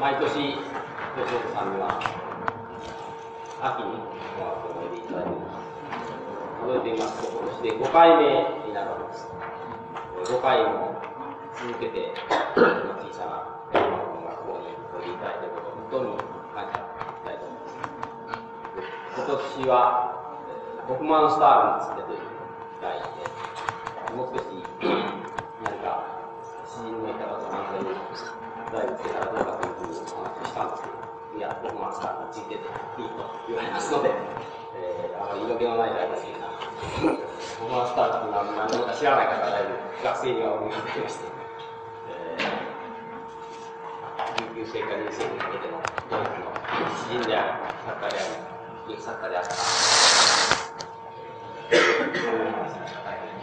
毎年、吉本さんには、秋にお学校でいただいています。数えてみますと、今年で5回目になるわけです。5回も続けて、小さな音学校においでいただいていることを本当に感謝したいと思います。今年は、ホフマンスタールについてという題で、もう少し何か詩人のいた方の間に題をつけたらどうかというふうにお話をしたんですけど、いや、ホフマンスタールについていいと言われますので、えー、あまり色気のない題ですけど、ホフマンスタールというのか知らない方がいる学生にはお見かけまして、えー19世紀か20世紀にかけてのドイツの詩人である作家である作家であった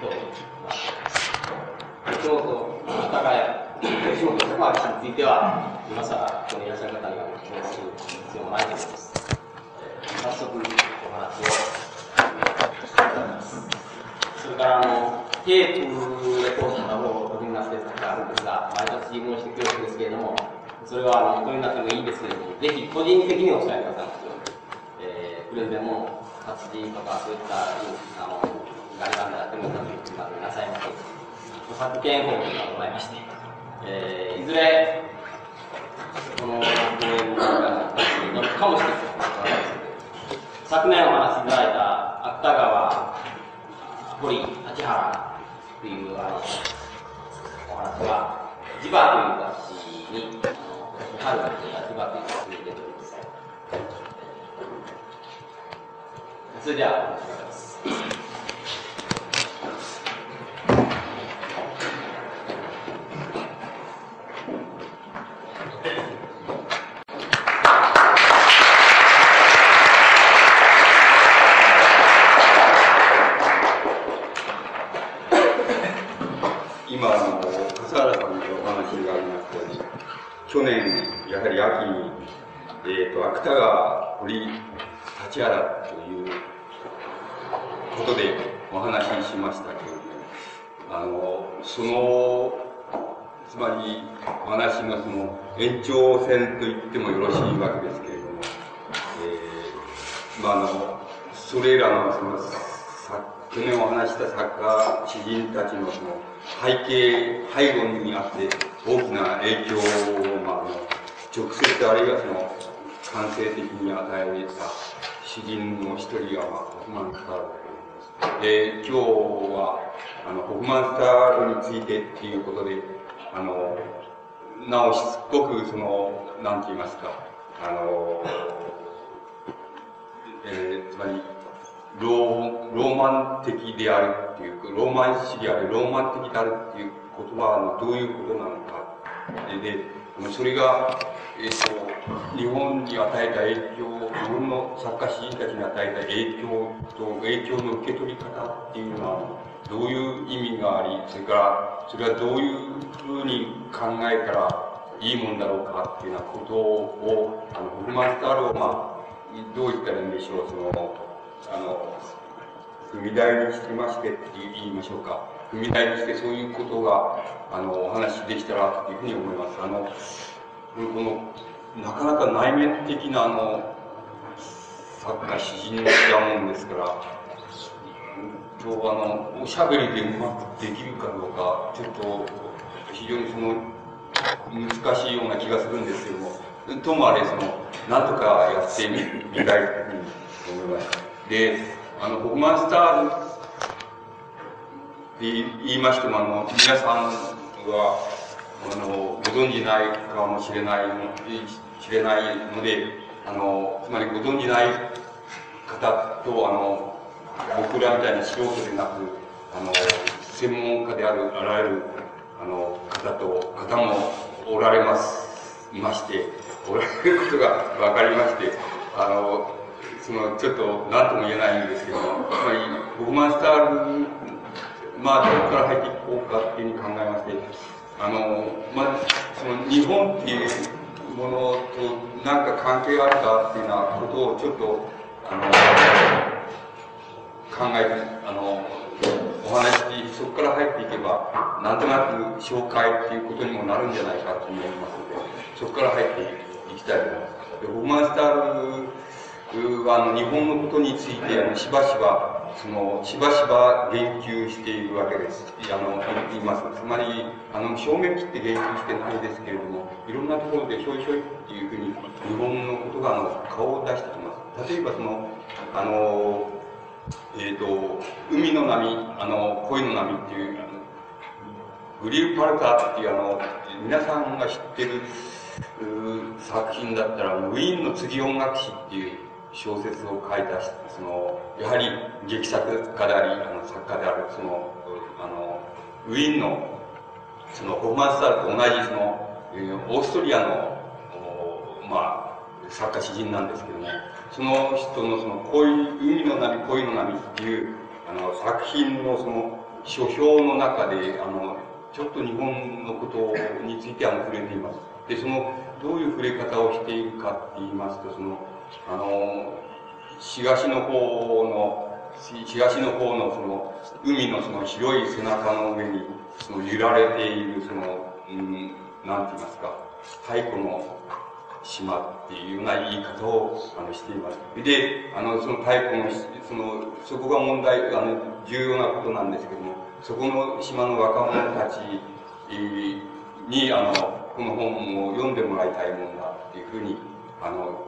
今日吉本高谷。吉本高橋氏については今更ここにい。らっしゃる方にはお話する必要もない。と思い。ます、早速お話をい。ただきますそれからあのテープレコーダーをお取りになってあるんですが毎年申してくるんですけれどもそれはあの、お取りになってもい。い。んですけれども、ぜひ個人的にお伝えください、えー、プレゼンも活字とかそうい。った、あの、ガリバンでやってもらったとい。うことなさい。ませ。著作権法がござい。まして、えー、いずれ、この講演が載るかもしれません。昨年お話しいただいた芥川堀立原というお話は、磁場という雑誌に春が始まっているというですそれでは、今、延長線と言ってもよろしいわけですけれども、えー、まあ、あの、それらのその、去年お話した作家、詩人たちのその背景、背後にあって大きな影響を、まあ、あの直接あるいはその感性的に与えられた詩人の一人が、まあ、ホフマンスタールで今日はあのホフマンスタールについてっていうことであのなおしつこくそのなんて言いますか。あの、えー、つまりローローマン的であるっていうローマン主義であるローマン的であるっていう言葉はどういうことなのかでそれが、えっ、と、日本に与えた影響、日本の作家詩人たちに与えた影響と、影響の受け取り方っていうのは、どういう意味があり、それから、それはどういうふうに考えたらいいもんだろうかっていうようなことを、あの、ホフマンスタールを、まあ、どう言ったらいいんでしょう、その、あの、踏み台にしてましてって言いましょうか。踏み台にしてそういうことが、あの、お話できたらというふうに思います。あの、この、なかなか内面的な、あの、作家、詩人だもんですから、今日あの、おしゃべりでうまくできるかどうか、ちょっと、非常にその、難しいような気がするんですけども、ともあれ、その、なんとかやってみみたいと思います。で、あの、ホマンスターって言いましても、あの、皆さんは、あの、ご存じないかもしれないの、知れないので、あの、つまりご存じない方と、あの、僕らみたいな素人でなく、あの、専門家である、あらゆる、あの、方と、方もおられます、いまして、おられることが分かりまして、あの、その、ちょっと何とも言えないんですけども、つまり、ボフマンスターまあ、どこから入っていこうかっていうふうに考えまして、あの、まあ、その日本っていうものと何か関係あるかっていうようなことをちょっと、あの、考えて、あの、お話しそこから入っていけば、なんとなく紹介っていうことにもなるんじゃないかと思います。ので、そこから入っていきたいと思います。でホフマンスタールは、あの、日本のことについて、あの、しばしば、その、しばしば言及しているわけです。あの、言います。つまり、あの、正面切って言及してないです。けれども、いろんなところでひょいひょいっていうふうに、日本のことが、あの、顔を出してきます。例えば、その、あの、えっ、ー、と、海の波、あの、恋の波っていう、あのグリル・パルカーっていう、あの、皆さんが知ってる作品だったら、ウィーンの次音楽史っていう小説を書いた、その、やはり劇作家であり、あの作家である、その、あの、ウィーンの、その、ホフマンスタールと同じ、その、オーストリアの、まあ、作家詩人なんですけども、その人のその恋、海の波、恋の波っていう、あの、作品のその、書評の中で、あの、ちょっと日本のことについてあの触れています。で、その、どういう触れ方をしているかって言いますと、その、あの、東の方の、東の方のその、海のその広い背中の上に、その揺られている、その、うん、なんて言いますか、太古の島っていうような言い方をあのしています。で、あの、その太古の、その、そこが問題、あの、重要なことなんですけども、そこの島の若者たちに、あの、この本を読んでもらいたいもんだっていうふうに、あの、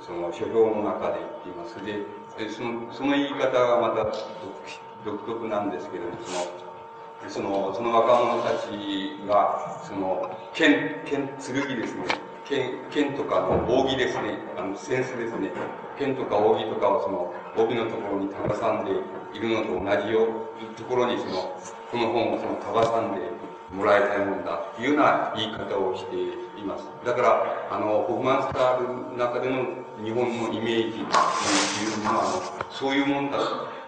その書評の中で言っています。で、その、その言い方がまた独特なんですけども、その、その、その若者たちが、その、剣、剣、剣ですね。剣、剣とかの扇ですね。あの、扇子ですね。剣とか扇とかをその、帯のところにたさんでいるのと同じよところにその、この本をその、たばさんでもらいたいもんだっていうような言い方をしています。だから、あの、ホフマンスタールの中での日本のイメージっていうのは、あのそういうもんだ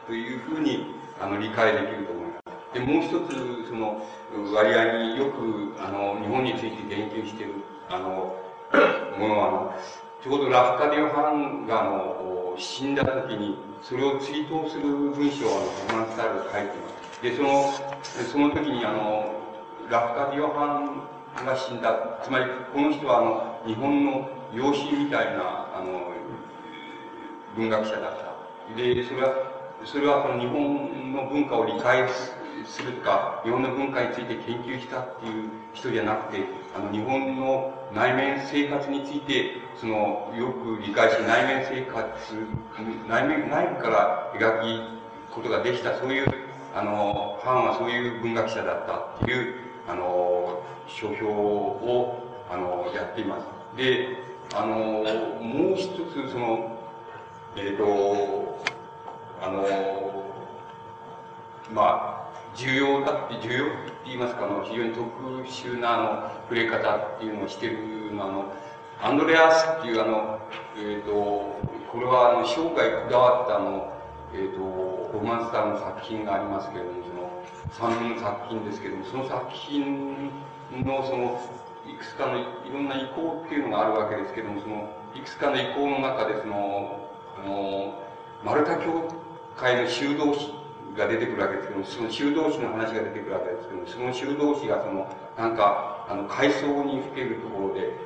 というふうにあの理解できると思います。で、もう一つ、その、割合によく、あの、日本について言及している、あの、ものは、ちょうどラフカディオ・ハンが、あの、死んだ時に、それを追悼する文章を、あの、フマンスタールが書いてます。で、その、その時に、あの、ラフカディオハンが死んだ。つまり、この人は、あの、日本の養子みたいな、あの、文学者だった。で、それは、それはこの日本の文化を理解するとか、日本の文化について研究したっていう人じゃなくて、あの、日本の内面生活について、その、よく理解し、内面生活、内面、内部から描きことができた、そういう、あの、ファンはそういう文学者だったっていう、あの、書評を、あの、やっています。で、あの、もう一つ、その、えっ、ー、と、あの、まあ、重要だって、重要言いますか、あの、非常に特殊な、あの、触れ方っていうのをしてるのあの、アンドレアスっていう、あの、えっ、ー、と、これは、あの、生涯こだわった、あの、えっ、ー、と、ホフマンスターの作品がありますけれども、その、三人の作品ですけれども、その作品の、その、いくつかのいろんな意向っていうのがあるわけですけども、その、いくつかの意向の中で、その、あの、マルタ教会の修道士が出てくるわけですけども、その修道士の話が出てくるわけですけども、その修道士がその、なんか、あの、階層にふけるところで、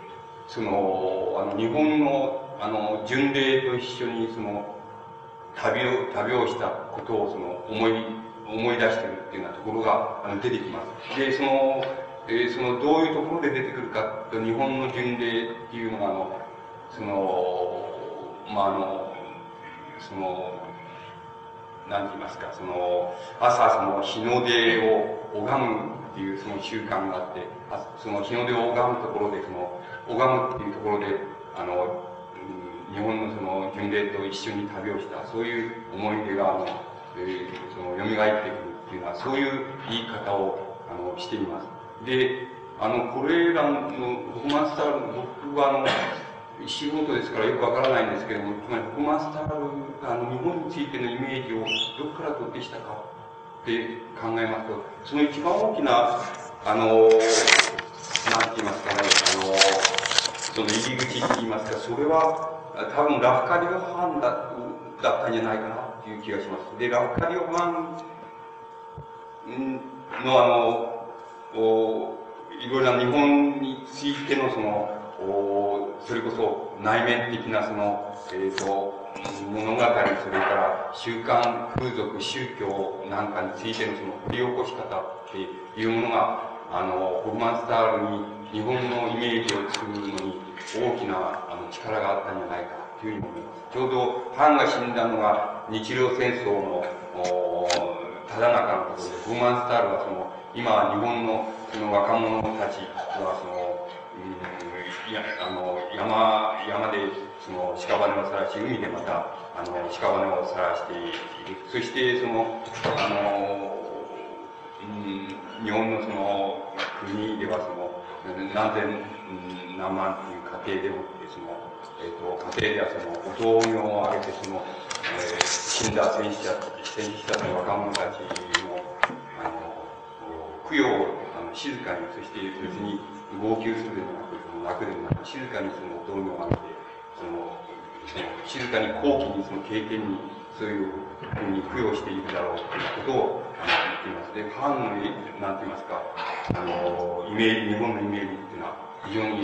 その、あの、日本の、あの、巡礼と一緒に、その、旅を、旅をしたことを、その、思い、思い出してるっていうようなところが、あの、出てきます。で、その、えー、その、どういうところで出てくるかと、日本の巡礼っていうのが、あの、その、まあ、あの、その、なんて言いますか、その、朝、その、日の出を拝むっていうその習慣があって、あその日の出を拝むところで、その、拝むっていうところで、あの、日本のその巡礼と一緒に旅をした、そういう思い出が、あの、えー、その、蘇ってくるっていうのは、そういう言い方を、あの、しています。で、あの、これらの、ホフマンスター、僕はあの、素人ですからよくわからないんですけれども、つまりホマンスタールがあの日本についてのイメージをどこから取ってきたかって考えますと、その一番大きな、あの、なんて言いますかね、あの、その入り口って言いますか、それは多分ラフカリオファンだだったんじゃないかなっていう気がします。で、ラフカリオファンのあの、おいろいろな日本についてのその、おそれこそ内面的なその、えっ、ー、と、物語、それから習慣、風俗、宗教なんかについてのその掘り起こし方っていうものが、あの、ホフマンスタールに日本のイメージを作るのに大きなあの力があったんじゃないかというふうに思います。ちょうど、藩が死んだのが日露戦争の、おただ中のところで、ホフマンスタールはその、今、日本のその若者たちはその、うん、や、あの、山、山で、その、屍を晒し、海でまた、あの、屍を晒している。そして、その、あの、うん、日本のその、国ではその、何千、何万っていう家庭でもって、その、え、ー、と、家庭ではその、お灯明をあげて、その、えー、死んだ戦死者、戦死者の若者たちの、あの、供養をあの静かに、そして別に号泣するでもなく、その泣くでもなく、静かにそのお灯明をあげて、その、静かに後期にその経験に、そういうふうに供養しているだろうということを言っています。で、ファンの、なんて言いますか、あの、イメージ、日本のイメージっていうのは、非常に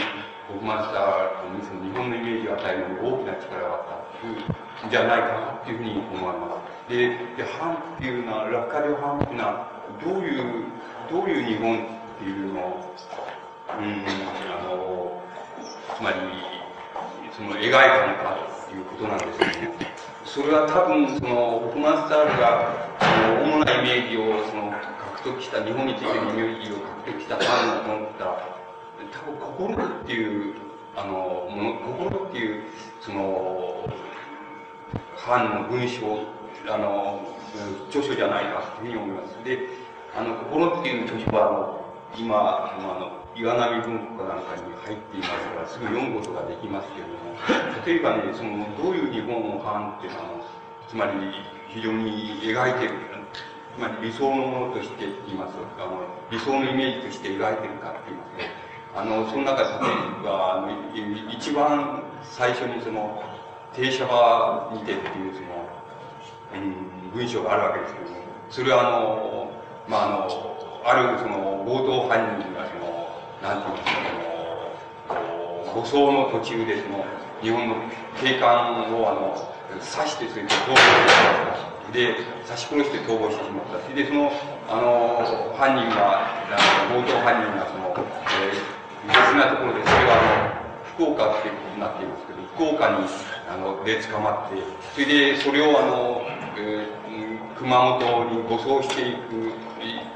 ホフマスターにその日本のイメージを与えるのに大きな力があったという、じゃないかなっていうふうに思われます。で、で、藩っていうのは、落下量藩っていうのは、どういう、どういう日本っていうのを、あの、つまり、その描いたのかということなんですけども、それは多分、その、ホフマンスタールが、その、主なイメージを、その、獲得した、日本についてのイメージを獲得した藩の持ったら、多分心っていう、あの、心っていう、その、藩の文章、あの、著書じゃないかというふうに思います。で、あの、心っていう著書は、あの、今、あの、岩波文庫なんかに入っていますから、すぐ読むことができますけれども、例えばね、その、どういう日本の藩っていうのは、つまり、非常に描いてる、つまり理想のものとして言いますあの、理想のイメージとして描いてるかって言いますと、あの、その中で、例えば、あの、一番最初にその、停車場にてっていうその、うん、文章があるわけですけども、それはあの、まあ、あの、あるその強盗犯人が、なんていうんですか、その、護送の途中でその、日本の警官をあの、刺してそれで逃亡してしまった。で、刺し殺して逃亡してしまった。それで、その、あの、犯人が、あの、強盗犯人がその、えー、別なところで、それはあの、福岡っていうことになっていますけど、福岡に、あの、で捕まって、それで、それをあの、えー、熊本に護送していく、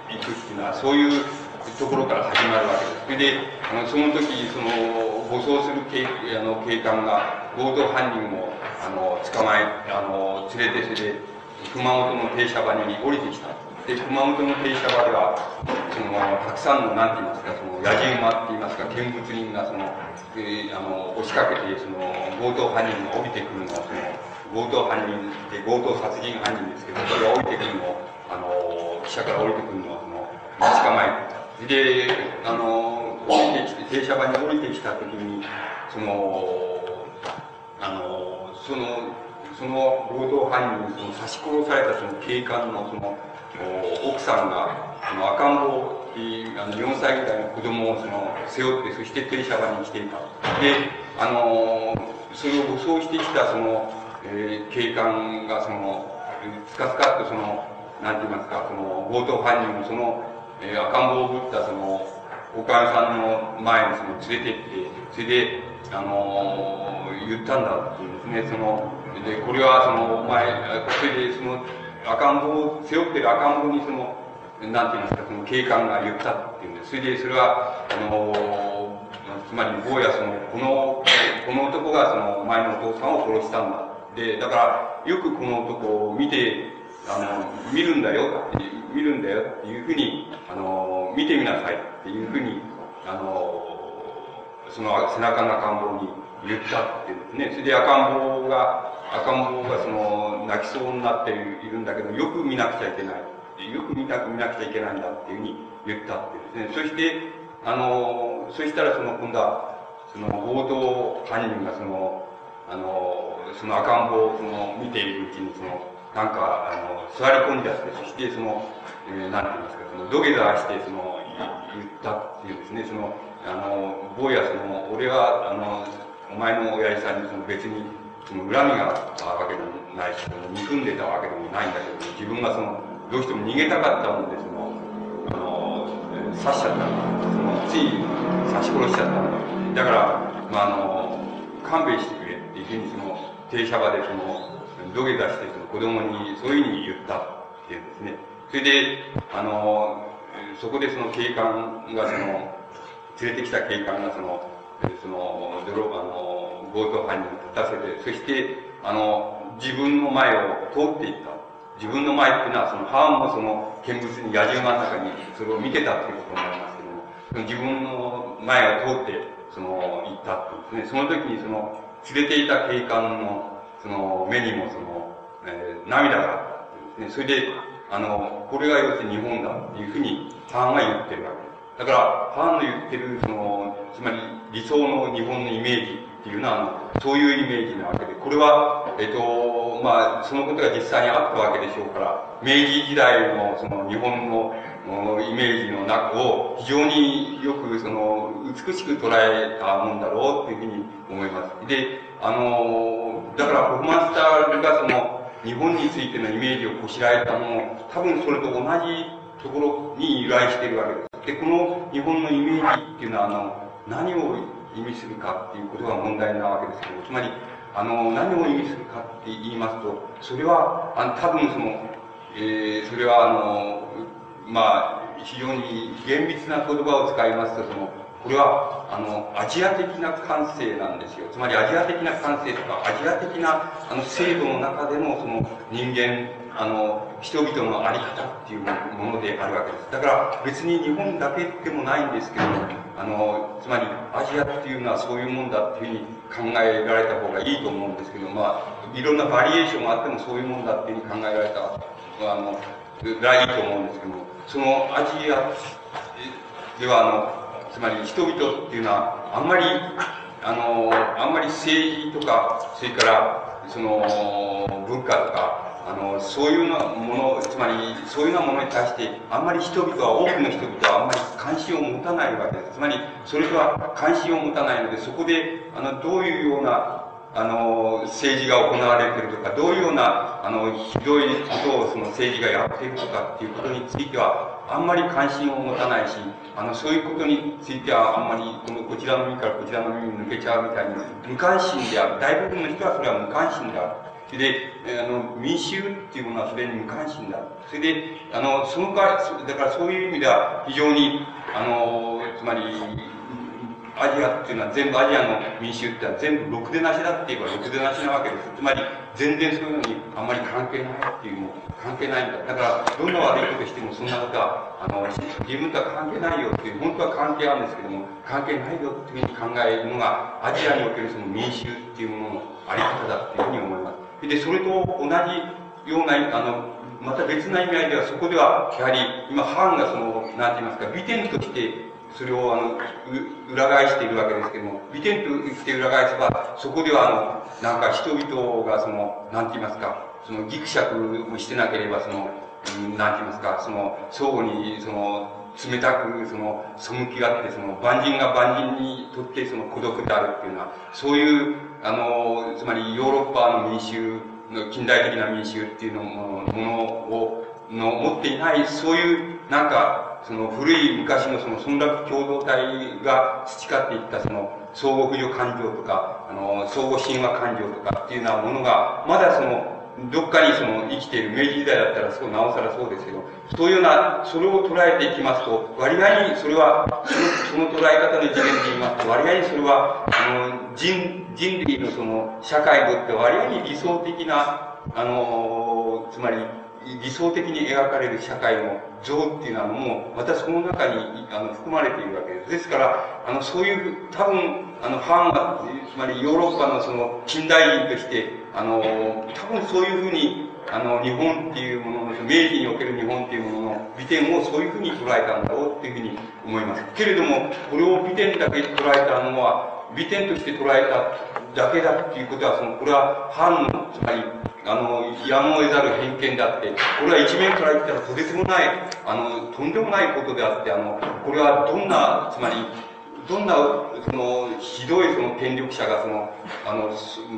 いくっていうのは、そういうところから始まるわけです。それで、あのその時、その、護送する警あの警官が、強盗犯人を、あの、捕まえ、あの、連れて、それで、熊本の停車場に降りてきた。で、熊本の停車場では、その、たくさんの、なんて言いますか、その、野じ馬って言いますか、見物人が、その、えー、あの、押しかけて、その、強盗犯人が降りてくるのを、その、強盗犯人で、強盗殺人犯人ですけど、それが降りてくるのを、あの、汽車から降りてくるのを、その、待ち構えて、で、あの、降りてきて、停車場に降りてきた時に、その、あの、その、その強盗犯人にその刺し殺されたその警官のその奥さんがあの赤ん坊あの4歳ぐらいの子供をその背負ってそして停車場に来ていたであのそれを武装してきたその、えー、警官がそのスカスカっとそのなんて言いますかその強盗犯人をその、えー、赤ん坊をぶったそのお母さんの前にその連れてってそれであの言ったんだっていうんですねそのでこれはそのお前それでその赤ん坊を背負ってる赤ん坊にそのなんて言いますか、その警官が言ったっていうんです。それで、それは、あの、つまり、坊やその、この、この男がその、前のお父さんを殺したんだ。で、だから、よくこの男を見て、あの、見るんだよって、見るんだよっていうふうに、あの、見てみなさいっていうふうに、あの、その背中の赤ん坊に言ったっていうんですね。それで赤ん坊が、赤ん坊がその、泣きそうになっているんだけど、よく見なくちゃいけない。よく見な見なくちゃいけないんだっていうふうに言ったってですね。そして、あの、そしたらその今度は、その強盗犯人がその、あの、その赤ん坊をその見ているうちにその、なんか、あの、座り込んじゃって、そしてその、えー、なんて言いますか、その、土下座して、その、言ったっていうんですね、その、あの、坊や、その、俺は、あの、お前の親父さんにその別に、その恨みがあったわけでもないし、その憎んでたわけでもないんだけど、自分がその、どうしても逃げたかったもんで、その、あの、刺しちゃったその、つい刺し殺しちゃったんだ。だから、まあ、あの、勘弁してくれっていうふうにその、停車場でその、土下座してその子供にそういうふうに言ったっていうんですね。それで、あの、そこでその警官がその、連れてきた警官がその、その、泥、あの、強盗犯に立たせて、そして、あの、自分の前を通っていった。自分の前っていうのは、その、母もその、見物に野獣真ん中にそれを見てたっていうことになりますけども、その自分の前を通って、その、行ったっていうですね。その時にその、連れていた警官の、その、目にもその、えー、涙があったんですね。それで、あの、これが要するに日本だっていうふうに、母が言ってるわけです。だから、母の言ってる、その、つまり理想の日本のイメージっていうのは、あの、そういうイメージなわけで、これは、えっと、まあ、そのことが実際にあったわけでしょうから、明治時代のその日本のイメージの中を非常によくその美しく捉えたもんだろうというふうに思います。で、あの、だからホフマスターがその日本についてのイメージをこしらえたもの、多分それと同じところに由来しているわけです。で、この日本のイメージっていうのは、あの、何を意味するかっていうことが問題なわけですけど、つまり、あの、何を意味するかって言いますと、それは、あの、多分その、えー、それはあの、まあ、非常に厳密な言葉を使いますと、その、これは、あの、アジア的な感性なんですよ。つまりアジア的な感性とか、アジア的な、あの、制度の中での、その、人間、あの、人々のあり方っていうものであるわけです。だから、別に日本だけでもないんですけど、あの、つまり、アジアっていうのはそういうもんだっていうふうに考えられた方がいいと思うんですけど、まあ、いろんなバリエーションがあってもそういうもんだっていうふうに考えられた、あの、がいいと思うんですけど、そのアジアでは、あの、つまり人々っていうのは、あんまり、あの、あんまり政治とか、それから、その、文化とか、あの、そういうようなもの、つまり、そういうようなものに対して、あんまり人々は、多くの人々はあんまり関心を持たないわけです。つまり、それとは関心を持たないので、そこで、あの、どういうような、あの、政治が行われているとか、どういうような、あの、ひどいことをその政治がやっているとかっていうことについては、あんまり関心を持たないし、あの、そういうことについては、あんまり、この、こちらの耳からこちらの耳に抜けちゃうみたいに、無関心である。大部分の人はそれは無関心である。で、あの、民衆っていうものはそれに無関心だ。それで、あの、その代わり、だからそういう意味では、非常に、あの、つまり、アジアっていうのは全部アジアの民衆ってのは全部ろくでなしだって言えばろくでなしなわけです。つまり、全然そういうのにあんまり関係ないっていうの関係ないんだ。だから、どんな悪いことしてもそんなことは、あの、自分とは関係ないよっていう、本当は関係あるんですけども、関係ないよっていうふうに考えるのが、アジアにおけるその民衆っていうもののあり方だっていうふうに思います。で、それと同じような、あの、また別な意味合いでは、そこでは、やはり、今、ハンがその、なんて言いますか、美点として、それをあの、裏返しているわけですけども、美点と言って裏返せば、そこではあの、なんか人々がその、なんて言いますか、そのギクシャクをしてなければ、その、なんて言いますか、その、相互に、その、冷たく、その、背きがあって、その、万人が万人にとって、その、孤独であるっていうのは、そういう、あの、つまりヨーロッパの民衆の、近代的な民衆っていうのものを、の持っていない、そういう、なんか、その古い昔のその村落共同体が培っていったその相互扶助感情とか、あの、相互神話感情とかっていうようなものが、まだその、どっかにその生きている明治時代だったらそう、なおさらそうですけど、そういうような、それを捉えていきますと、割合にそれは、その、その捉え方の次元で言いますと、割合にそれは、あの、人、人類のその、社会にとって割合に理想的な、あの、つまり、理想的に描かれる社会の像っていうのはもう、またその中にあの含まれているわけです。ですから、あの、そういう、多分、あの、ハンが、つまりヨーロッパのその近代人として、あの、多分そういうふうに、あの、日本っていうものの、明治における日本っていうものの美点をそういうふうに捉えたんだろうっていうふうに思います。けれども、これを美点だけ捉えたのは、美点として捉えただけだっていうことは、その、これは反の、つまり、あの、やむを得ざる偏見であって、これは一面から言ったらとてつもない、あの、とんでもないことであって、あの、これはどんな、つまり、どんな、その、ひどいその権力者が、その、あの、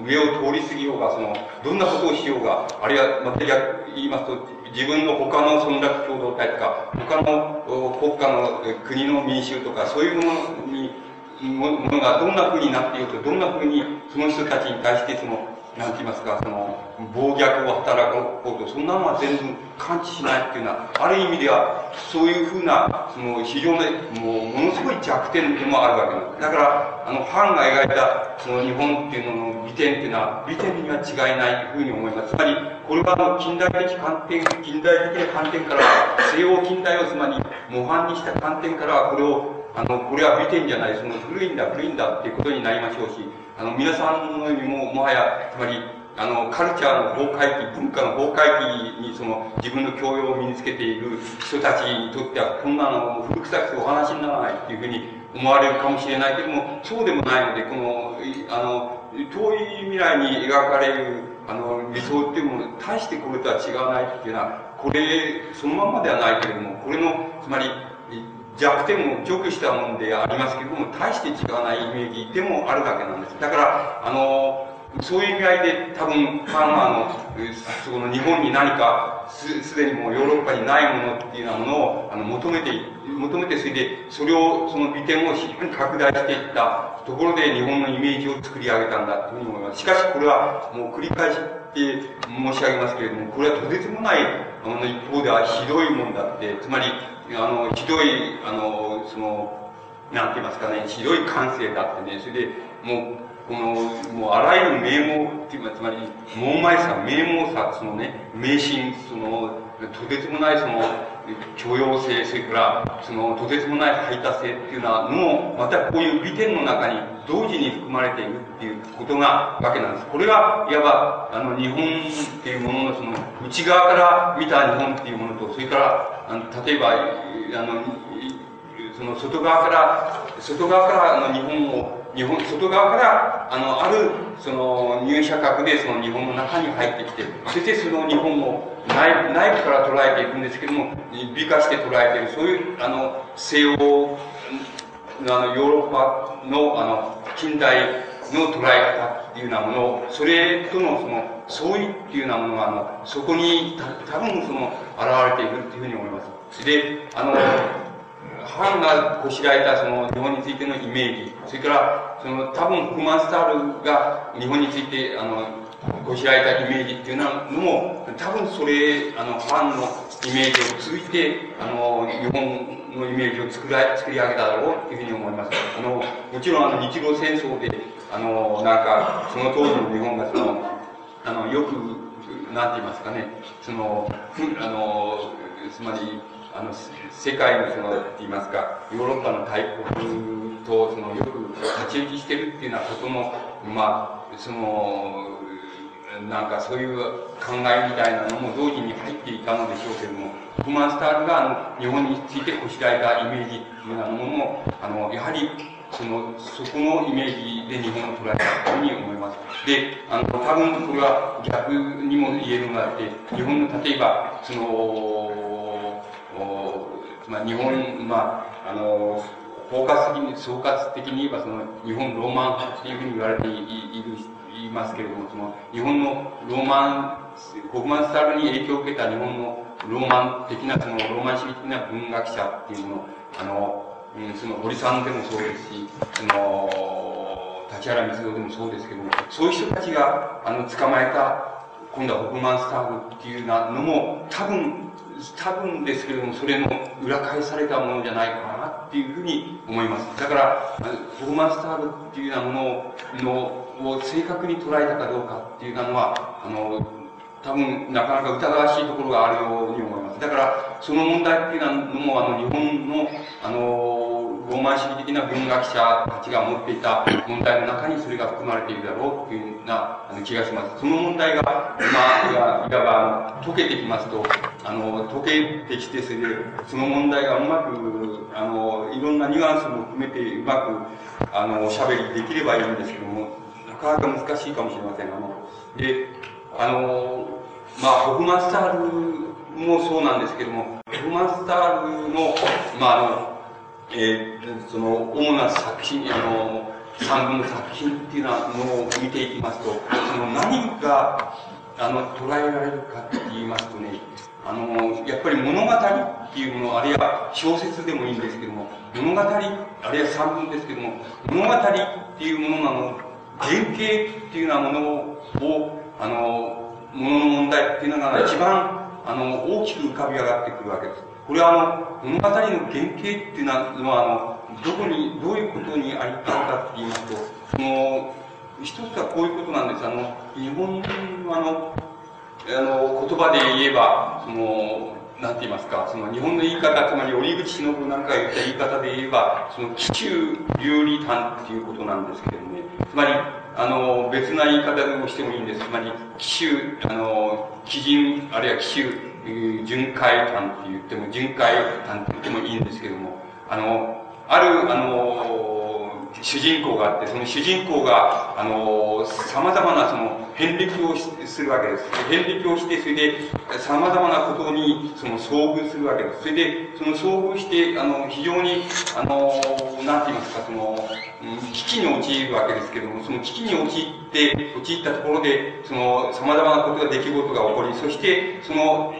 上を通り過ぎようが、その、どんなことをしようが、あるいは、また言いますと、自分の他の村落共同体とか、他の国家の国の民衆とか、そういうものに、ものがどんな風になっていると、どんな風にその人たちに対してその、なんて言いますか、その、暴虐を働こうと、そんなのは全部感知しないっていうのは、ある意味では、そういうふうな、その、非常に、もう、ものすごい弱点でもあるわけです。だから、あの、ファンが描いた、その日本っていうのの美点っていうのは、美点には違いないふうに思います。つまり、これはあの、近代的観点、近代的な観点から、西洋近代をつまり、模範にした観点から、これを、あの、これは美点じゃない、その古いんだ、古いんだっていうことになりましょうし、あの、皆さんのようにも、もはや、つまり、あの、カルチャーの崩壊期、文化の崩壊期に、その、自分の教養を身につけている人たちにとっては、こんなの古臭くてお話にならないっていうふうに思われるかもしれないけども、そうでもないので、この、あの、遠い未来に描かれる、あの、理想っていうもの、大してこれとは違わないっていうのは、これ、そのままではないけれども、これの、つまり、弱点も除去したものでありますけれども、大して違わないイメージでもあるわけなんです。だから、あの、そういう意味合いで多分、ファンはあの、その日本に何かす、すでにもうヨーロッパにないものっていうようなものをあの求めて、求めて、それで、それを、その美点を非常に拡大していったところで日本のイメージを作り上げたんだというふうに思います。しかしこれはもう繰り返して申し上げますけれども、これはとてつもない、あの、一方ではひどいもんだって、つまり、あの、ひどい、あの、その、なんて言いますかね、ひどい感性だってね、それで、もう、この、もうあらゆる名門っていうか、つまり、門前さ、名門さ、そのね、迷信、その、とてつもないその、許容性、それから、その、とてつもない排他性っていうのは、もまたこういう美点の中に同時に含まれているっていうことがわけなんです。これが、いわば、あの、日本っていうもののその、内側から見た日本っていうものと、それから、あの例えば、あの、その外側から、外側からあの日本を日本、外側から、あの、ある、その、入社格でその日本の中に入ってきて、そしてその日本を内内部から捉えていくんですけども、美化して捉えている、そういう、あの、西洋、あの、ヨーロッパの、あの、近代の捉え方っていうようなものを、それとのその、相違っていうようなものが、あの、そこにた、多分その、現れているっていうふうに思います。で、あの、藩がこしらえたその日本についてのイメージ、それからその多分フマンスタールが日本についてあのこしらえたイメージっていうのも多分それあの藩のイメージを通じてあの日本のイメージを作ら作り上げただろうというふうに思います。あのもちろんあの日露戦争であのなんかその当時の日本がそのあのよくなんて言いますかねそのあのつまりあの世界のそのって言いますかヨーロッパの大国とそのよく立ち打ちしてるっていうようなこともまあそのなんかそういう考えみたいなのも同時に入っていたのでしょうけどもフマンスタールがあの日本についてこしらえたイメージっていうようなものもあのやはりその、そこのイメージで日本を捉えたというふうに思います。で、あの、多分これは逆にも言えるのがあって、日本の例えば、その、まあ、日本、まあ、あの、包括的に、総括的に言えば、その、日本ローマン派っていうふうに言われている、言いますけれども、その、日本のローマン、国マンスタイルに影響を受けた日本のローマン的な、その、ローマン主義的な文学者っていうもの、あの、うん、その、堀さんでもそうですし、その、立原光雄でもそうですけども、そういう人たちが、あの、捕まえた、今度はホフマンスタールっていうなのも、多分、多分ですけれども、それの裏返されたものじゃないかなっていうふうに思います。だから、フォーマスタールっていうようなもののを正確に捉えたかどうかっていうのは、あの、多分、なかなか疑わしいところがあるように思います。だから、その問題っていうのも、あの、日本の、あの、ローマ主義的な文学者たちが持っていた問題の中にそれが含まれているだろうというような気がします。その問題が、まあ、いわば解けてきますと、あの、解けてきて、それで、その問題がうまく、あの、いろんなニュアンスも含めてうまく、あの、おしゃべりできればいいんですけども、なかなか難しいかもしれません。あの、で、あの、まあ、ホフマスタールもそうなんですけども、ホフマスタールの、まあ、あの、えー、その、主な作品、あの、三分の作品っていうのを見ていきますと、その何が、あの、捉えられるかって言いますとね、あの、やっぱり物語っていうもの、あるいは小説でもいいんですけども、物語、あるいは散文ですけども、物語っていうものなの、原型っていうようなものを、あの、ものの問題っていうのが一番、あの、大きく浮かび上がってくるわけです。これはあの、物語の原型っていうのは、あの、どこに、どういうことにありたいかって言いますと、その、一つはこういうことなんです。あの、日本のあの、あの、言葉で言えば、その、なんて言いますか、その日本の言い方、つまり折口信夫なんかが言った言い方で言えば、その紀州流理譚っていうことなんですけどね、つまり、あの、別な言い方でもしてもいいんです。つまり、紀州、あの、基人、あるいは紀州、巡回譚って言っても、巡回譚って言ってもいいんですけども、あの、ある、あの、主人公があって、その主人公が、あの、様々なその、遍歴をするわけです。遍歴をして、それで、様々なことに、その、遭遇するわけです。それで、その遭遇して、あの、非常に、あの、なんて言いますか、その、危機に陥るわけですけども、その危機に陥って、陥ったところで、その、様々なことが、出来事が起こり、そして、その、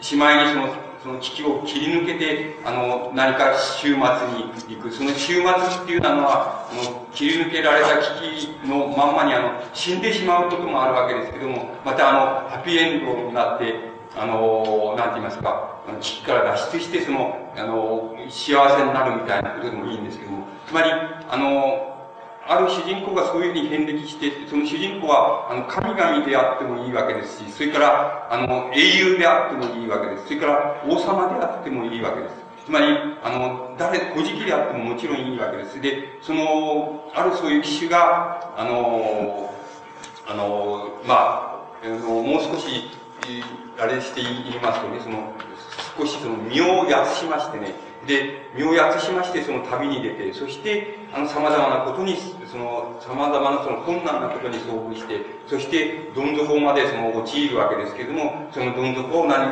しまいにその、その危機を切り抜けて、あの、何か終末に行く。その終末っていうのは、あの、切り抜けられた危機のまんまに、あの、死んでしまうこともあるわけですけども、また、あの、ハッピーエンドになって、あの、なんて言いますか、危機から脱出して、その、あの、幸せになるみたいなことでもいいんですけども、つまり、あの、ある主人公がそういうふうに遍歴して、その主人公は、あの、神々であってもいいわけですし、それから、あの、英雄であってもいいわけです。それから、王様であってもいいわけです。つまり、あの、誰、古事記であってももちろんいいわけです。で、その、あるそういう騎手が、あの、あの、まあ、あのもう少し、あれして言いますとね、その、少しその身をやつしましてね、で、身をやつしまして、その旅に出て、そして、あの、様々なことに、その、様々なその困難なことに遭遇して、そして、どん底までその、陥るわけですけれども、そのどん底を何、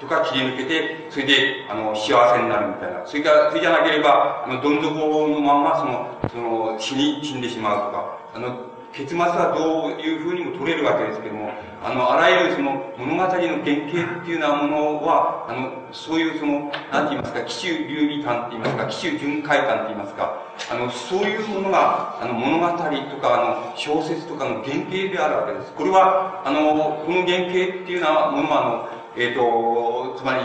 とか切り抜けて、それで、あの、幸せになるみたいな。それから、それじゃなければ、あの、どん底のまんま、その、その、死に、死んでしまうとか、あの、結末はどういうふうにも取れるわけですけども、あの、あらゆるその物語の原型っていうようなものは、あの、そういうその、なんて言いますか、紀州流理観って言いますか、紀州巡回観って言いますか、あの、そういうものが、あの、物語とか、あの、小説とかの原型であるわけです。これは、あの、この原型っていうようなものは、あの、えっ、ー、と、つまり、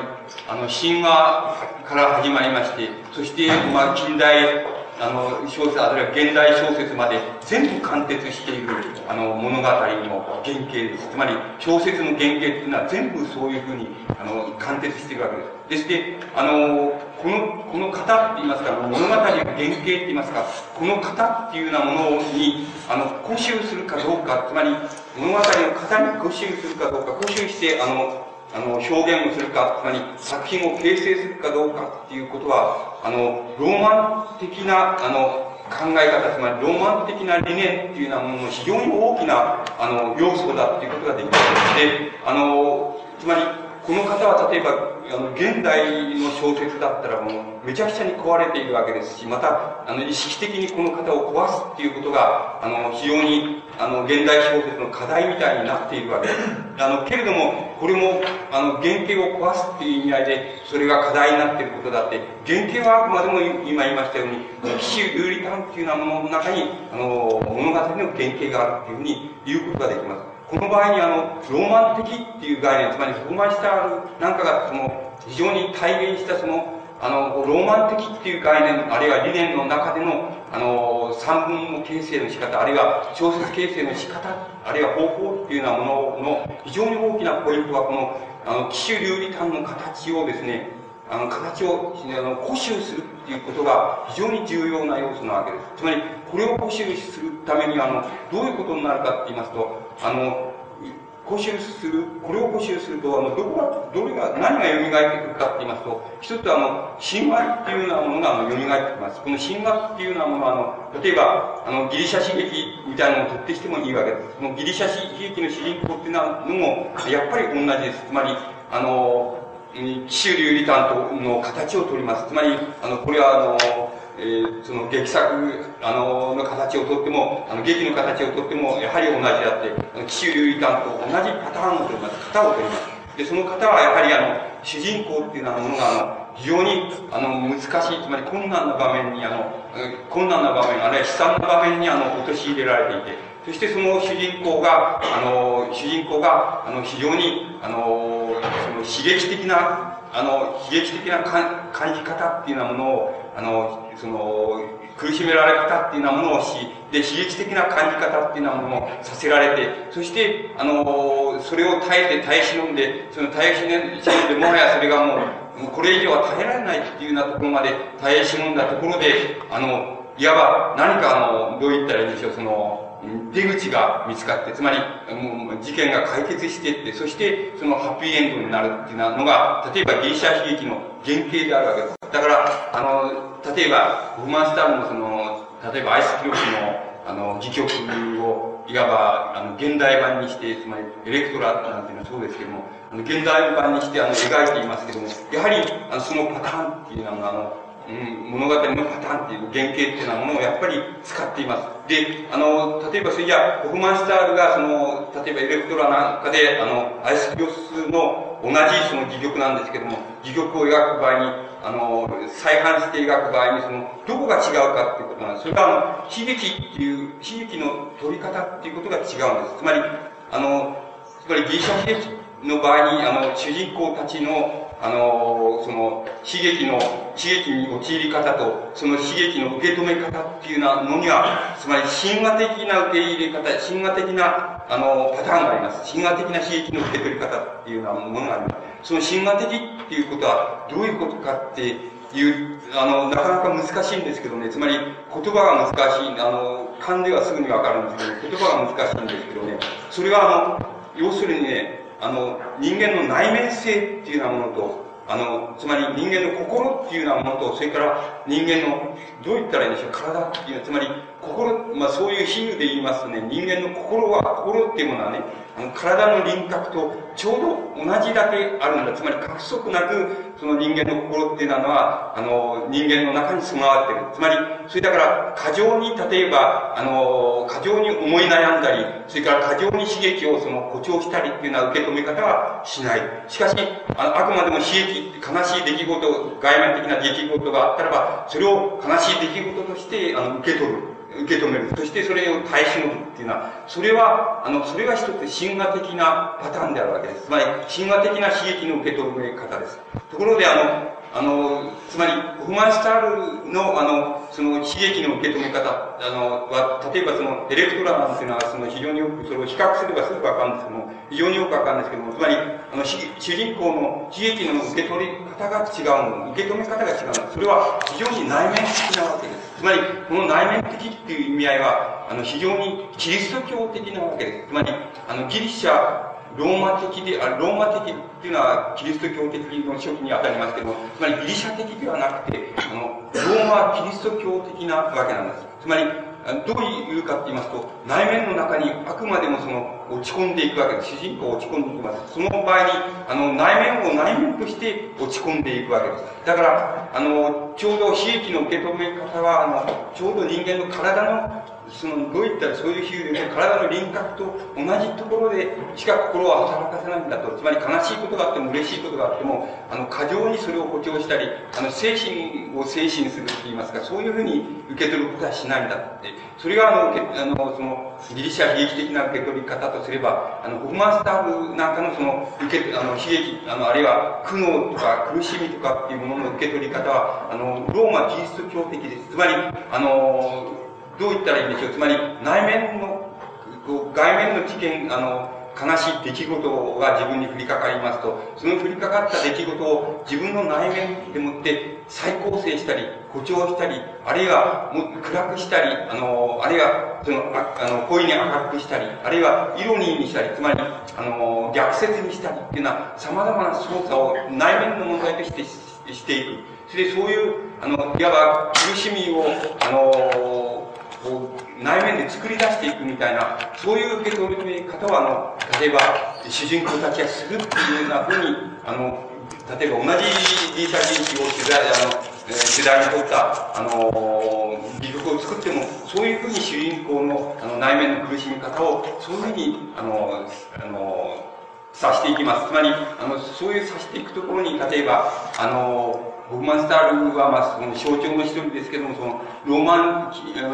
あの、神話から始まりまして、そして、まあ、近代あの、小説、あるいは現代小説まで全部貫徹している、あの、物語の原型です。つまり、小説の原型っていうのは全部そういうふうに、あの、貫徹しているわけです。ですで、あの、この、この型って言いますか、物語の原型って言いますか、この型っていうようなものに、あの、固執するかどうか、つまり、物語の型に固執するかどうか、固執して、あの、あの、表現をするか、つまり作品を形成するかどうかっていうことは、あの、ローマン的な、あの、考え方、つまりロマン的な理念っていうようなものの非常に大きな、あの、要素だっていうことができます。で、あの、つまり、この方は例えば、あの、現代の小説だったらもう、めちゃくちゃに壊れているわけですし、また、あの、意識的にこの方を壊すっていうことが、あの、非常に、あの、現代小説の課題みたいになっているわけです。あの、けれども、これも、あの、原型を壊すっていう意味合いで、それが課題になっていることだって、原型はあくまでも今言いましたように、騎士有利感っていうようなものの中に、あの、物語の原型があるっていうふうに言うことができます。この場合にあの、ローマン的っていう概念、つまりローマンスターなんかがその、非常に体現したその、あの、ローマン的っていう概念、あるいは理念の中での、あの、三文の形成の仕方、あるいは小説形成の仕方、あるいは方法っていうようなものの非常に大きなポイントは、この、あの、騎手流理観の形をですね、あの、形を、あの、固執するっていうことが非常に重要な要素なわけです。つまり、これを固執するために、あの、どういうことになるかって言いますと、あの、補修する、これを補修すると、あの、どこが、どれが、何が蘇ってくるかって言いますと、一つあの、神話っていうようなものが、あの、蘇ってきます。この神話っていうようなものは、あの、例えば、あの、ギリシャ刺激みたいなのを取ってきてもいいわけです。このギリシャ刺激の主人公っていうのも、やっぱり同じです。つまり、あの、紀州流理観との形を取ります。つまり、あの、これは、あの、えー、その劇作あのの形をとってもあの劇の形をとってもやはり同じであって紀州流感と同じパターンを取ります型を取ります。でその型はやはりあの主人公っていうようなものがあの非常にあの難しいつまり困難な場面にあの困難な場面あるいは悲惨な場面にあの陥れられていてそしてその主人公が、あの、主人公が、あの、非常に、あの、その刺激的な、あの、悲劇的な感じ方っていうようなものを、あの、その、苦しめられ方っていうようなものをし、で、刺激的な感じ方っていうようなものをさせられて、そして、あの、それを耐えて耐え忍んで、その耐え忍んで、もはやそれがもう、もうこれ以上は耐えられないっていうようなところまで耐え忍んだところで、あの、いわば何かあの、どう言ったらいいんでしょう、その、出口が見つかって、つまり、もう事件が解決していって、そしてそのハッピーエンドになるっていうのが、例えばギリシャ悲劇の原型であるわけです。だから、あの、例えば、ホフマンスタールのその、例えばアイス記録の、あの、戯曲を、いわば、あの、現代版にして、つまり、エレクトラなんていうのはそうですけども、あの、現代版にして、あの、描いていますけども、やはり、あの、そのパターンっていうのは、あの、物語のパターンっていう原型っていうようなものをやっぱり使っています。で、あの、例えばそれじゃホフマンスタールがその、例えばエレクトラなんかで、あの、アイスピオスの同じその戯曲なんですけども、戯曲を描く場合に、あの、再販して描く場合に、その、どこが違うかっていうことなんです。それが、あの、悲劇っていう、悲劇の取り方っていうことが違うんです。つまり、あの、つまりギリシャ悲劇の場合に、あの、主人公たちの、あの、その、悲劇の、悲劇に陥り方と、その悲劇の受け止め方っていうのには、つまり神話的な受け入れ方、神話的な、あの、パターンがあります。神話的な悲劇の受け取り方っていうようなものがあります。その神話的っていうことは、どういうことかっていう、あの、なかなか難しいんですけどね、つまり言葉が難しい、あの、勘ではすぐにわかるんですけど、言葉が難しいんですけどね、それはあの、要するにね、あの、人間の内面性っていうようなものと、あの、つまり人間の心っていうようなものと、それから人間の、どう言ったらいいんでしょう、体っていう、つまり心、まあそういう比喩で言いますとね、人間の心は、心っていうものはね、あの体の輪郭とちょうど同じだけあるんだ。つまり、過不足なく、その人間の心っていうのは、あの、人間の中に備わってる。つまり、それだから、過剰に、例えば、あの、過剰に思い悩んだり、それから過剰に刺激をその誇張したりっていうような受け止め方はしない。しかし、ああくまでも刺激、悲しい出来事、外面的な出来事があったらば、それを悲しい出来事として、あの、受け取る。受け止める。そしてそれを耐え忍ぶっていうのは、それは、あの、それが一つ神話的なパターンであるわけです。つまり、神話的な刺激の受け止め方です。ところで、あの、あの、つまり、ホフマンスタールの、あの、その刺激の受け止め方、あの、は、例えばその、エレクトラなんていうのは、その、非常によく、それを比較すればすぐわかるんですけども、非常によくわかるんですけども、つまり、あの、主人公の悲劇の受け取り方が違うの、受け止め方が違うの、それは非常に内面的なわけです。つまり、この内面的っていう意味合いは、あの、非常にキリスト教的なわけです。つまり、あの、ギリシャ、ローマ的で、あローマ的っていうのはキリスト教的の初期にあたりますけども、つまりギリシャ的ではなくて、あの、ローマキリスト教的なわけなんです。つまり、どういうかって言いますと、内面の中にあくまでもその、落ち込んでいくわけです。主人公落ち込んでいきます。その場合に、あの、内面を内面として落ち込んでいくわけです。だから、あの、ちょうど悲劇の受け止め方は、あの、ちょうど人間の体のその、どういったらそういう比喩で体の輪郭と同じところでしか心を働かせないんだと。つまり悲しいことがあっても嬉しいことがあっても、あの、過剰にそれを誇張したり、あの、精神を精神するって言いますか、そういうふうに受け取ることはしないんだって。それがあの、あの、その、ギリシャ悲劇的な受け取り方とすれば、あの、ホフマンスターブなんかのその、受け、あの、悲劇、あの、あるいは苦悩とか苦しみとかっていうものの受け取り方は、あの、ローマキリスト教的です。つまり、あの、どう言ったらいいんでしょう？つまり、内面の、こう外面の知見、あの、悲しい出来事が自分に降りかかりますと、その降りかかった出来事を自分の内面でもって再構成したり、誇張したり、あるいはも暗くしたり、あの、あるいはその、ああの、恋に明るくしたり、あるいはイロニーにしたり、つまり、あの、逆説にしたりっていうのは、様々な操作を内面の問題としてしていく。それでそういう、あの、いわば苦しみを、あの、こう内面で作り出していくみたいな、そういう受け止め方は、あの、例えば、主人公たちがするっていうようなふうに、あの、例えば同じギリシャ人種を取材、あの、え、世代にとった、あのー、戯曲を作っても、そういうふうに主人公のあの内面の苦しみ方を、そういうふうに、あのー、あのー、指していきます。つまり、あの、そういう指していくところに、例えば、あのホフマンスタールは、まあ、その象徴の一人ですけども、その、ローマン、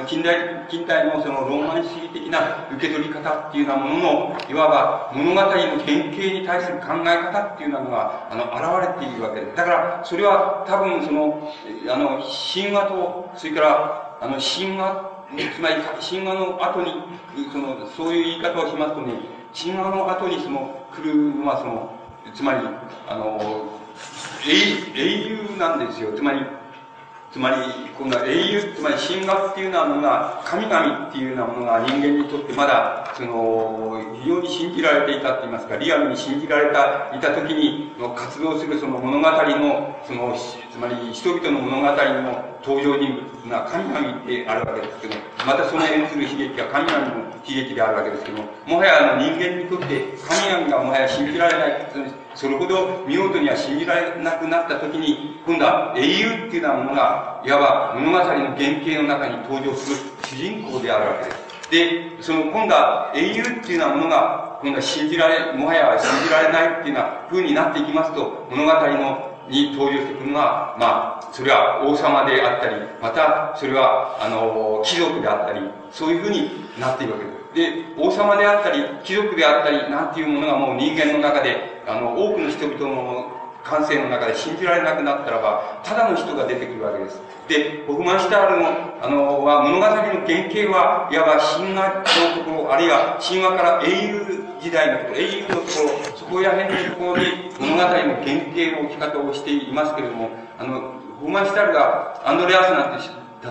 近代、近代のそのローマン主義的な受け取り方っていうようなものの、いわば物語の原型に対する考え方っていうのが、あの、現れているわけです。だから、それは多分その、あの、神話と、それから、あの、神話、つまり、神話の後に、その、そういう言い方をしますとね、神話の後にその、来るのはその、つまり、あの、英雄なんですよ。つまり、つまり、こんな英雄、つまり神話っていうようなものが、神々っていうようなものが人間にとってまだ、その、非常に信じられていたって言いますか、リアルに信じられた、いた時に、活動するその物語の、その、つまり人々の物語の登場人物が神々ってあるわけですけど、またその演ずる悲劇は神々の悲劇であるわけですけど、もはやあの人間にとって神々がもはや信じられない、それほど見事には信じられなくなった時に、今度は英雄っていうようなものが、いわば物語の原型の中に登場する主人公であるわけです。で、その今度は英雄っていうようなものが、今度は信じられ、もはや信じられないっていうような風になっていきますと、物語のに登場してくるのは、まあ、それは王様であったり、また、それは、あの、貴族であったり、そういうふうになっているわけです。で、王様であったり、貴族であったり、なんていうものがもう人間の中で、あの、多くの人々の感性の中で信じられなくなったらば、ただの人が出てくるわけです。で、ホフマンシュタールの、あの、は、物語の原型は、いわば神話のところ、あるいは神話から英雄時代のところ、英雄のところ、そこら辺のところに物語の原型の置き方をしていますけれども、あの、ホフマンシュタールがアンドレアスなんて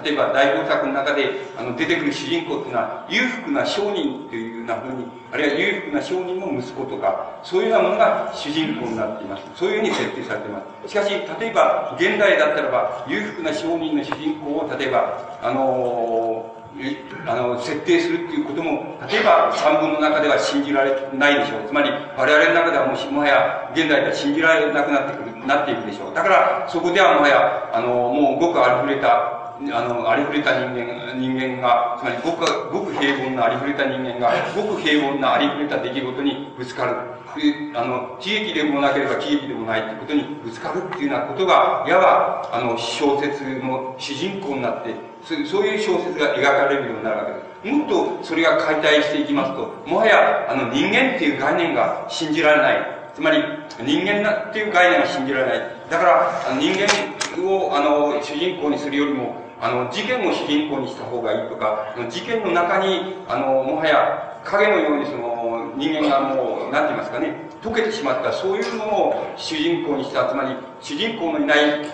例えば代表作の中であの出てくる主人公っていうのは裕福な商人というようなふうにあるいは裕福な商人の息子とかそういうようなものが主人公になっていますそういうふうに設定されていますしかし例えば現代だったらば裕福な商人の主人公を例えばあのーあの、設定するっていうことも、例えば三文の中では信じられないでしょう。つまり、我々の中ではもし、もはや、現代では信じられなくなってくる、なっていくでしょう。だから、そこではもはや、あの、もうごくありふれた、あの、ありふれた人間、人間が、つまりごく、ごく平凡なありふれた人間が、ごく平凡なありふれた出来事にぶつかる。あの、喜劇でもなければ喜劇でもないってことにぶつかるっていうようなことが、いわば、あの、小説の主人公になって、そういう小説が描かれるようになるわけです。もっとそれが解体していきますと、もはや、あの、人間っていう概念が信じられない。つまり、人間なっていう概念が信じられない。だから、人間を、あの、主人公にするよりも、あの、事件を主人公にした方がいいとか、事件の中に、あの、もはや影のようにその人間がもう、なんて言いますかね、溶けてしまった、そういうのを主人公にした、つまり、主人公のいない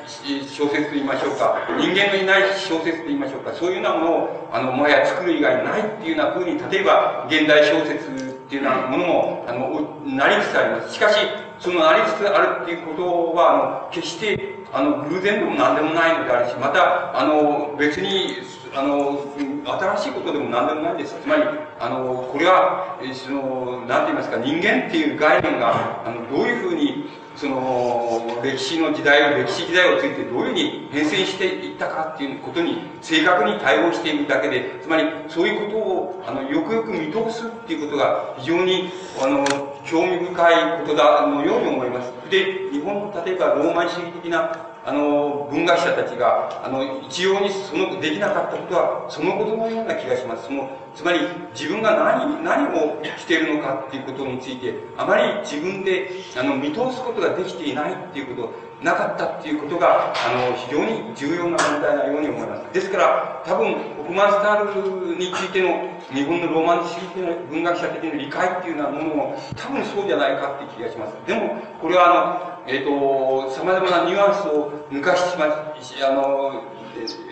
小説と言いましょうか、人間のいない小説と言いましょうか、そういうようなものを、あの、もはや作る以外ないっていうような風に、例えば、現代小説っていうようなものも、あの、なりつつあります。しかし、そのなりつつあるっていうことは、あの、決して、あの、偶然でも何でもないのであるし、また、あの、別に、あの、新しいことでも何でもないです。つまり、あの、これは、その、なんて言いますか、人間っていう概念が、あの、どういうふうに、その、歴史の時代を、歴史時代をついてどういうふうに変遷していったかっていうことに正確に対応しているだけで、つまり、そういうことを、あの、よくよく見通すっていうことが非常に、あの、興味深いことだ、のように思います。で、日本の例えばローマン主義的なあの、文学者たちが、あの、一様にその、できなかったことは、そのことのような気がします。その、つまり、自分が何、何をしているのかっていうことについて、あまり自分で、あの、見通すことができていないっていうこと、なかったっていうことが、あの、非常に重要な問題なように思います。ですから、多分、ホフマンスタールについての日本のローマン主義的な文学者的な理解っていうようなものも、多分そうじゃないかって気がします。でも、これはあの、えっ、ー、と、様々なニュアンスを抜かしまあの、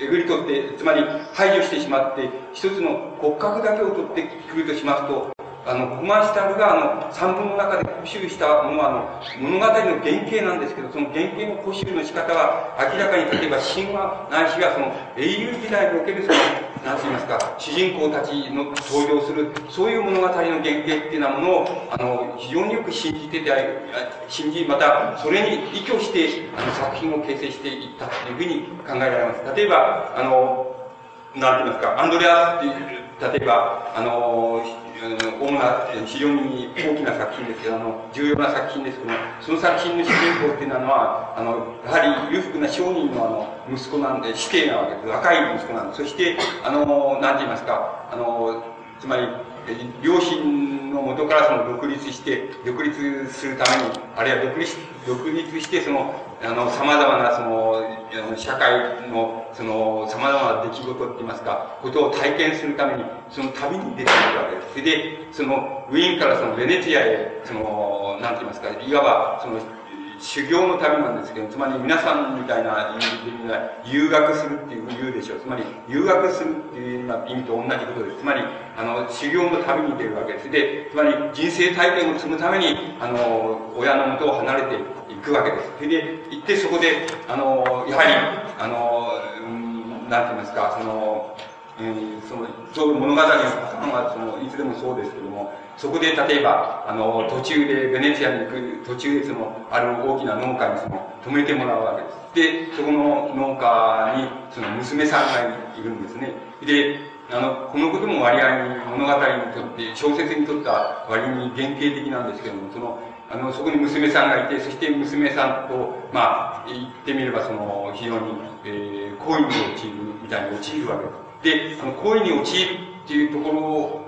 えぐり取って、つまり排除してしまって、一つの骨格だけを取ってくるとしますと、あの、コマーシタルが、あの、三文の中で補修したものは、あの、物語の原型なんですけど、その原型の補修の仕方は、明らかに、例えば神話ないしは、その、英雄時代における、その、なんて言いますか、主人公たちの登場する、そういう物語の原型っていうようなものを、あの、非常によく信じてて、信じ、また、それに依拠して、あの、作品を形成していったというふうに考えられます。例えば、あの、なんて言いますか、アンドレアスっていう、例えば、あの、主な、非常に大きな作品ですけど、あの、重要な作品ですけど、その作品の主人公っていうのは、あの、やはり裕福な商人のあの、息子なんで、死刑なわけです。若い息子なんでそして、あの、なんて言いますか、あの、つまり、両親の元からその独立して、独立するために、あるいは独立独立して、その、あの、様々な、その、社会の、その、様々な出来事って言いますか、ことを体験するために、その旅に出ていくわけです。それで、その、ウィーンからそのベネツィアへ、その、なんて言いますか、いわば、その、修行の旅なんですけど、つまり皆さんみたいな意味で留学するっていう言うでしょう。つまり、留学するっていうような意味と同じことです。つまり、あの、修行の旅に出るわけです。で、つまり人生体験を積むために、あの、親の元を離れていくわけです。それで、行ってそこで、あの、やはり、あの、うん、なんて言いますか、その、うん、その、そういう物語のパターンは、その、いつでもそうですけども、そこで例えば、あの、途中でベネチアに行く、途中でその、ある大きな農家にその、止めてもらうわけです。で、そこの農家に、その娘さんがいるんですね。で、あの、このことも割合に物語にとって、小説にとっては割に原型的なんですけども、その、あの、そこに娘さんがいて、そして娘さんと、まあ、言ってみればその、非常に、えー、恋に陥るみたいに陥るわけです。で、あの、恋に陥るっていうところを、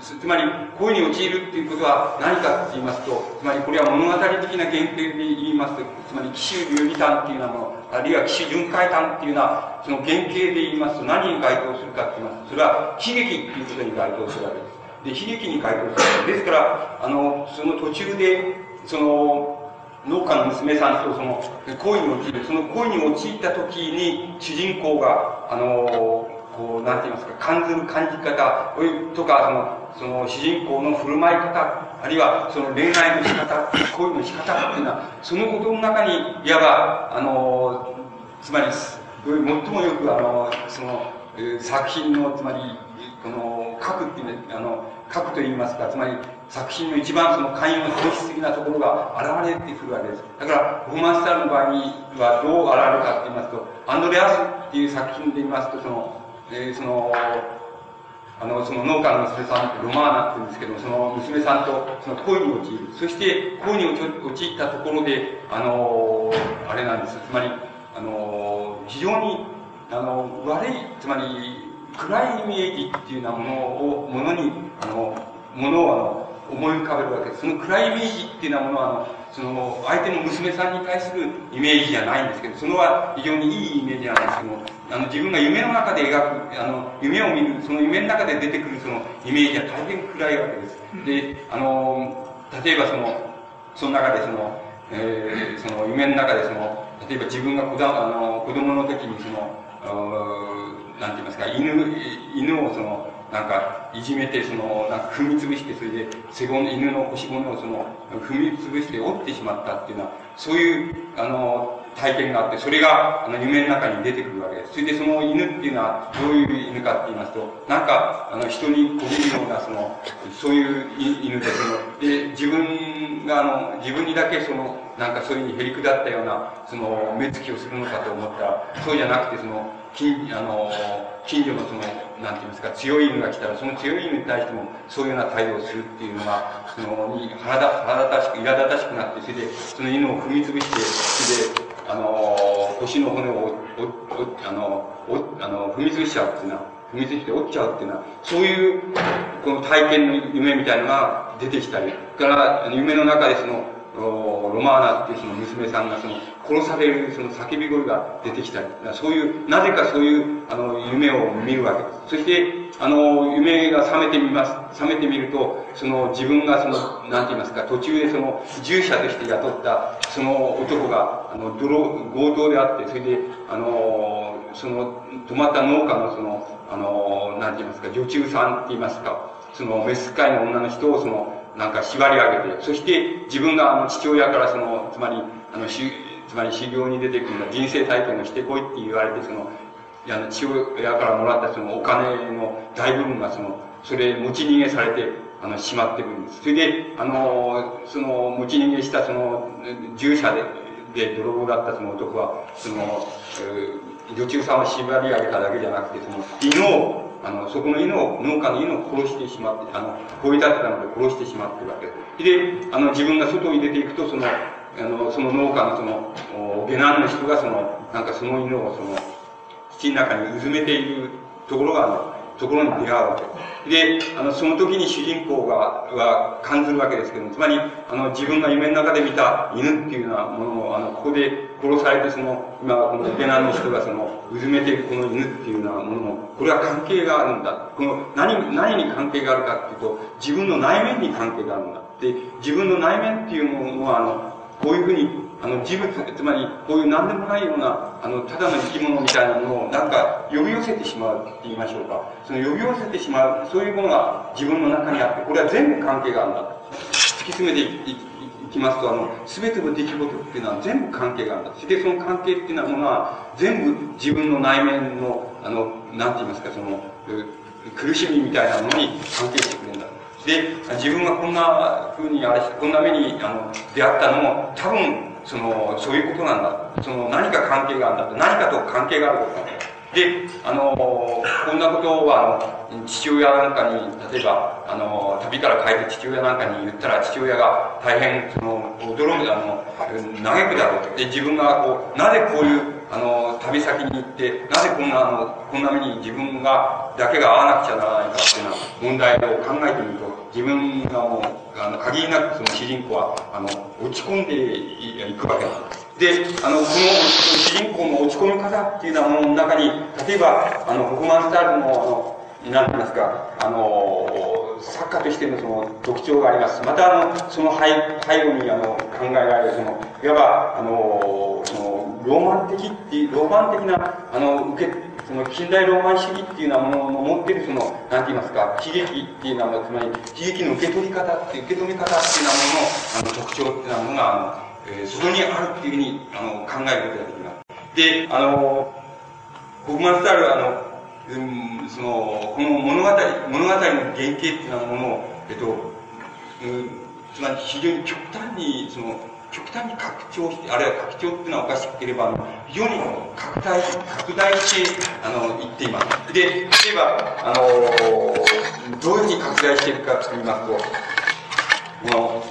つまり、恋に陥るっていうことは何かって言いますと、つまりこれは物語的な原型で言いますと、つまり騎手流理譚っていうようなもの、あるいは騎手巡回譚っていうような、その原型で言いますと何に該当するかって言いますと、それは悲劇っていうことに該当するわけです。で、悲劇に該当する。ですから、あの、その途中で、その、農家の娘さんとその恋に陥る、その恋に陥った時に主人公が、あの、こう、なんて言いますか、感ずる感じ方とか、その、その主人公の振る舞い方、あるいはその恋愛の仕方、恋の仕方っていうのは、そのことの中に、いわば、あの、つまり、最もよく、あの、その、作品の、つまり、この、書くっていう、あの、書くと言いますか、つまり、作品の一番その寛容の本質的なところが現れてくるわけです。だから、ホーマンスタールの場合にはどう現れるかって言いますと、アンドレアスっていう作品で言いますと、その、で、その、あの、その農家の娘さん、ロマーナって言うんですけど、その娘さんとその恋に陥る。そして恋に陥ったところで、あの、あれなんです。つまり、あの、非常に、あの、悪い、つまり、暗いイメージっていうようなものを、ものに、あの、ものをあの、思い浮かべるわけです。その暗いイメージっていうようなものは、あの、その、相手の娘さんに対するイメージじゃないんですけど、そのは非常にいいイメージなんですけども、あの、自分が夢の中で描く、あの、夢を見る、その夢の中で出てくるそのイメージは大変暗いわけです。で、あの、例えばその、その中でその、えー、その夢の中でその、例えば自分が子あの子供の時にその、なんて言いますか、犬、犬をその、なんか、いじめて、その、なんか踏み潰して、それで、背骨、犬の腰骨をその、踏み潰して折ってしまったっていうのは、そういう、あの、体験があって、それが、あの、夢の中に出てくるわけです。それで、その犬っていうのは、どういう犬かって言いますと、なんか、あの、人にこびるような、その、そういう犬で、その、で、自分が、あの、自分にだけ、その、なんかそういうふうにへりくだったような、その、目つきをするのかと思ったら、そうじゃなくて、その、近、あの、近所のその、なんて言いますか、強い犬が来たら、その強い犬に対しても、そういうような態度をするっていうのが、その、に腹だ、腹立たしく、苛立たしくなって、それで、その犬を踏み潰して、それで、あの、腰の骨を、お、お、あの、お、あの、踏み潰しちゃうっていうのは、踏み潰して折っちゃうっていうのは、そういう、この体験の夢みたいなのが出てきたり、から、夢の中でその、ロマーナっていうその娘さんがその殺されるその叫び声が出てきたり、そういう、なぜかそういう、あの、夢を見るわけです。そして、あの、夢が覚めてみます、覚めてみると、その自分がその、なんて言いますか、途中でその、従者として雇った、その男が、あの、泥、強盗であって、それで、あの、その、止まった農家のその、あの、なんて言いますか、女中さんって言いますか、その、召使いの女の人をその、なんか縛り上げて、そして自分があの父親からその、つまり、あの、しつまり修行に出てくるんだ、人生体験をしてこいって言われて、その、あの父親からもらったそのお金の大部分がその、それ持ち逃げされて、あの、しまってくるんです。それで、あの、その、持ち逃げしたその、従者で、で、泥棒だったその男は、その、女中さんを縛り上げただけじゃなくて、その、犬を、あの、そこの犬を、農家の犬を殺してしまって、あの、追い立てたので殺してしまってるわけです。で、あの、自分が外に出ていくと、その、あの、その農家のその、下男の人がその、なんかその犬をその、土の中にうずめているところが、ところに出会うわけで、あの、その時に主人公が、は感じるわけですけども、つまり、あの、自分が夢の中で見た犬っていうようなものを、あの、ここで殺されて、その、今、このベナの人がその、うずめているこの犬っていうようなものも、これは関係があるんだ。この、何、何に関係があるかっていうと、自分の内面に関係があるんだ。で、自分の内面っていうものは、あの、こういうふうに、あの、事物、つまり、こういう何でもないような、あの、ただの生き物みたいなのを、なんか、呼び寄せてしまうって言いましょうか。その呼び寄せてしまう、そういうものが自分の中にあって、これは全部関係があるんだ。突き詰めていきますと、あの、すべての出来事っていうのは全部関係があるんだ。そしてその関係っていうのは、全部自分の内面の、あの、なんて言いますか、その、苦しみみたいなのに関係してくるんだ。で、自分がこんな風にあれこんな目にあの出会ったのも、多分、その、そういうことなんだ。その、何か関係があるんだと。何かと関係があることなんだ。で、あの、こんなことは、あの、父親なんかに、例えば、あの、旅から帰って父親なんかに言ったら、父親が大変、その、驚く、あの、嘆くだろう。で、自分が、こう、なぜこういう、あの、旅先に行って、なぜこんな、あの、こんな目に自分が、だけが会わなくちゃならないかっていうような問題を考えてみると、自分がもう、あの、限りなくその主人公は、あの、落ち込んでいくわけなんです。で、あの、この主人公の落ち込み方っていうようなものの中に、例えば、あの、ホフマンスタールの、あの、なんて言いますか、あの、作家としてのその特徴があります。また、あの、その背背後に、あの、考えられる、その、いわば、あの、その、ローマン的っていう、ローマン的な、あの、受け、その近代ローマン主義っていうようなものの持ってるその、なんて言いますか、悲劇っていうのは、つまり、悲劇の受け取り方って、受け止め方っていうようなものの、あの、特徴っていうようなものが、あの、えー、そこにあるっていうふうにあの考えることができます。で、あの、ホフマンスタールは、あの、うん、その、この物語、物語の原型っていうようなものを、えっと、うん、つまり非常に極端に、その、極端に拡張して、あるいは拡張っていうのはおかしければ、非常に拡大、拡大して、あの、言っています。で、例えば、あの、どういうふうに拡大しているかと言いますと、この、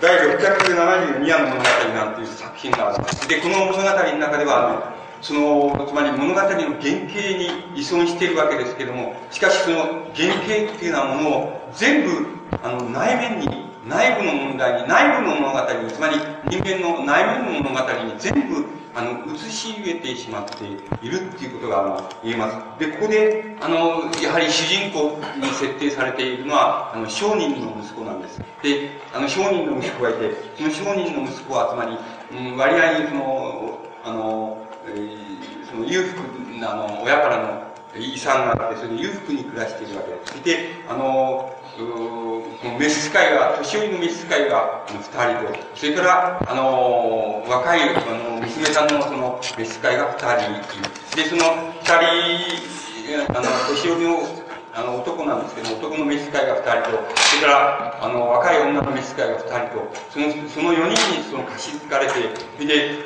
第672夜の物語なんていう作品があります。で、この物語の中では、あの、その、つまり物語の原型に依存しているわけですけれども、しかしその原型っていうようなものを全部、あの、内面に、内部の問題に、内部の物語に、つまり人間の内面の物語に全部あの、移し入れてしまっているっていうことが、あの、言えます。で、ここで、あの、やはり主人公に設定されているのは、あの、商人の息子なんです。で、あの、商人の息子がいて、その商人の息子は、つまり、うん、割合、その、あの、えー、その裕福な、あの、親からの遺産があって、それで裕福に暮らしているわけです。で、あの、この召使いが、年寄りの召使いが二人と、それから、あの、若い、あの、娘さんのその召使いが二人で、その二人、あの、年寄りの、あの、男なんですけど男の召使いが二人と、それから、あの、若い女の召使いが二人と、その、その四人にその貸し付かれて、で、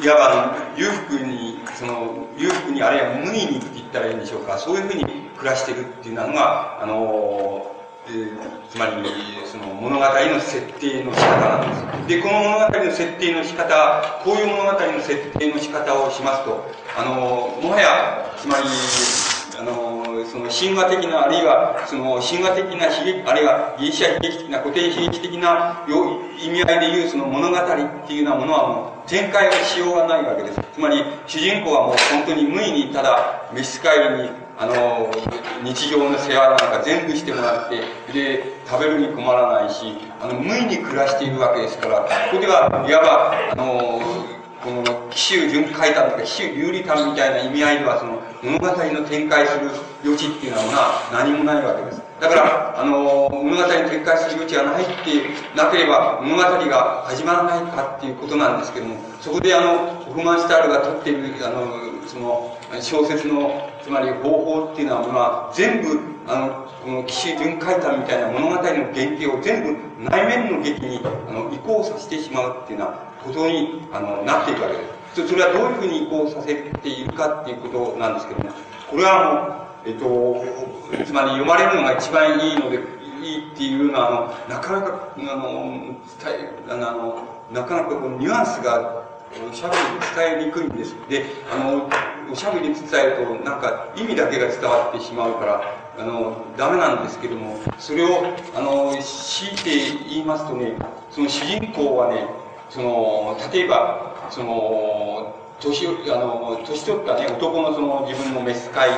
いわばあの、裕福に、その、裕福に、あるいは無意にって言ったらいいんでしょうか、そういうふうに暮らしてるっていうのが、あの、えー、つまり、その物語の設定の仕方なんです。で、この物語の設定の仕方、こういう物語の設定の仕方をしますと、あの、もはや、つまり、あの、その神話的な、あるいは、その神話的な悲劇、あるいはギリシャ悲劇的な、古典悲劇的な意味合いでいうその物語っていうようなものはもう、展開しようがないわけです。つまり、主人公はもう本当に無意にただ、召使いに、あの、日常の世話なんか全部してもらって、で、食べるに困らないし、あの、無意に暮らしているわけですから、ここでは、いわば、あの、この紀州巡回譚とか紀州有利譚みたいな意味合いではその物語の展開する余地っていうのは何もないわけです。だから、あの、物語に展開する余地がないってなければ物語が始まらないかっていうことなんですけども、そこであの、ホフマンシュタールが取っている、あの、その、小説の、つまり方法っていうのはものは全部、あの、この紀州巡回譚みたいな物語の原型を全部内面の劇にあの移行させてしまうっていうのは、ことにあのなっていくわけです。それはどういうふうに移行させているかっていうことなんですけども、これはもう、えっと、つまり読まれるのが一番いいので、いいっていうのは、あの、なかなか、あの、伝え、あの、なかなかこうニュアンスが、おしゃべり伝えにくいんです。で、あの、おしゃべり伝えると、なんか意味だけが伝わってしまうから、あの、ダメなんですけども、それを、あの、強いて言いますとね、その主人公はね、その、例えば、その、年、あの、年取ったね、男のその自分の召使い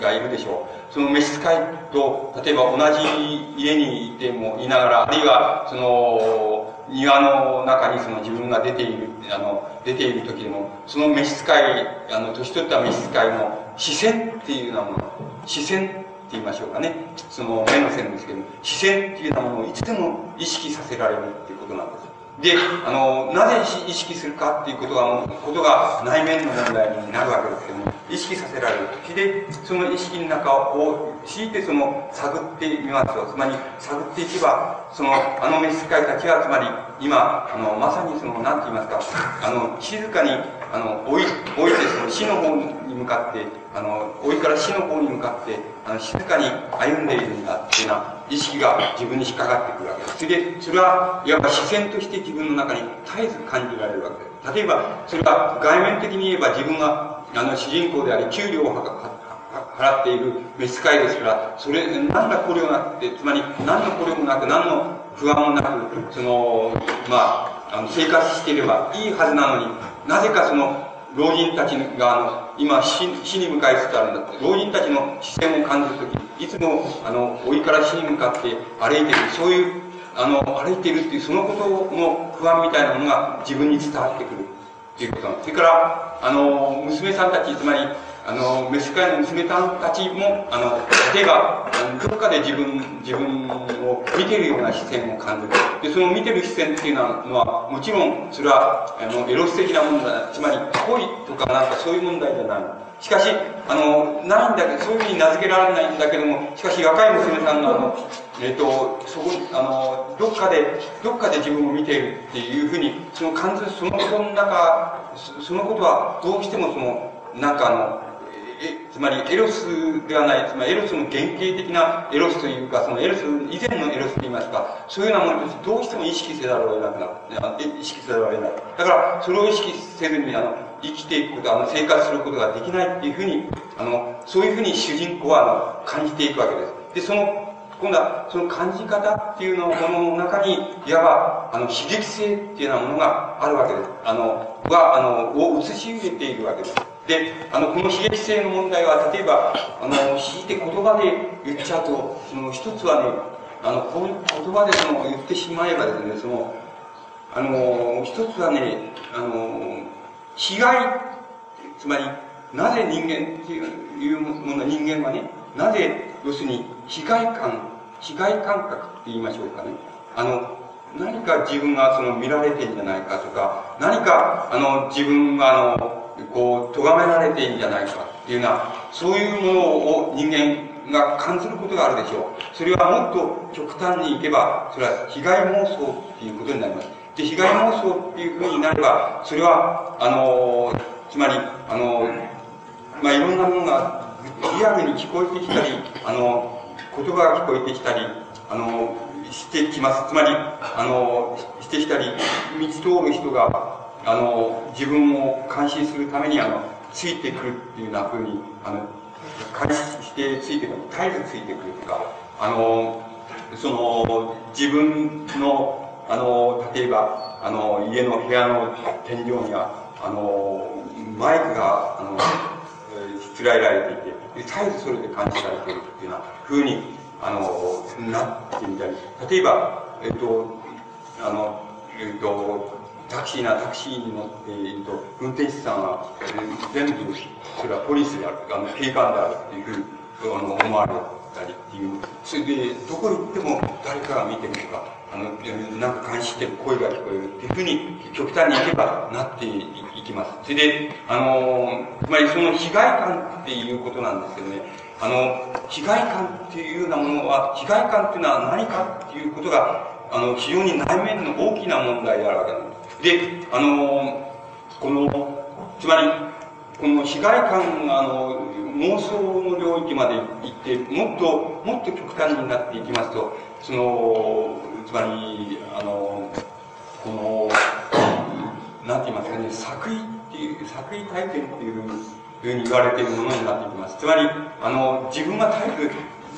がいるでしょう。その召使いと、例えば同じ家にいてもいながら、あるいは、その、庭の中にその自分が出ている、あの、出ている時でも、その召使い、あの、年取った召使いの視線っていうようなもの、視線って言いましょうかね。その目の線ですけど、視線っていうようなものをいつでも意識させられるっていうことなんです。で、あの、なぜ意識するかっていうことが、ことが内面の問題になるわけですけども、意識させられる時で、その意識の中を強いてその探ってみますと、つまり探っていけば、その、あの召使いたちは、つまり今、あの、まさにその、なんて言いますか、あの、静かに、あの、置い、置いてその死の方に向かって、あの、老いから死の方に向かって、あの、静かに歩んでいるんだっていうような、意識が自分に引っかかってくるわけです。それで、それは、いわば視線として自分の中に絶えず感じられるわけです。例えば、それは外面的に言えば自分が、あの、主人公であり、給料を払っている召使いですから、それ、何らこれをなくて、つまり、何のこれもなく、何の不安もなく、その、まあ、あの生活していればいいはずなのに、なぜかその、老人たちが、あの、今死、に向かいつつあるんだって、老人たちの視線を感じるとき、いつも、あの、老いから死に向かって歩いている、そういう、あの、歩いているっていう、そのことの不安みたいなものが自分に伝わってくるっていうことなんです。それから、あの、娘さんたち、つまり、あの、召使いの娘さんたちも、あの、例えば、どっかで自分、自分を見てるような視線を感じる。で、その見てる視線っていうのは、もちろん、それは、あの、エロス的な問題、つまり、恋とかなんかそういう問題じゃない。しかし、あの、ないんだけど、そういうふうに名付けられないんだけども、しかし若い娘さんが、あの、えっ、ー、と、そこ、あの、どっかで、どっかで自分を見ているっていうふうに、その感じる、そのことの中、そのことは、どうしてもその、なんかあの、えつまりエロスではない、つまりエロスの原型的なエロスというか、そのエロス以前のエロスといいますか、そういうようなものとしてどうしても意識せざるを得なくなる。意識せざるを得ない。だから、それを意識せずに、あの、生きていくこと、あの、生活することができないっていうふうに、あの、そういうふうに主人公は、あの、感じていくわけです。で、その、今度は、その感じ方っていうのものの中に、いわば、あの、刺激性っていうようなものがあるわけです。あの、は、あの、を映し入れているわけです。で、あの、この刺激性の問題は、例えば、あの、引いて言葉で言っちゃうと、その、一つはね、あの、こういう言葉でその、言ってしまえばですね、その、あの、一つはね、あの、被害、つまり、なぜ人間っていうもの、人間はね、なぜ、要するに、被害感、被害感覚って言いましょうかね。あの、何か自分がその見られてんじゃないかとか、何か、あの、自分があの、こう、咎められていいんじゃないかっていうような、そういうものを人間が感じることがあるでしょう。それはもっと極端にいけば、それは被害妄想っていうことになります。で、被害妄想っていうふうになれば、それは、あの、つまり、あの、まあ、いろんなものがリアルに聞こえてきたり、あの、言葉が聞こえてきたり、あの、してきます。つまり、あの、してきたり、道通る人が、あの、自分を監視するために、あの、ついてくるっていうように、あの、監視してついてくる、絶えずついてくるとか、あの、その、自分の、あの、例えば、あの、家の部屋の天井には、あの、マイクが、あの、しつらえられていて、絶えずそれで監視されているっていうような風に、あの、なってみたり、例えば、えっと、あの、えっと、タクシーなタクシーに乗っていると、運転手さんは、全部、それはポリスである、あの、警官であるっていうふうに、あの、思われたりっていう。それで、どこ行っても誰かが見てるとか、あの、なんか監視してる声が聞こえるっていうふうに、極端にいけばなっていきます。それで、あの、つまりその被害感っていうことなんですけどね、あの、被害感っていうようなものは、被害感っていうのは何かっていうことが、あの、非常に内面の大きな問題であるわけなんです。で、あの、この、つまり、この被害感が、あの、妄想の領域まで行って、もっと、もっと極端になっていきますと、その、つまり、あの、この、なんて言いますかね、作為っていう、作為体験っていうふうに言われているものになっていきます。つまり、あの、自分が体育、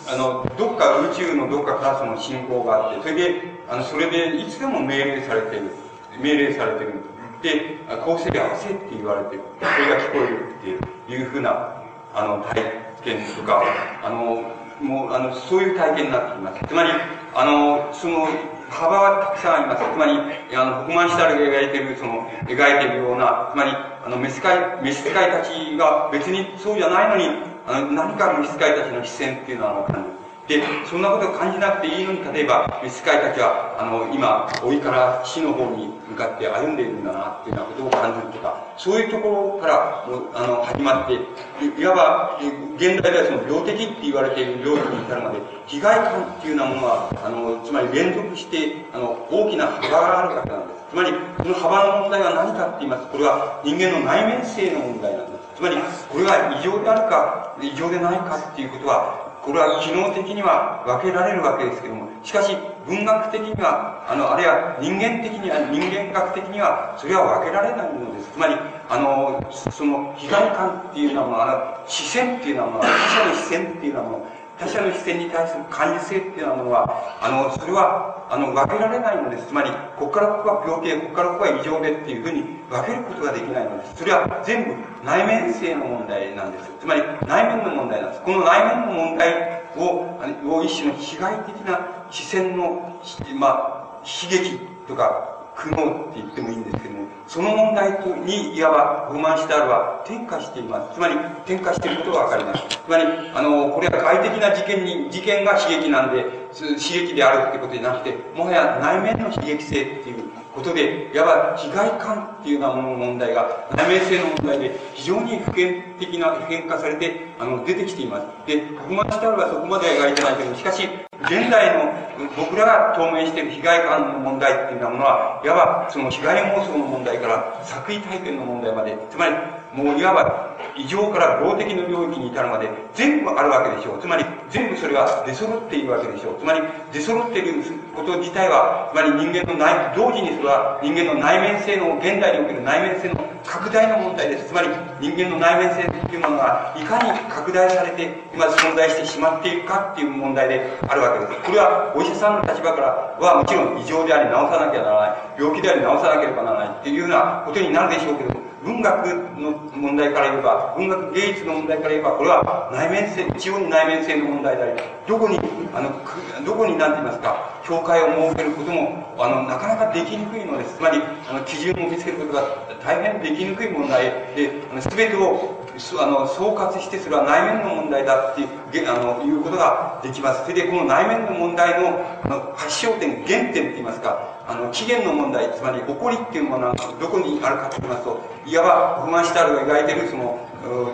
あの、どっか宇宙のどっかからその信号があって、それで、あの、それでいつでも命令されている。命令されている。で、構成合わせって言われている。それが聞こえるっていうふうな、あの、体験とか、あの、もう、あの、そういう体験になってきます。つまり、あの、その、幅はたくさんあります。つまり、あの、北満シタルが描いてる、その、描いてるような、つまり、あの、召使い、召使いたちが別にそうじゃないのに、あの、何か召使いたちの視線っていうのは、あの、感じで、そんなことを感じなくていいのに、例えば、召使いたちは、あの、今、老いから死の方に向かって歩んでいるんだな、っていうようなことを感じるとか、そういうところから、あの、始まって、いわば、現代ではその病的って言われている領域に至るまで、被害感っていうようなものは、あの、つまり連続して、あの、大きな幅があるわけなんです。つまり、この幅の問題は何かって言いますと、これは人間の内面性の問題なんです。つまり、これが異常であるか、異常でないかっていうことは、これは機能的には分けられるわけですけども、しかし文学的には、あの、あるいは人間的には、人間学的には、それは分けられないものです。つまり、あの、その被害感っていうのは、あの、視線っていうのは、他者の視線っていうのは、他者の視線に対する感受性っていうものは、あの、それは、あの、分けられないのです。つまり、ここからここは病気で、ここからここは異常でっていうふうに分けることができないのです。それは全部内面性の問題なんです。つまり、内面の問題なんです。この内面の問題を、を一種の被害的な視線の、まあ、刺激とか、苦悩って言ってもいいんですけど、その問題に、いわば、不満してあるは転化しています。つまり、転化していることがわかります。つまり、あの、これは外的な事件に、事件が刺激なんで、刺激であるってことじゃなくて、もはや内面の刺激性っていうことで、いわば被害感っていうようなものの問題が、内面性の問題で、非常に普遍的な、普遍化されて、あの、出てきています。で、不満してあるはそこまで描いてないけど、しかし、現代の僕らが当面している被害感の問題っていうようなものは、いわばその被害妄想の問題から作為体験の問題まで、つまりもういわば異常から病的の領域に至るまで全部あるわけでしょう。つまり全部それは出揃っているわけでしょう。つまり出揃っていること自体は、つまり人間の内、同時にそれは人間の内面性の、現代における内面性の拡大の問題です。つまり人間の内面性というものがいかに拡大されて今存在してしまっているかっていう問題であるわけです。これはお医者さんの立場からはもちろん異常であり治さなきゃならない。病気であり治さなければならないっていうようなことになるでしょうけども、文学の問題から言えば、文学芸術の問題から言えば、これは内面性、一応に内面性の問題であり、どこに、あの、どこに何て言いますか、境界を設けることも、あの、なかなかできにくいのです。つまり、あの、基準を見つけることが大変できにくい問題で、すべてをあの総括してそれは内面の問題だっていうあのいうことができます。それでこの内面の問題のあの発祥点、原点って言いますか、あの起源の問題、つまり起こりっていうものはどこにあるかと言いますと、いわば不満シタルが描いてるその、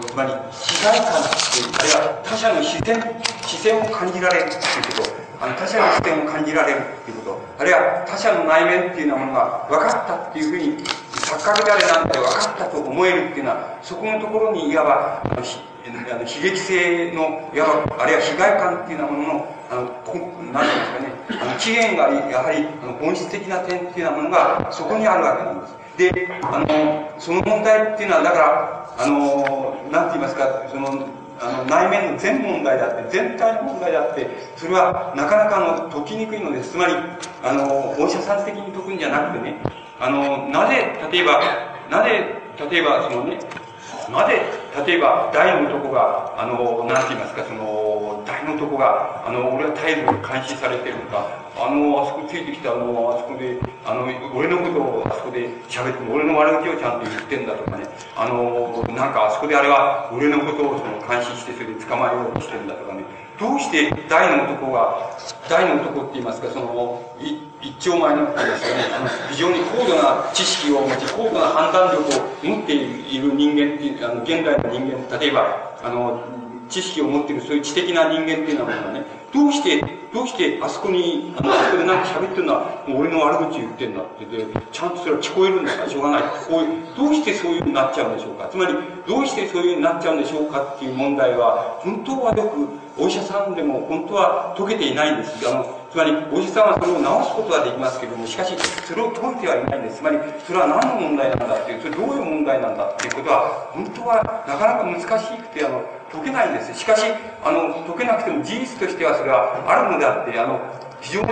つまり被害感っていう、あるいは他者の視線、視線を感じられるっていうこと、あの他者の視点を感じられるっていうこと、あるいは他者の内面っていうようなものが分かったっていうふうに錯覚であれなんて分かったと思えるっていうのは、そこのところにいわば、あのあの悲劇性の、いわば、あるいは被害感っていうようなものの、あの、なんていうんですかね、あの、起源がやはり、あの本質的な点っていうようなものが、そこにあるわけなんです。で、あの、その問題っていうのは、だから、あの、なんて言いますか、その、あの内面の全問題であって全体の問題であってそれはなかなかの解きにくいのです。つまりあのお医者さん的に解くんじゃなくてねあのなぜ例えばなぜ例えばそのねなぜ、例えば、大の男が、あの、なんて言いますか、その、大の男が、あの、俺は絶えず監視されてるのか、あの、あそこついてきた、あの、あそこで、あの、俺のことをあそこで喋って俺の悪口をちゃんと言ってんだとかね、あの、なんかあそこであれは、俺のことをその監視して、それで捕まえようとしてるんだとかね、どうして大の男が、大の男って言いますか、その、一丁前のことですよね、あの、非常に高度な知識を持ち、高度な判断力を持っている人間っていう、あの、現代の人間、例えば、あの、知識を持っているそういう知的な人間っていうのはね、どうして、どうしてあそこに、あの、そこでなんか喋ってるのは、もう俺の悪口言ってんだってで、ちゃんとそれは聞こえるんだか？らしょうがない。こういう、どうしてそういうになっちゃうんでしょうか？つまり、どうしてそういうになっちゃうんでしょうか？っていう問題は、本当はよく、お医者さんでも本当は解けていないんです。あの、つまり、お医者さんはそれを治すことはできますけれども、しかし、それを解いてはいないんです。つまり、それは何の問題なんだっていう、それどういう問題なんだっていうことは、本当はなかなか難しくて、あの、解けないんです。しかし、あの、解けなくても事実としてはそれはあるのであって、あの、非常に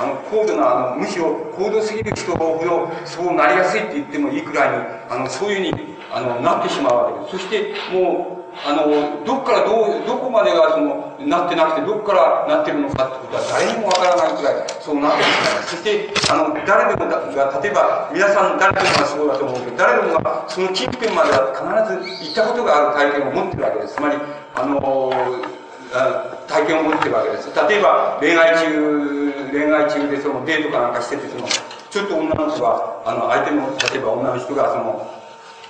あの高度なあのむしろ高度すぎる人ほどそうなりやすいって言ってもいいくらいにあのそういうふうにあのなってしまうわけですそしてもうあの、どっからどう、どこまでがその、なってなくて、どっからなってるのかってことは誰にもわからないくらい、そうなってしまう。そして、あの、誰でもが、例えば、皆さん誰でもがそうだと思うけど、誰でもが、その近辺までは必ず行ったことがある体験を持ってるわけです。つまり、あの、体験を持ってるわけです。例えば、恋愛中、恋愛中でそのデートかなんかしてて、その、ちょっと女の子が、あの、相手の、例えば女の人が、その、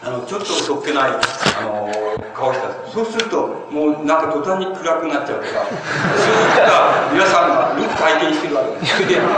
あの、ちょっとそっけない、あの、顔した。そうすると、もうなんか途端に暗くなっちゃうとか、そういった皆さんがよく体験してるわけです。それで、あの、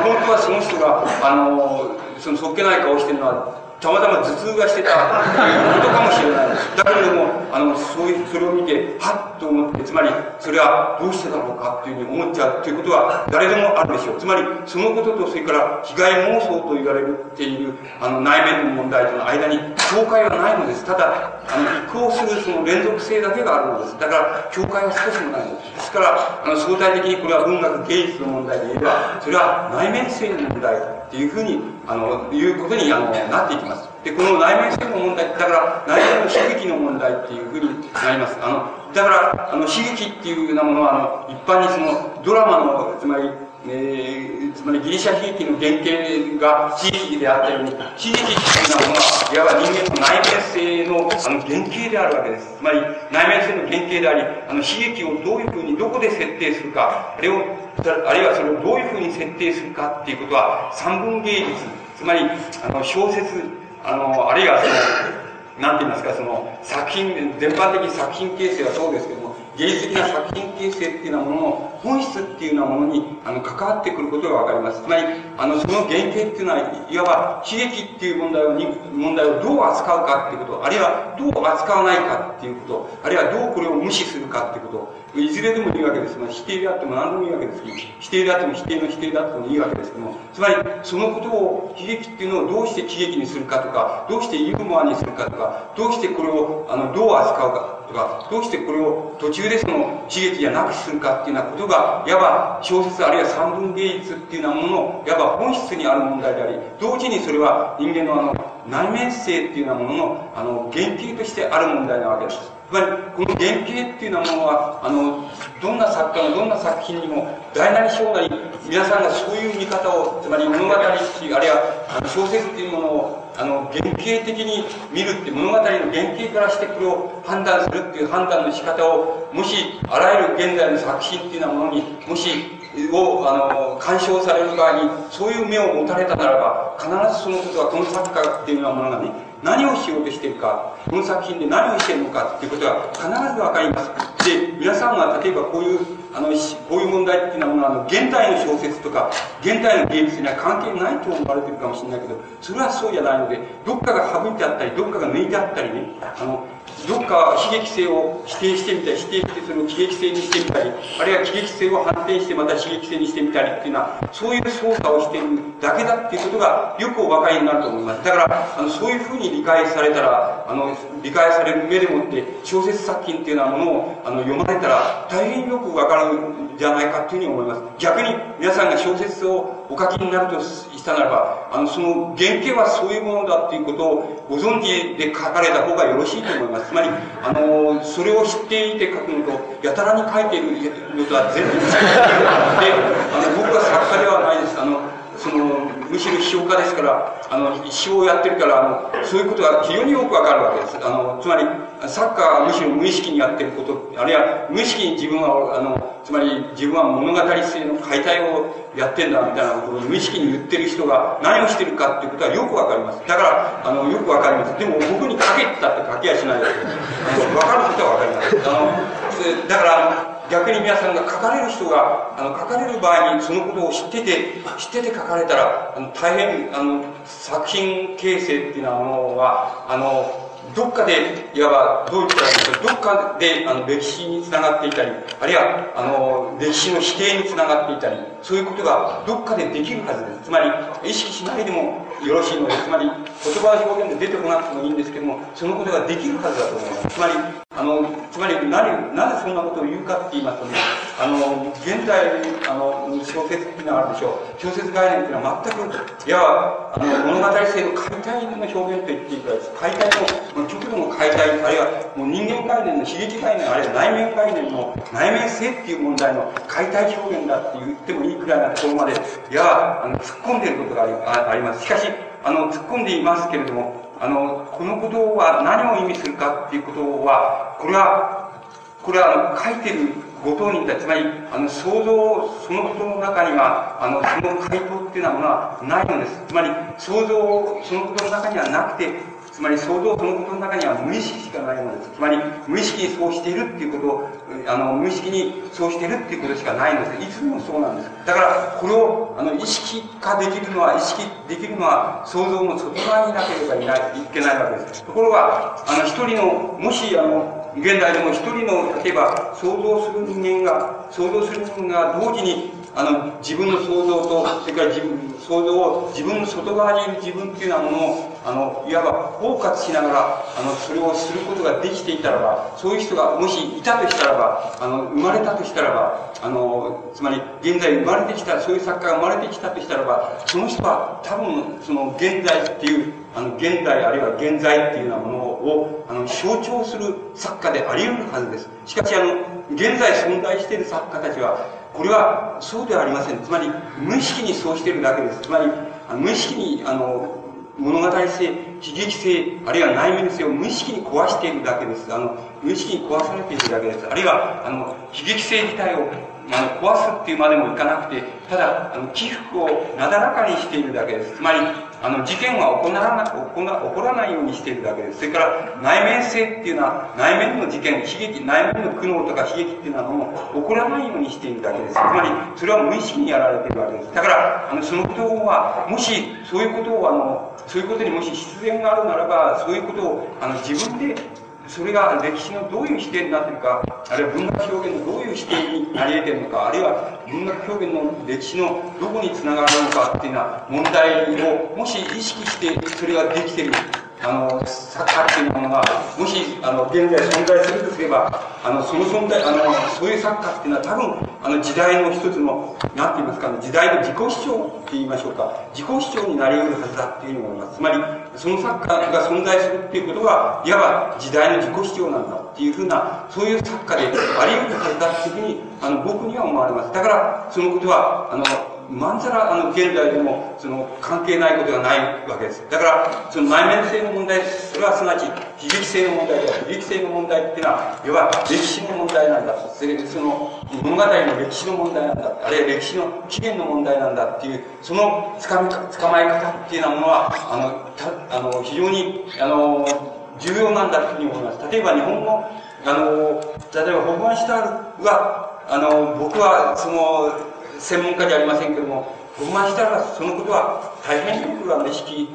本当はその人が、あの、そのそっけない顔してるのは、たまたま頭痛がしてたことかもしれない。だけれども、あの、そういう、それを見て、はっと思って、つまり、それはどうしてだろうかっていうふうに思っちゃうということは、誰でもあるでしょう。つまり、そのことと、それから、被害妄想と言われている、あの、内面の問題との間に、境界はないのです。ただ、あの、移行するその連続性だけがあるのです。だから、境界は少しもないのです。ですから、あの、相対的にこれは文学芸術の問題で言えば、それは内面性の問題っていうふうに、あの、いうことに、あの、なっていきます。で、この内面性の問題、だから内面の悲劇の問題っていうふうになります。あの、だから、あの、悲劇っていうようなものは、あの、一般にその、ドラマの、つまり、えー、つまりギリシャ悲劇の原型が悲劇であったように、悲劇っていうようなものは、いわば人間の内面性のあの原型であるわけです。つまり、内面性の原型であり、あの悲劇をどういうふうに、どこで設定するか、あれを、あるいはそれをどういうふうに設定するかっていうことは、三文芸術、つまり、あの、小説、あの、あるいはその、なんて言いますか、その、作品、全般的に作品形成はそうですけども、芸術的な作品形成っていうようなものの本質っていうようなものに、あの、関わってくることがわかります。つまり、あの、その原型っていうのは、いわば、悲劇っていう問題をに、問題をどう扱うかっていうこと、あるいはどう扱わないかっていうこと、あるいはどうこれを無視するかっていうこと、いずれでもいいわけです。まあ、否定であっても何でもいいわけですけど、否定であっても否定の否定であってもいいわけですけども、つまり、そのことを、悲劇っていうのをどうして喜劇にするかとか、どうしてユーモアにするかとか、どうしてこれを、あの、どう扱うかとか、どうしてこれを途中でその悲劇じゃなくするかっていうようなことが、いわば小説あるいは三文芸術っていうようなものの、いわば本質にある問題であり、同時にそれは人間のあの、内面性っていうようなものの、あの、原型としてある問題なわけです。つまり、この原型っていうようなものは、あの、どんな作家のどんな作品にも、大なり小なり、皆さんがそういう見方を、つまり物語っていう、あるいは小説っていうものを、あの、原型的に見るって物語の原型からしてこれを判断するっていう判断の仕方を、もし、あらゆる現代の作品っていうようなものに、もし、を、あの、干渉される場合に、そういう目を持たれたならば、必ずそのことは、この作家っていうようなものがね、何をしようとしているか、この作品で何をしているのかっていうことが必ず分かります。で、皆さんは例えばこういう、あの、こういう問題っていうのは、あの、現代の小説とか、現代の芸術には関係ないと思われてるかもしれないけど、それはそうじゃないので、どっかが省いてあったり、どっかが抜いてあったりね、あの、どっか悲劇性を否定してみたり、否定してその喜劇性にしてみたり、あるいは喜劇性を反転してまた刺激性にしてみたりっていうのは、そういう操作をしているだけだっていうことがよくお分かりになると思います。だから、あの、そういうふうに理解されたら、あの、理解される目でもって、小説作品っていうようなものをあの読まれたら、大変よくわかるんじゃないかっていうふうに思います。逆に、皆さんが小説をお書きになるとしたならば、あの、その原型はそういうものだっていうことをご存知で書かれた方がよろしいと思います。つまり、あの、それを知っていて書くのと、やたらに書いているのとは全然違う。で、あの、僕は作家ではないです。あの、その、むしろ批評家ですから、あの、批評をやってるから、あの、そういうことが非常によくわかるわけです。あの、つまり、サッカーはむしろ無意識にやってること、あるいは無意識に自分は、あの、つまり自分は物語性の解体をやってんだみたいなことを無意識に言ってる人が何をしてるかっていうことはよくわかります。だから、あの、よくわかります。でも僕に書けたって書きやしないです、わかることはわかります。あの、だから、逆に皆さんが書かれる人が、あの、書かれる場合にそのことを知ってて、知ってて書かれたら、あの大変、あの、作品形成っていうのは、あの、どっかで、いわば、どういったらいいでしょう、どっかで、あの、歴史につながっていたり、あるいは、あの、歴史の否定につながっていたり、そういうことがどっかでできるはずです。つまり、意識しないでもよろしいので、つまり、言葉表現で出てこなくてもいいんですけども、そのことができるはずだと思います。つまり、あの、つまり何、なぜそんなことを言うかって言いますとね、あの、現代、あの、小説っていうのはあるでしょう。小説概念っていうのは全く、いや、あの、物語性の解体の表現と言っていいかです。解体の、極度の解体、あるいはもう人間概念の悲劇概念、あるいは内面概念の内面性っていう問題の解体表現だって言ってもいいくらいなところまで、いや、あの、突っ込んでいることがあります。しかし、あの、突っ込んでいますけれども、あの、このことは何を意味するかっていうことは、これは、これはあの書いてるご当人たち、つまり、あの、想像、そのことの中には、あの、その回答っていうようなものはないのです。つまり、想像、そのことの中にはなくて、つまり想像そのことの中には無意識しかないのです。つまり無意識にそうしているっていうことを、あの、無意識にそうしているっていうことしかないのです。いつもそうなんです。だから、これを、あの、意識化できるのは、意識できるのは、想像の外側になければいないいけないわけです。ところが、あの、一人の、もし、あの、現代でも一人の、例えば、想像する人間が、想像する人間が同時に、あの、自分の想像と、それから自分、想像を、自分の外側にいる自分っていうようなものを、あの、いわば包括しながら、あの、それをすることができていたらば、そういう人がもしいたとしたらば、あの、生まれたとしたらば、あの、つまり、現在生まれてきた、そういう作家が生まれてきたとしたらば、その人は多分、その現在っていう、あの、現代あるいは現在っていうようなものを、あの、象徴する作家であり得るはずです。しかし、あの、現在存在している作家たちは、これはそうではありません。つまり、無意識にそうしてるだけです。つまり、無意識に、あの、物語性、悲劇性、あるいは内面性を無意識に壊しているだけです。あの、無意識に壊されているだけです。あるいは、あの、悲劇性自体をあの壊すっていうまでもいかなくて、ただ、あの起伏をなだらかにしているだけです。つまり、あの、事件は起こらな起こ起こらないようにしているだけです。それから、内面性っていうのは、内面の事件、悲劇、内面の苦悩とか悲劇っていうのはもう起こらないようにしているだけです。つまり、それは無意識にやられているわけです。だから、あの、そのことは、もし、そういうことを、あの、そういうことにもし必然があるならば、そういうことを、あの、自分でそれが歴史のどういう視点になってるか、あるいは文学表現のどういう視点になり得てるのか、あるいは文学表現の歴史のどこにつながるのかっていうような問題を、もし意識してそれができてるあの、サッカーっていうものが、もし、あの、現在存在するとすれば、あの、その存在、あの、そういうサッカーっていうのは多分、あの、時代の一つの、なんて言いますかね、時代の自己主張って言いましょうか、自己主張になり得るはずだっていうふうに思います。つまり、そのサッカーが存在するっていうことは、いわば時代の自己主張なんだっていうふうな、そういうサッカーであり得るはずだっていうふうに、あの、僕には思われます。だから、そのことは、あの、まんざら、あの、現代でも、その、関係ないことがないわけです。だから、その内面性の問題、それはすなわち、悲劇性の問題である。悲劇性の問題っていうのは、要は、歴史の問題なんだ。それその、物語の歴史の問題なんだ。あるいは歴史の起源の問題なんだっていう、その、つかみ、捕まえ方っていうようなものは、あの、た、あの、非常に、あの、重要なんだというふうに思います。例えば、日本の、あの、例えば、ホフマンシュタールは、あの、僕は、その、専門家じゃありませんけども、傲慢したら、そのことは大変よくあの意識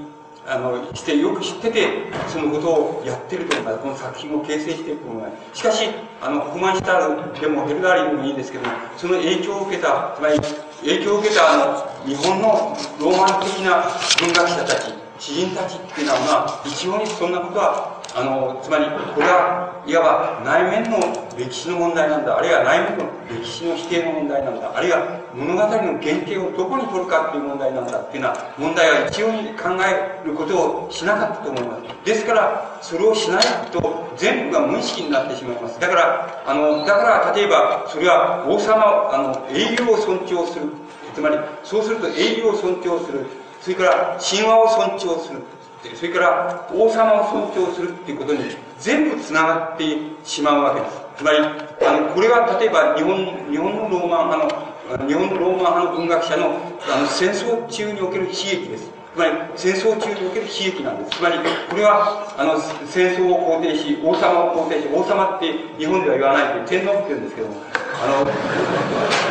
あの、してよく知ってて、そのことをやってるといます。この作品を形成していると思います。しかし、あの、不満したでもヘルダーリンでもいいんですけども、その影響を受けた、つまり、影響を受けたあの、日本のローマン的な文学者たち、詩人たちっていうのは、まあ一応にそんなことはあの、つまり、これはいわば内面の歴史の問題なんだ、あるいは内面の歴史の否定の問題なんだ、あるいは物語の原型をどこに取るかっていう問題なんだっていうような問題は一応に考えることをしなかったと思います。ですから、それをしないと全部が無意識になってしまいます。だから、あの、だから例えば、それは王様、あの、英雄を尊重する。つまり、そうすると英雄を尊重する。それから神話を尊重する。それから王様を尊重するっていうことに全部つながってしまうわけです。つまり、あの、これは例えば日本、日本のローマン派の、日本のローマン派の文学者のあの戦争中における悲劇です。つまり戦争中における悲劇なんです。つまり、これは、あの、戦争を肯定し、王様を肯定し、王様って日本では言わないで天皇って言うんですけども、あの、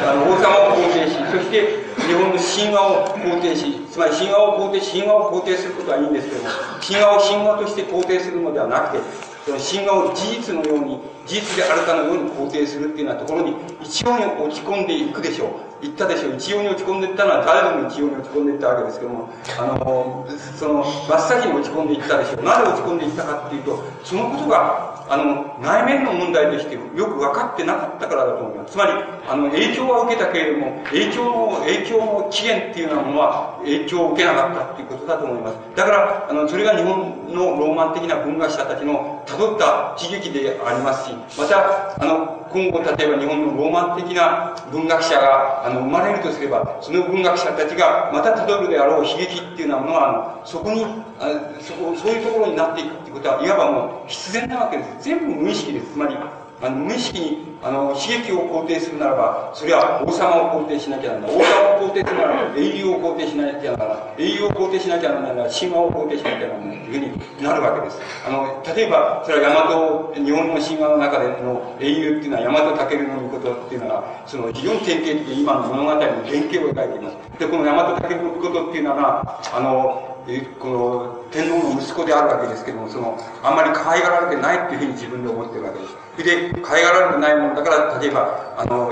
あの王様を肯定し、そして日本の神話を肯定し、つまり神話を肯定、神話を肯定することはいいんですけども、神話を神話として肯定するのではなくて、その神話を事実のように、事実であるかのように肯定するっていうようなところに一様に落ち込んでいくでしょう。言ったでしょう。一様に落ち込んでいったのは誰でも一様に落ち込んでいったわけですけども、あの、その、真っ先に落ち込んでいったでしょう。なぜ落ち込んでいったかっていうと、そのことがあの、内面の問題としてよく分かってなかったからだと思います。つまり、あの、影響は受けたけれども、影響の、影響の起源っていうようなものは、影響を受けなかったっていうことだと思います。だから、あの、それが日本のローマン的な文学者たちの辿った悲劇でありますし、また、あの、今後、例えば日本のローマン的な文学者が、あの、生まれるとすれば、その文学者たちがまた辿るであろう悲劇っていうようなものは、あの、そこに、あそこ、そういうところになっていくってことは、いわばもう必然なわけです。全部無意識です。つまり、あの無意識にあの刺激を肯定するならば、それは王様を肯定しなきゃならない。王様を肯定するならば、英雄を肯定しなきゃならない。英雄を肯定しなきゃならない。神話を肯定しなきゃならない。というふうになるわけです。あの、例えば、それは大和、日本の神話の中での英雄っていうのは、大和武の御事っていうのは、その非常に典型的に今の物語の原型を描いています。で、この大和武の御事っていうのは、あの、この天皇の息子であるわけですけども、その、あんまり可愛がられてないっていうふうに自分で思ってるわけです。それで、変えがられてないものだから、例えば、あの、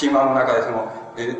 神話の中でその、え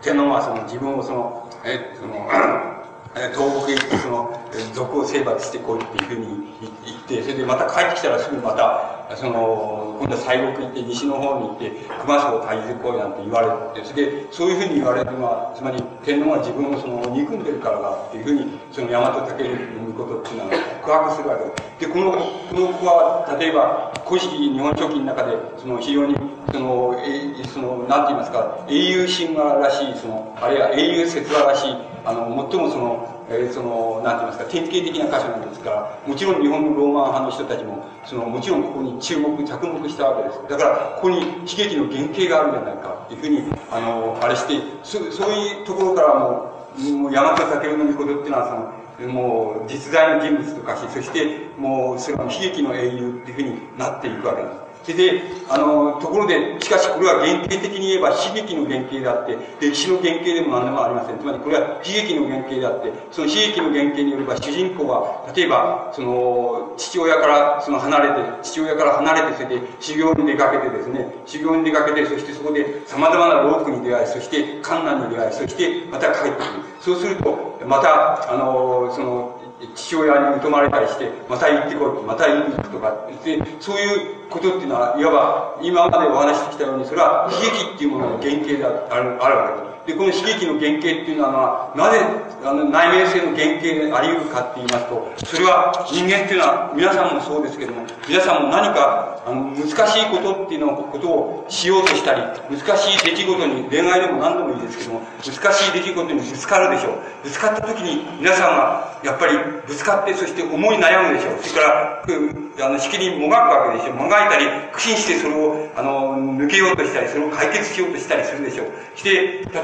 天皇はその自分をその、えその、東北へ行ってその、族を征伐してこいっていうふうに言って、それでまた帰ってきたらすぐまた、その、今度は西国行って西の方に行って、熊荘を退治こいなんて言われて、それで、そういうふうに言われるのは、つまり天皇は自分をその、憎んでるからだっていうふうに、その大和武尊のことっていうのは告白するわけです。で、この、この子は、例えば、古式日本書紀の中で、その非常に、その、えその、なんて言いますか、英雄神話らしい、その、あるいは英雄説話らしい、あの、最もその、えー、その、なんて言いますか、典型的な箇所なんですから、もちろん日本のローマン派の人たちも、その、もちろんここに注目、着目したわけです。だから、ここに悲劇の原型があるんじゃないか、っていうふうに、あの、あれして、そそういうところからもう、もう、大和武の御事っていうのは、その、もう、実在の人物とかし、そして、もう、それは悲劇の英雄っていうふうになっていくわけです。それで、あの、ところで、しかしこれは原型的に言えば悲劇の原型であって、歴史の原型でも何でもありません。つまりこれは悲劇の原型であって、その悲劇の原型によれば主人公は、例えば、その、父親からその離れて、父親から離れて、それで修行に出かけてですね、修行に出かけて、そしてそこで様々な労苦に出会い、そして観難に出会い、そしてまた帰ってくる。そうすると、また、あの、その、父親に疎まれたりして、また行ってこい、また行くとか、で、そういうことっていうのは、いわば、今までお話してきたように、それは悲劇っていうものの原型であるあるわけです。で、この悲劇の原型っていうのは、なぜ、あの、内面性の原型であり得るかって言いますと、それは人間っていうのは、皆さんもそうですけども、皆さんも何か、あの、難しいことっていうのことをしようとしたり、難しい出来事に、恋愛でも何でもいいですけども、難しい出来事にぶつかるでしょう。ぶつかった時に、皆さんは、やっぱりぶつかって、そして思い悩むでしょう。それから、あの、しきりもがくわけでしょう。もがいたり、苦心してそれを、あの、抜けようとしたり、それを解決しようとしたりするでしょう。して、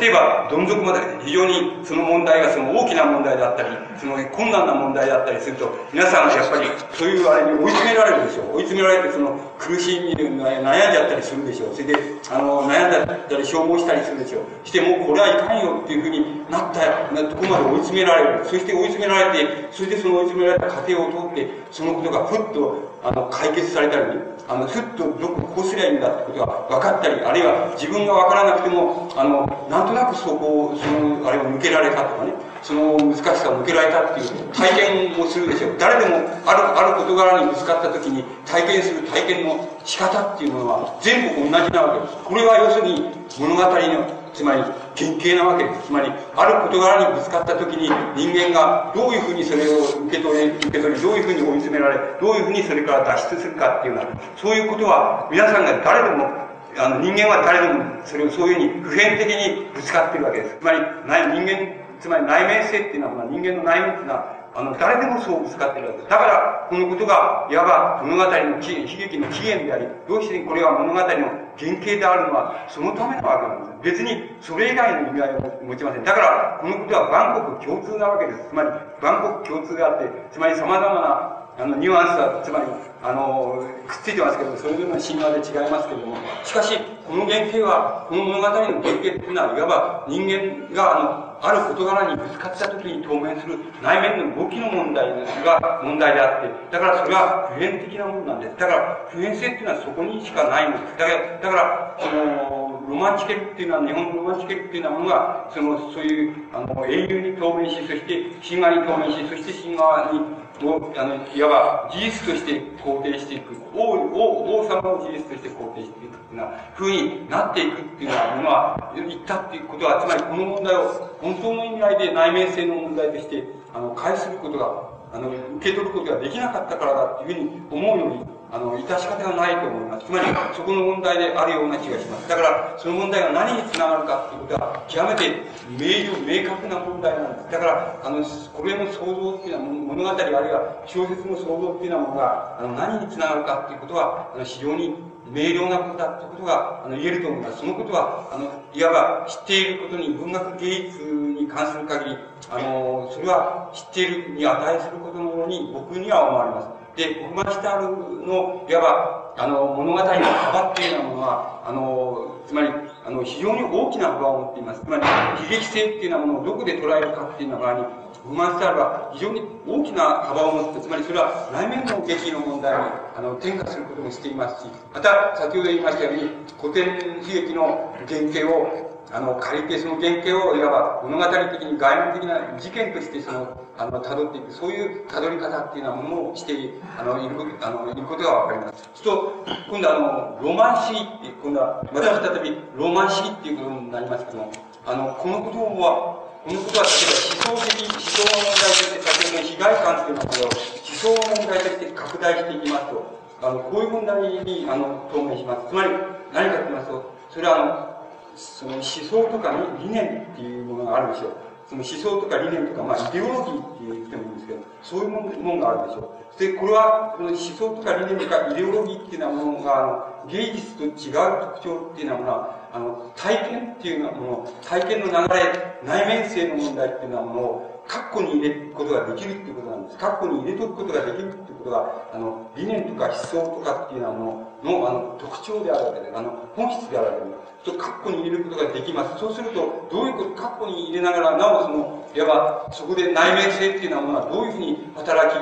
例えばば、どん底まで非常にその問題がその大きな問題であったり、その困難な問題であったりすると、皆さんやっぱりそういうあれに追い詰められるでしょう。追い詰められてその苦しみに悩んじゃったりするでしょう。それで、あの、悩んだったり消耗したりするでしょう。してもうこれはいかんよっていうふうになったとこまで追い詰められる。そして追い詰められて、それでその追い詰められた過程を通って、そのことがふっとあの、解決されたり、あの、ふっとどこ、こうすりゃいいんだってことが分かったり、あるいは自分が分からなくても、あの、なんとなくそこを、その、あれを抜けられたとかね、その難しさを抜けられたっていう体験をするでしょう。誰でも、ある、ある事柄にぶつかった時に体験する体験の仕方っていうものは全部同じなわけです。これは要するに物語のつまり原型なわけです。つまり、ある事柄にぶつかった時に人間がどういうふうにそれを受け取り、受け取り、どういうふうに追い詰められ、どういうふうにそれから脱出するかっていうような、そういうことは皆さんが誰でもあの人間は誰でもそれをそういうふうに普遍的にぶつかってるわけです。つまり、人間、つまり内面性っていうのは、人間の内面っていうのは、あの、誰でもそうぶつかってるわけです。だから、このことが、いわば物語の起悲劇の起源であり、どうしてこれは物語の原型であるのは、そのためのわけなんです。別に、それ以外の意味合いを持ちません。だから、このことは万国共通なわけです。つまり、万国共通であって、つまり様々なあの、ニュアンスは、つまり、あの、くっついてますけど、それぞれの神話で違いますけれども、しかし、この原型は、この物語の原型っていうのは、いわば人間が、あの、ある事柄にぶつかった時に当面する内面の動きの問題が問題であって、だからそれは普遍的なものなんです。だから、普遍性っていうのはそこにしかないんです。だから、だから、その、ロマンチケルっていうのは、日本のロマンチケルっていうようなものが、その、そういう、あの、英雄に当面し、そして、神話に当面し、そして神話にを、あの、いわば事実として肯定していく。王、王、王様を事実として肯定していくっていうようになっていくっていうようなものは、言ったっていうことは、つまりこの問題を本当の意味合いで内面性の問題として、あの、返することが、あの、受け取ることができなかったからだっていうふうに思うようにあの、致し方がないと思います。つまり、そこの問題であるような気がします。だから、その問題が何につながるかっていうことは、極めて明瞭、明確な問題なんです。だから、あの、これの想像っていうのは、物語あるいは小説の想像っていうようなものが、あの、何につながるかっていうことは、あの、非常に明瞭なことだってことが、あの、言えると思います。そのことは、あの、いわば知っていることに文学芸術に関する限り、あの、それは知っているに値することのように僕には思われます。で、コマシタールの、いわば、あの、物語の幅っていうようなものは、あの、つまり、あの、非常に大きな幅を持っています。つまり、悲劇性っていうようなものをどこで捉えるかっていうのが、コマシタールは非常に大きな幅を持って、つまりそれは内面の劇の問題に、あの、転化することもしていますし、また、先ほど言いましたように、古典悲劇の原型をあの、借りてその原型をいわば物語的に外面的な事件としてその、あの、辿っていく、そういう辿り方っていうようなものをして、あの、いる、あの、いることがわかります。そうすると、今度あの、ロマン主義って、今度は、また再びロマン主義っていうことになりますけども、あの、このことは、このことは、例えば思想的、思想の問題として、先ほどの被害感っていうのを、思想の問題として拡大していきますと、あの、こういう問題に、あの、当面します。つまり、何かと言いますと、それはあの、その思想とか理念っていうものがあるでしょう。その思想とか理念とか、まあ、イデオロギーって言ってもいいんですけど、そういうものがあるでしょう。で、これは、その思想とか理念とかイデオロギーっていうようなものが、あの、芸術と違う特徴っていうようなものは、あの、体験っていうようなもの、体験の流れ、内面性の問題っていうようなものを、括弧に入れることができるっていうことなんです。括弧に入れとくことができるっていうことが、あの、理念とか思想とかっていうようなものの、あの、特徴であるわけで。あの、本質であるわけです。と、カッコに入れることができます。そうすると、どういうこと、カッコに入れながら、なおその、いわば、そこで内面性っていうのはどういうふうに働き、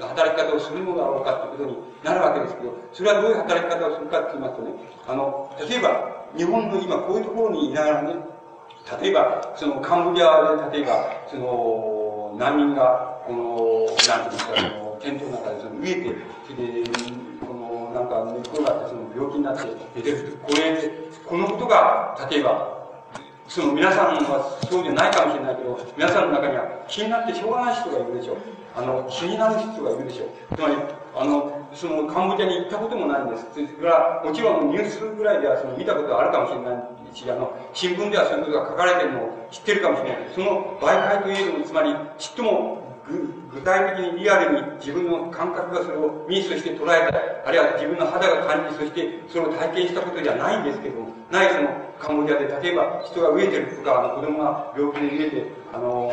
働き方をするのだろうかということになるわけですけど、それはどういう働き方をするかって言いますとね、あの、例えば、日本の今こういうところにいながらね、例えば、そのカンボジアで、例えば、その、難民が、この、なんていうんですか、その、テントの中でその飢えて、それで、なんか、寝っ転がって、その、病気になって出てる。これ、このことが、例えば、その皆さんはそうじゃないかもしれないけど、皆さんの中には気になってしょうがない人がいるでしょう。あの、気になる人がいるでしょう。つまり、あの、そのカンボジアに行ったこともないんです。それから、もちろんニュースぐらいではその見たことがあるかもしれないし、あの、新聞ではそういうことが書かれてるのを知ってるかもしれない。その媒介といえども、つまり、ちっとも具体的にリアルに自分の感覚がそれをミスして捉えた、あるいは自分の肌が感じ、そしてそれを体験したことじゃないんですけども、ないそのカンボジアで、例えば人が飢えてるとか、あの子供が病気で飢えて、あの、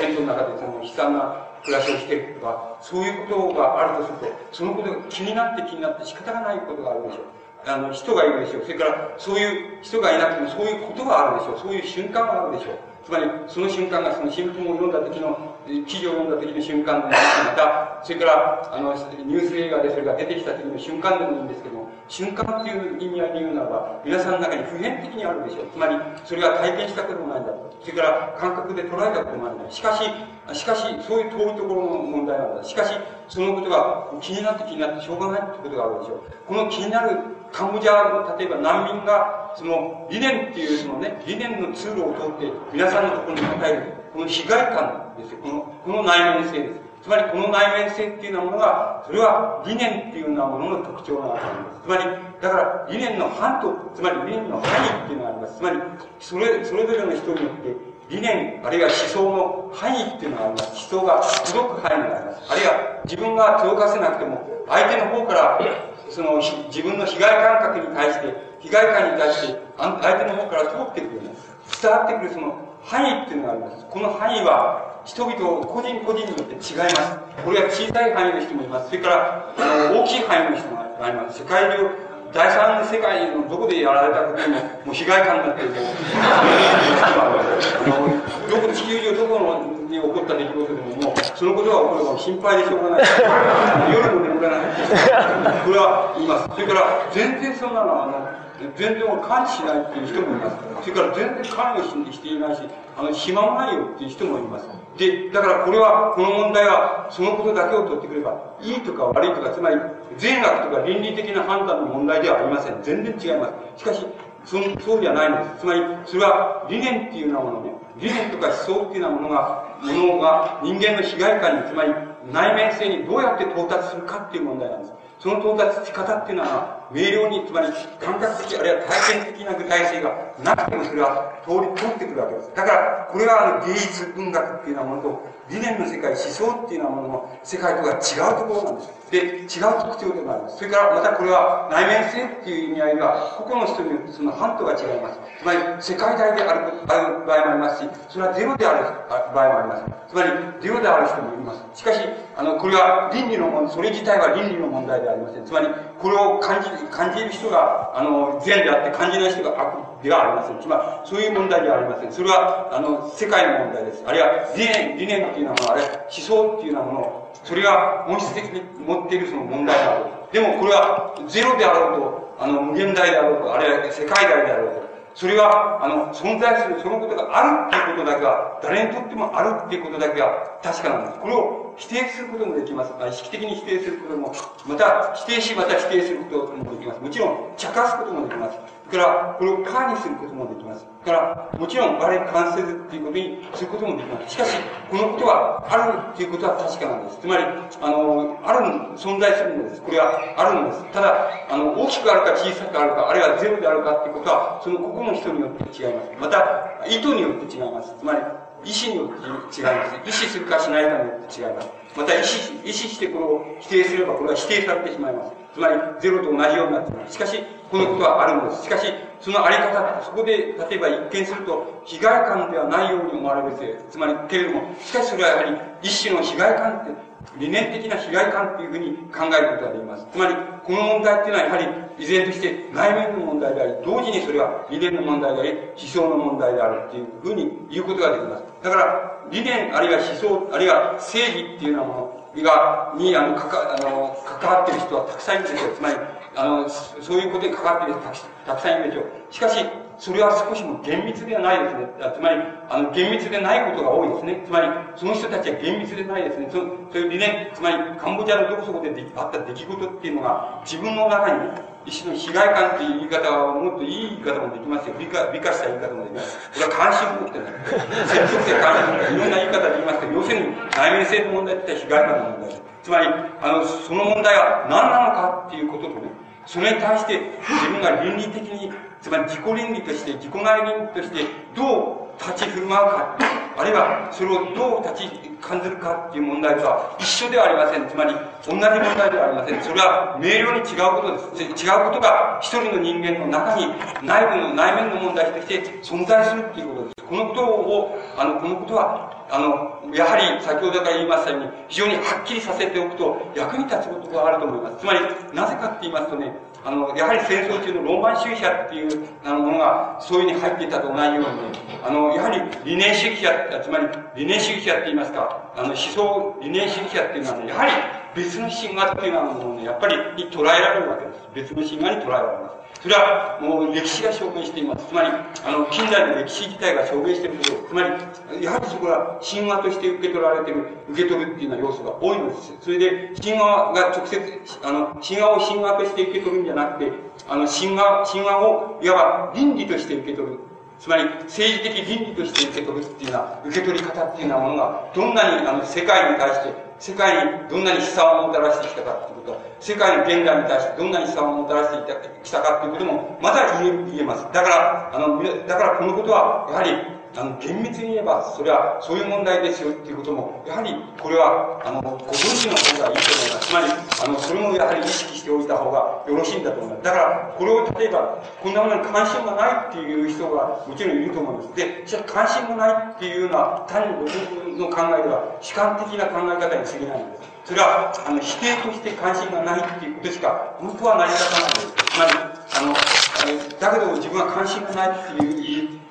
テントの中でその悲惨な暮らしをしてるとか、そういうことがあるとすると、そのことが気になって気になって仕方がないことがあるでしょう。あの、人がいるでしょう。それから、そういう人がいなくても、そういうことがあるでしょう。そういう瞬間があるでしょう。つまり、その瞬間が、その新聞を読んだ時の、記事を読んだ時の瞬間でもいいまた、それから、あの、ニュース映画でそれが出てきた時の瞬間でもいいんですけども、瞬間っていう意味合いで言うならば、皆さんの中に普遍的にあるでしょう。つまり、それは体験したこともないんだと。それから感覚で捉えたこともないんだ。しかし、しかし、そういう遠いところの問題なんだ。しかし、そのことが気になって気になってしょうがないってことがあるでしょう。この気になるカンボジアの、例えば難民が、その理念っていうそのね、理念の通路を通って皆さんのところに与える、この被害感ですよ。この、この内面性です。つまりこの内面性っていうようなものが、それは理念っていうようなものの特徴なわけです。つまり、だから理念の範と、つまり理念の範囲っていうのがあります。つまり、それ、それぞれの人によって、理念、あるいは思想の範囲っていうのがあります。思想が届く範囲があります。あるいは自分が届かせなくても、相手の方からその自分の被害感覚に対して、被害感に対して、相手の方から通ってくる、伝わってくるその範囲っていうのがあります。この範囲は、人々、個人個人によって違います。これは小さい範囲の人もいます。それから、あの大きい範囲の人もあります。世界中、第三世界のどこでやられたことにも、もう被害感になってるもう、あの、どこ、地球上どこの起こった出来事でも、もう、そのことが起これば心配でしょうがない。夜も眠らない。これは言います。それから、全然そんなのは、あの、全然感知しないっていう人もいます。それから全然関与していないし、あの、暇もないよっていう人もいます。で、だからこれは、この問題は、そのことだけを取ってくれば、いいとか悪いとか、つまり、善悪とか倫理的な判断の問題ではありません。全然違います。しかし、そそうじゃないんです。つまり、それは理念っていうようなものね、理念とか思想っていうようなものが、ものが人間の被害感に、つまり内面性にどうやって到達するかっていう問題なんです。その到達し方っていうのは、明瞭に、つまり感覚的、あるいは体験的な具体性がなくてもそれは通り通ってくるわけです。だから、これはあの芸術文学っていうようなものと、理念の世界、思想っていうようなものの世界とは違うところなんです。で、違う特徴でもあります。それからまたこれは内面性っていう意味合いが、個々の人によってその半島が違います。つまり、世界大である場合もありますし、それはゼロである場合もあります。つまり、ゼロである人もいます。しかし、あの、これは倫理の問題、それ自体は倫理の問題ではありません。つまり、これを感じ、感じる人が、あの、善であって感じない人が悪ではありません。つまり、そういう問題ではありません。それは、あの、世界の問題です。あるいは、理念、理念っていうのは、あれ、思想っていうようなもの、それが本質的に持っているその問題がある。でも、これは、ゼロであろうと、あの、無限大であろうと、あるいは世界大であろうと、それは、あの、存在する、そのことがあるっていうことだけは、誰にとってもあるっていうことだけは確かなんです。これを否定することもできます。意識的に否定することも、また否定し、また否定することもできます。もちろん、茶化すこともできます。から、これをカーにすることもできます。から、もちろん、我々関せずっていうことにすることもできます。しかし、このことはあるっていうことは確かなんです。つまり、あの、ある、存在するんです。これはあるんです。ただ、あの、大きくあるか小さくあるか、あるいはゼロであるかっていうことは、その個々の人によって違います。また、意図によって違います。つまり、意思によって違います。意思するかしないかによって違います。また意思、意思してこれを否定すれば、これは否定されてしまいます。つまり、ゼロと同じようになっています。しかし、このことはあるのです。しかし、そのあり方、そこで、例えば一見すると、被害感ではないように思われるです。つまり、けれども、しかしそれはやはり、一種の被害感って、理念的な被害感っていうふうに考えることができます。つまり、この問題っていうのはやはり、依然として内面の問題であり、同時にそれは理念の問題であり、思想の問題であるっていうふうに言うことができます。だから、理念、あるいは思想、あるいは正義っていうようなものが、に、あの、かか、あの、関わっている人はたくさんいるんですよ。つまり、あの、そういうことに関わっている人たくさんいるでしょう。しかし、それは少しも厳密ではないですね。つまり、あの、厳密でないことが多いですね。つまり、その人たちは厳密でないですね。そそういう理念、つまり、カンボジアのどこそこでであった出来事っていうのが、自分の中に、一種の被害感っていう言い方はもっといい言い方もできますよ。美化、美化した言い方もできます。これは関心を持ってない。積極的関心いろんな言い方で言いますけど、要するに内面性の問題って被害感の問題です。つまり、あの、その問題は何なのかっていうこととね、それに対して自分が倫理的に、つまり自己倫理として、自己内倫理として、どう立ち振る舞うか。あるいはそれをどう立ち感じるかっていう問題とは一緒ではありません。つまり、同じ問題ではありません。それは明瞭に違うことです。違うことが一人の人間の中に内部の内面の問題として存在するっていうことです。このことを、あの、このことは、あの、やはり先ほどから言いましたように、非常にはっきりさせておくと役に立つことがあると思います。つまり、なぜかって言いますとね、あの、やはり戦争中のローマン主義者っていうあのものが、そういうふうに入っていたと同じように、ね、あの、やはり理念主義者、つまり理念主義者って言いますか、あの、思想理念主義者っていうのはね、やはり別の神話っていうようなものをね、やっぱりに捉えられるわけです。別の神話に捉えられます。それはもう歴史が証明しています。つまり、あの、近代の歴史自体が証明していること。つまり、やはりそこは神話として受け取られてる、受け取るっていうような要素が多いのです。それで、神話が直接、あの、神話を神話として受け取るんじゃなくて、あの、神話、神話を、いわば倫理として受け取る。つまり、政治的倫理として受け取るっていうような、受け取り方っていうようなものが、どんなに、あの、世界に対して、世界にどんなに悲惨をもたらしてきたかっていうことは、世界の現代に対してどんなに悲惨をもたらしてきたかっていうことも、まだ言え言えます。だから、あの、だからこのことは、やはり、あの、厳密に言えば、それは、そういう問題ですよっていうことも、やはり、これは、あの、ご存知の方がいいと思います。つまり、あの、それもやはり意識しておいた方がよろしいんだと思います。だから、これを例えば、こんなものに関心がないっていう人がもちろんいると思います。で、じゃ関心がないっていうのは、単に僕の考えでは、主観的な考え方に過ぎないんです。それは、あの、否定として関心がないっていうことしか、本当は成り立たないんです。つまり、あの、だけど自分は関心がないっていう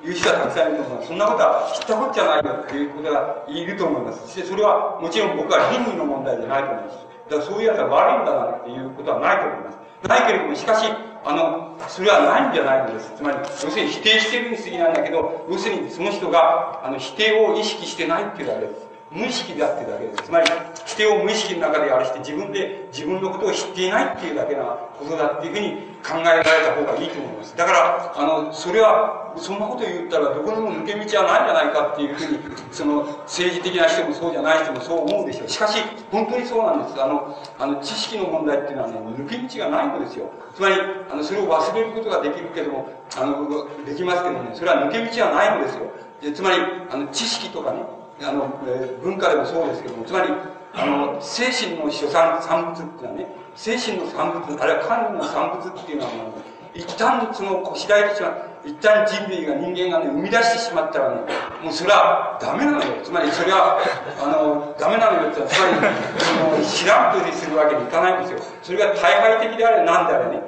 言う人はたくさんいると思います。そんなことは知ったことじゃないよっていうことが言えると思います。そしてそれはもちろん僕は倫理の問題じゃないと思います。だからそういうやつは悪いんだなっていうことはないと思います。ないけれども、しかし、あの、それはないんじゃないんです。つまり、要するに否定してるに過ぎないんだけど、要するにその人が、あの、否定を意識してないっていうだけです。無意識だってだけです。つまり、否定を無意識の中でやるして、自分で自分のことを知っていないっていうだけなことだっていうふうに考えられた方がいいと思います。だから、あの、それは、そんなこと言ったら、どこにも抜け道はないんじゃないかっていうふうに、その、政治的な人もそうじゃない人もそう思うでしょう。しかし、本当にそうなんです。あの、あの、知識の問題っていうのはね、抜け道がないのですよ。つまり、あの、それを忘れることができるけども、あの、できますけどね、それは抜け道はないのですよ。つまり、あの、知識とかね、あの、えー、文化でもそうですけども、つまり、あの、精神の所産産物っていうのはね、精神の産物、あるいは神の産物っていうのはもう、一旦その次第としては、一旦人類が人間がね、生み出してしまったらね、もうそれはダメなのよ。つまりそれは、あの、ダメなのよってつまり、その、知らんぷりするわけにいかないんですよ。それが大敗的であれ、なんであれね、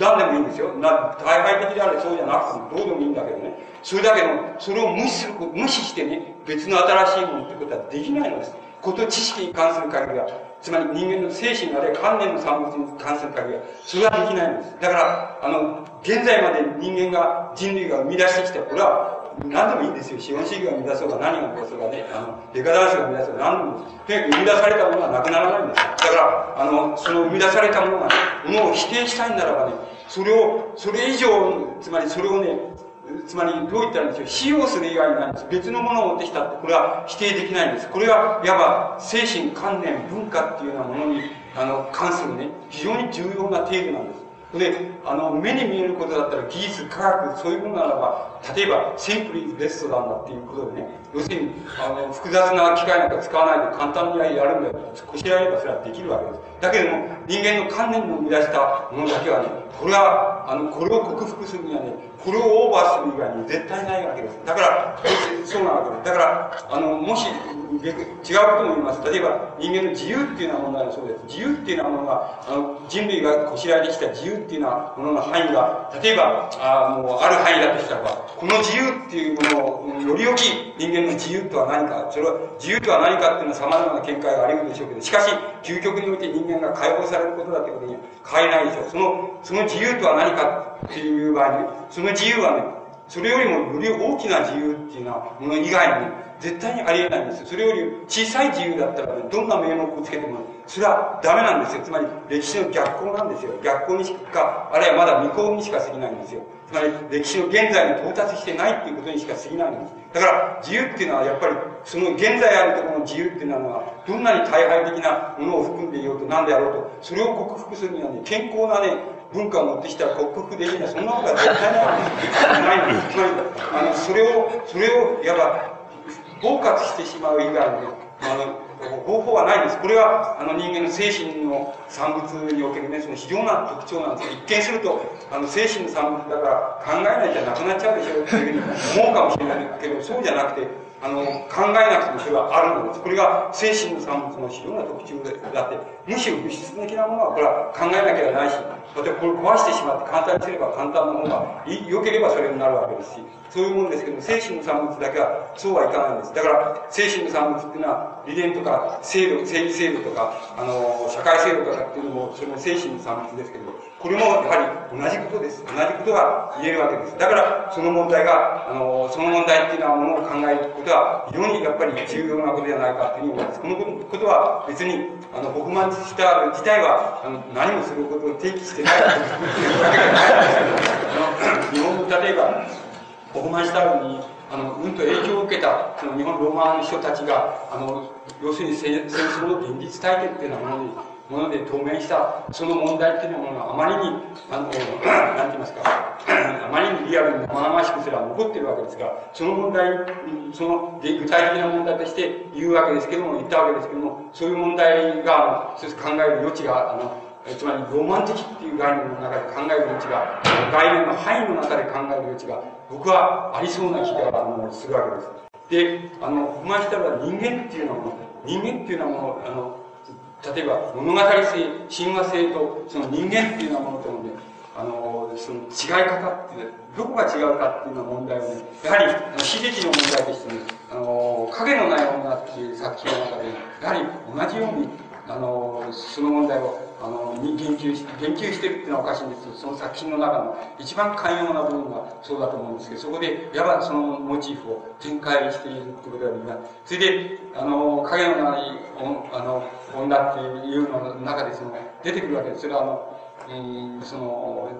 何でもいいんですよ。な大敗的であれ、そうじゃなくても、どうでもいいんだけどね。それだけど、それを無視する、無視してね、別の新しいものってことはできないのです。こと知識に関する限りは、つまり人間の精神あるいは観念の産物に関する限りは、それはできないのです。だから、あの、現在まで人間が、人類が生み出してきた、これは、何でもいいんですよ。資本主義が生み出そうが何が生み出そうがね、あの、デカダンスが生み出そうが何でもいい。とにかく生み出されたものはなくならないんですよ。だから、あの、その生み出されたものがね、ものを否定したいんならばね、それを、それ以上、つまりそれをね、つまり、どう言ったらいいんでしょう。使用する以外なんです。別のものを持ってきたって、これは否定できないんです。これは、いわば、精神、観念、文化っていうようなものに、あの、関するね、非常に重要な程度なんです。で、あの、目に見えることだったら技術、科学、そういうものならば、例えば、シンプルにベストなんだっていうことでね、要するに、あの、複雑な機械なんか使わないで簡単にやるんだよ。こしらえればそれはできるわけです。だけども、人間の観念の生み出したものだけはね、これは、あの、これを克服するにはね、これをオーバーする以外に絶対ないわけです。だから、そうなわけです。だから、あの、もし、違うことも言います。例えば、人間の自由っていうような問題もそうです。自由っていうようなものが、あの、人類がこしらえてきた自由っていうようなものの範囲が、例えば、あの、ある範囲だとしたらば、この自由っていうものを、より良き人間の自由とは何か、それは、自由とは何かっていうのは様々な見解があり得るでしょうけど、しかし、究極において人間が解放されることだってことに変えないでしょう。その、その自由とは何かっていう場合に、その自由はね、それよりもより大きな自由っていうのは、もの以外に、ね絶対にありえないんですよ。それより小さい自由だったら、ね、どんな名目をつけても、それはダメなんですよ。つまり、歴史の逆行なんですよ。逆行にしか、あるいはまだ未行にしか過ぎないんですよ。つまり、歴史の現在に到達してないっていうことにしか過ぎないんです。だから、自由っていうのはやっぱり、その現在あるところの自由っていうのは、どんなに大敗的なものを含んでいようと何であろうと、それを克服するにはね、健康なね、文化を持ってきたら克服できない。そんなことは絶対ない。ない。つまり、あの、それを、それを、いわば、包括してしまう以外の、あの、方法はないんです。これは、あの人間の精神の産物におけるね、その非常な特徴なんです。一見すると、あの精神の産物だから考えないじゃなくなっちゃうでしょっていうふうに思うかもしれないけど、そうじゃなくて、あの、考えなくてもそれはあるのです。これが精神の産物の非常な特徴であって、むしろ物質的なものはこれは考えなきゃないし、例えばこれ壊してしまって簡単にすれば簡単なものが良ければそれになるわけですし、そういうものですけども、精神の産物だけはそうはいかないんです。だから、精神の産物っていうのは、理念とか制度、政治制度とか、あの、社会制度とかっていうのも、それも精神の産物ですけど、これもやはり同じことです。同じことが言えるわけです。だから、その問題が、あの、その問題っていうのはものを考えることは、非常にやっぱり重要なことではないかというふうに思います。このことは別に、あの、僕満した自体は、あの、何もすることを提起してないというわけじゃないんですけど、日本の例えば、オホマンシュタルに、あの、うんと影響を受けた、その日本ローマの人たちが、あの、要するに戦争の現実体験っていうようなものに、もので透明した、その問題っていうものがあまりに、あの、なんて言いますか、あまりにリアルに生々しくすら残ってるわけですが、その問題、その具体的な問題として言うわけですけども、言ったわけですけども、そういう問題が、そう考える余地が、あの、つまりロマン的っていう概念の中で考える余地が、概念の範囲の中で考える余地が、僕はありそうな気があのするわけです。で、あの、不満したら人間っていうのは、人間っていうのはもう、あの、例えば物語性、神話性とその人間っていうようなものとのね、あの、その違い方ってどこが違うかっていうような問題をね、やはり、悲劇の問題としてね、あの、影のない女っていう作品の中で、やはり同じように、あの、その問題をあの、に言及し、言及してるっていうのはおかしいんですけど、その作品の中の一番寛容な部分がそうだと思うんですけど、そこで、やばそのモチーフを展開しているってことができな。それで、あの、影のないお、あの、女っていうのの中で、その、出てくるわけです。それはあの、うん、その、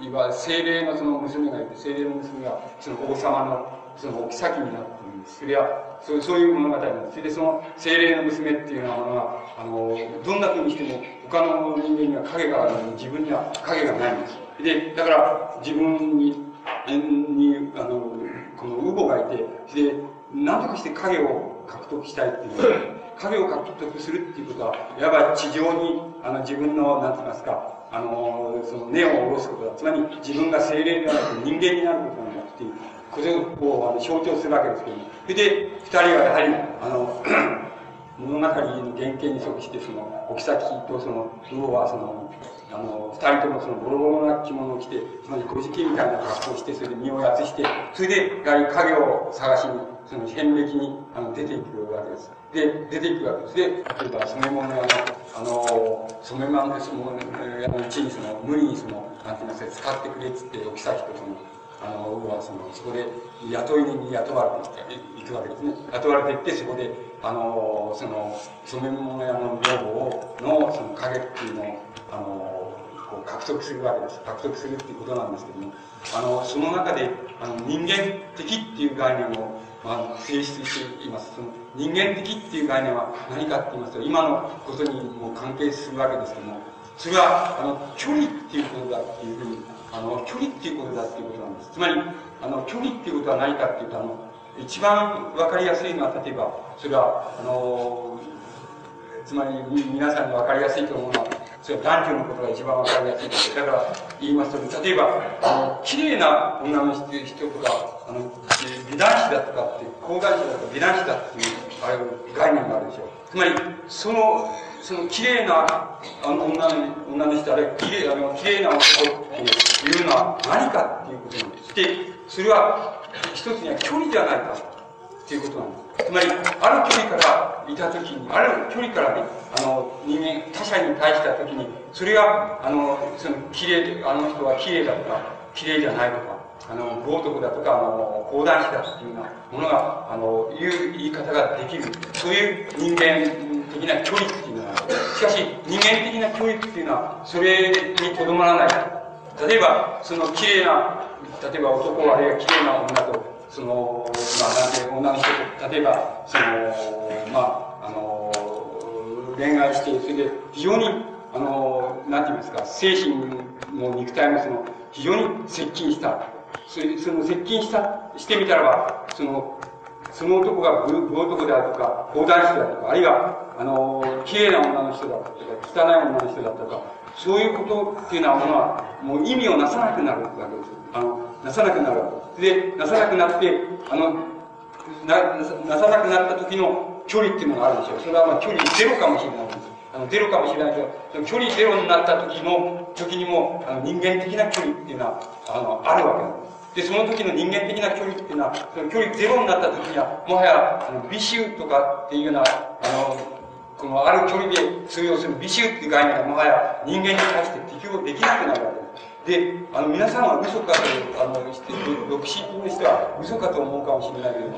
いわゆる精霊のその娘がいて、精霊の娘が、その王様の、その、お妃になってるんです。それは、そうそういう物語なんです。それでその精霊の娘っていうものが、あの、どんな風にしても他の人間には影があるのに自分には影がないんです。で、だから自分に、に、あの、このウボがいて、で、何とかして影を獲得したいっていう、影を獲得するっていうことは、いわば地上に、あの、自分の、なんて言いますか、あの、その根を下ろすことだ。つまり、自分が精霊ではなく人間になることなんだっていう、これをあの象徴するわけですけど。それで、二人はやはり、あの、物語の原型に即して、その、お妃とその、要はその、あの、二人ともそのボロボロな着物を着て、つまり古事記みたいな格好をして、それで身をやつして、それで、やはり影を探しに、その遍歴にあの出ていくわけです。で、出ていくわけです。で、例えば染め物屋の、あの、染め物屋のうちにその、無理にその、なんて言いますか、使ってくれっつって、お妃とその、あの、はその、そこで雇いに雇われていくわけですね。雇われていって、そこで、あの、その、染め物屋の女房の、その影っていうのを、あの、こう獲得するわけです。獲得するっていうことなんですけども、あの、その中で、あの、人間的っていう概念を、まあ、提出しています。その人間的っていう概念は何かって言いますと、今のことにも関係するわけですけども、それは、あの、距離っていうことだっていうふうにあの、距離っていうことだっていうことなんです。つまり、あの、距離っていうことは何かっていうと、あの、一番わかりやすいのは、例えば、それは、あの、つまり、皆さんにわかりやすいと思うのは、それは男女のことが一番わかりやすいです。だから、言いますと、例えば、あの、綺麗な女の人とか、あの、美男子だとかって、高男子だとか美男子だっていう、ああいう概念があるでしょう。つまり、その、その綺麗なあの女の女の人あれ綺麗あの綺麗な男っていうのは何かっていうことなんです。で、それは一つには距離じゃないかっていうことなんです。つまり、ある距離からいたときに、ある距離からね、あの、人間、他者に対したときに、それが、あの、その、綺麗、あの人は綺麗だとか、綺麗じゃないとか、あの、豪徳だとか、あの、講談師だっていうようなものが、あの、いう言い方ができる。そういう人間的な距離っていうの、しかし、人間的な距離っていうのは、それにとどまらない。例えば、その綺麗な、例えば男あるいは綺麗な女と、その、まあ、なんて女の人と、例えば、その、まあ、あの、恋愛して、それで、非常に、あの、なんて言いますか、精神も肉体もその、非常に接近した。その接近した、してみたらば、その、その男が男であるとか、講談師であるとか、あるいは、あの、綺麗な女の人だとか、汚い女の人だとか、そういうことっていうのはものは、もう意味をなさなくなるわけです。あの、なさなくなるわけです。で、なさなくなって、あの、な、なさなくなった時の距離っていうのがあるんですよ。それはまあ距離ゼロかもしれないんです。あの、ゼロかもしれないけど、距離ゼロになった時も、時にも、あの、人間的な距離っていうのは、あの、あるわけなんです。で、その時の人間的な距離っていうのは、その距離ゼロになった時には、もはや、あの、美醜とかっていうような、あの、このある距離で通用する美醜っていう概念がもはや人間に対して適用できなくなるわけです。で、あの、皆さんは嘘かと、あの、独身の人は嘘かと思うかもしれないけど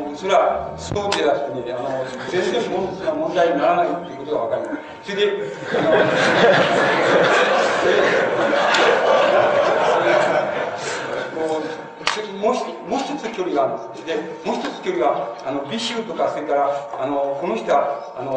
もう、それはそうでだってね、あの、全然問題にならないっていうことがわかります。それで、あの、もう一つ距離があるんです。で、もう一つ距離は、あの、美醜とか、それから、あの、この人は、あの、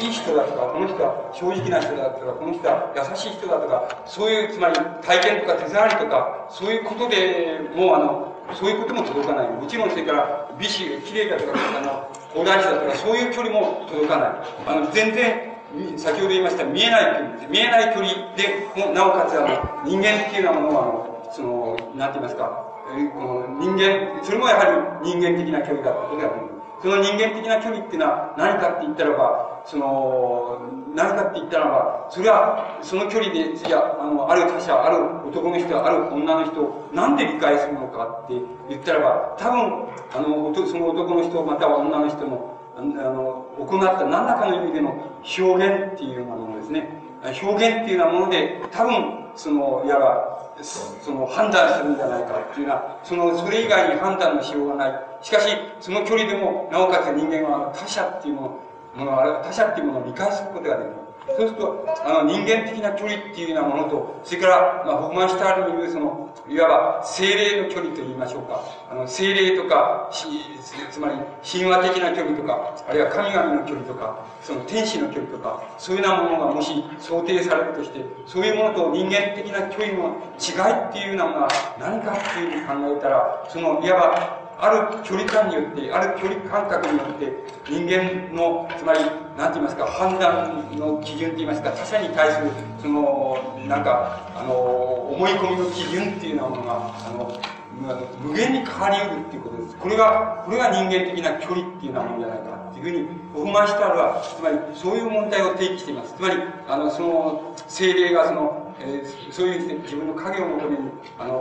いい人だとか、この人は正直な人だとか、この人は優しい人だとか、そういう、つまり体験とか手触りとか、そういうことでもう、あの、そういうことも届かない。もちろん、それから、美醜、綺麗だとか、あの、講談師だとか、そういう距離も届かない。あの、全然、先ほど言いました見えない距離、見えない距離で、なおかつあの、人間っていうようなものは、あの、その、なんて言いますか、人間、それもやはり人間的な距離だということがその人間的な距離っていうのは何かって言ったらば、その、何かって言ったらば、それは、その距離で、いや、あの、ある他者、ある男の人、ある女の人をなんで理解するのかって言ったらば、多分、あの、その男の人、または女の人の、あの、行った何らかの意味での表現っていうようなものですね。表現っていうようなもので、多分、その、いわば、その判断するんじゃないかっていうのは、その、それ以外に判断のしようがない。しかし、その距離でも、なおかつ人間は他者っていうもの、もの他者っていうものを理解することができる。そうすると、あの、人間的な距離っていうようなものと、それから、まあ、ホフマンシュタールに言う、その、いわば、精霊の距離と言いましょうか。あの、精霊とか、つまり、神話的な距離とか、あるいは神々の距離とか、その天使の距離とか、そういうようなものがもし想定されるとして、そういうものと人間的な距離の違いっていうようなものは何かっていうふうに考えたら、その、いわば、ある距離感によって、ある距離感覚によって、人間の、つまり、なんて言いますか、判断の基準と言いますか、他者に対する、その、なんか、あの、思い込みの基準っていうようなものが、あの、無限に変わり得るっていうことです。これが、これが人間的な距離っていうようなものじゃないかっていうふうに、ホフマンシュタールは、つまり、そういう問題を提起しています。つまり、あの、その、精霊がその、えー、そういう自分の影を求めに、あの、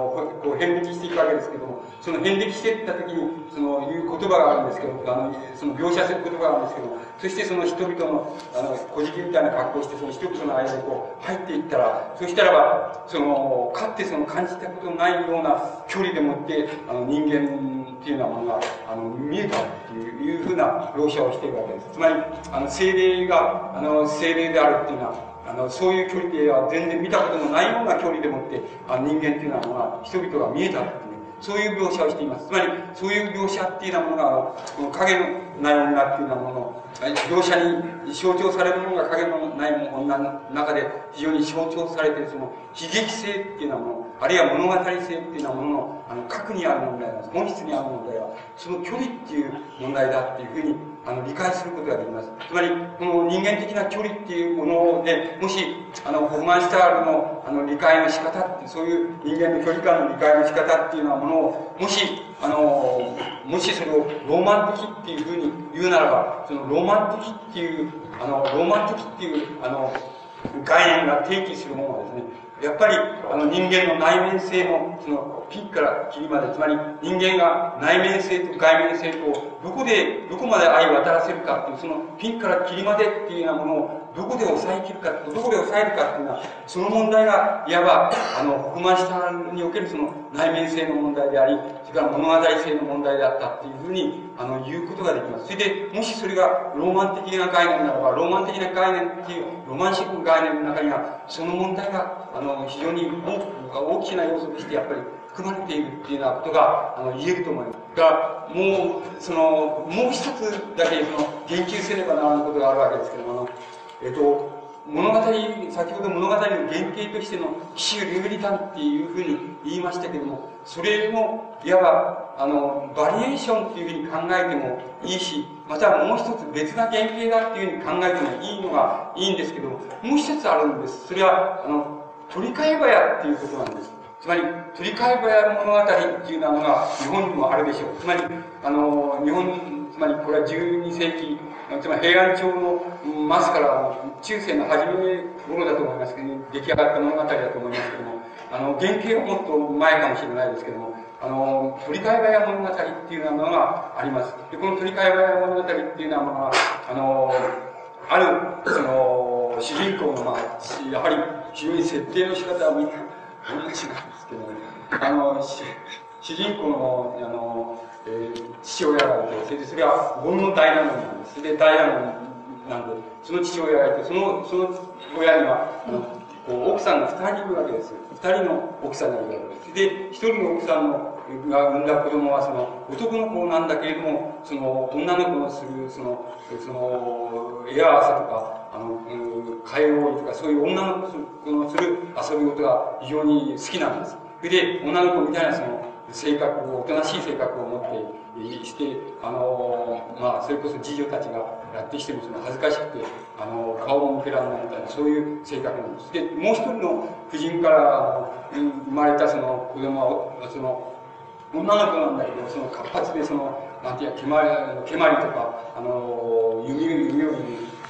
こう、遍歴していくわけですけども、その遍歴していった時に、その、いう言葉があるんですけど、あの、その描写する言葉があるんですけども、そしてその人々の、あの、小じみたいな格好をして、その人々の間にこう、入っていったら、そしたらば、その、かってその感じたことのないような距離でもって、あの、人間っていうようなものが、あの、見えたっていうふうな描写をしているわけです。つまり、あの、精霊が、あの、精霊であるっていうのは、あの、そういう距離では全然見たことのないような距離でもって、あ人間っていうのは、人々が見えたっていう、そういう描写をしています。つまり、そういう描写っていうようなものが、この影のない女っていうようなもの、描写に象徴されるものが影のない女の中で非常に象徴されているその悲劇性っていうようなもの、あるいは物語性っていうようなものの、あの、核にある問題は、本質にある問題は、その距離っていう問題だっていうふうにあの、理解することができます。つまり、この人間的な距離っていうもので、もし、あの、ホフマンシュタールの、あの、理解の仕方って、そういう人間の距離感の理解の仕方っていうようなものを、もし、あの、もしそれをロマン的っていうふうに言うならば、そのロマン的っていう、あの、ロマン的っていう、あの、概念が提起するものはですね、やっぱり、あの、人間の内面性の、その、ピッからキリまで、つまり人間が内面性と外面性と、どこで、どこまで愛を渡らせるかっていう、そのピンからキリまでっていうようなものを、どこで抑えきるか、どこで抑えるかっていうのは、その問題が、いわば、あの、国満下におけるその内面性の問題であり、それから物語性の問題であったっていうふうに、あの、言うことができます。それで、もしそれがローマン的な概念ならば、ローマン的な概念っていう、ロマンシックの概念の中には、その問題が、あの、非常に大きな要素として、やっぱり、含まれているっていうようなことが、あの、言えると思います。が、もう、その、もう一つだけ、その、言及すればならぬことがあるわけですけども、あの、えっと、物語、先ほど物語の原型としての騎士レベリタンっていうふうに言いましたけども、それも、いわば、あの、バリエーションっていうふうに考えてもいいし、またもう一つ別な原型だっていうふうに考えてもいいのがいいんですけども、もう一つあるんです。それは、あの、鳥飼早っていうことなんです。つまり、鳥飼早物語っていうのが日本にもあるでしょう。つまり、あの、日本、まりこれは12世紀つまり平安朝の末から中世の初め頃だと思いますけど、出来上がった物語だと思いますけども、あの、原型はもっと前かもしれないですけども、あの、鳥飼早物語っていうのがあります。で、この鳥飼早物語っていうようなものは、あの、ある、その、主人公の、まあ、やはり非常に設定の仕方はみんな同じなんですけど、ね、あの、主人公の、あの、えー、父親がいて、それでそれは煩悩大難なんです。で、大難なんで、その父親がいて、その、その親には、あの、こう奥さんが二人いるわけです。二人の奥さんがいるわけです。で、一人の奥さんのが産んだ子供は、その、男の子なんだけれども、その、女の子のする、その、その、エアーさとか、あの、替え多いとか、そういう女の子のする遊び事が非常に好きなんです。それで、女の子みたいなその、性格を、おとなしい性格を持ってして、あの、まあ、それこそ次女たちがやってきてもその恥ずかしくて、あの、顔も向けられないみたいな、そういう性格なんです。で、もう一人の夫人から、生まれたその子供は、その、女の子なんだけど、その活発で、その、なんていうか、蹴まり、蹴まりとか、あの、弓弓を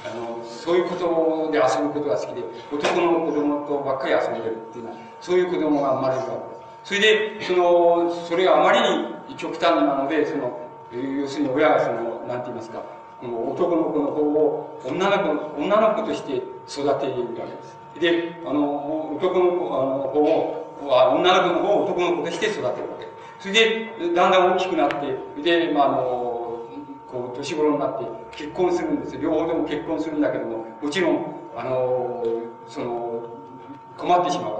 あの、そういうことで遊ぶことが好きで、男の子供とばっかり遊んでるっていうのは、そういう子供が生まれるわけです。それで、その、それがあまりに極端なので、その、要するに親がその、なんて言いますか、この男の子の方を女の子、女の子として育てるわけです。で、あの、男の子、あの、方を、女の子の方を男の子として育てるわけです。それで、だんだん大きくなって、で、まあ、あの、こう、年頃になって結婚するんです両方とも結婚するんだけども、もちろん、あの、その、困ってしまうわけ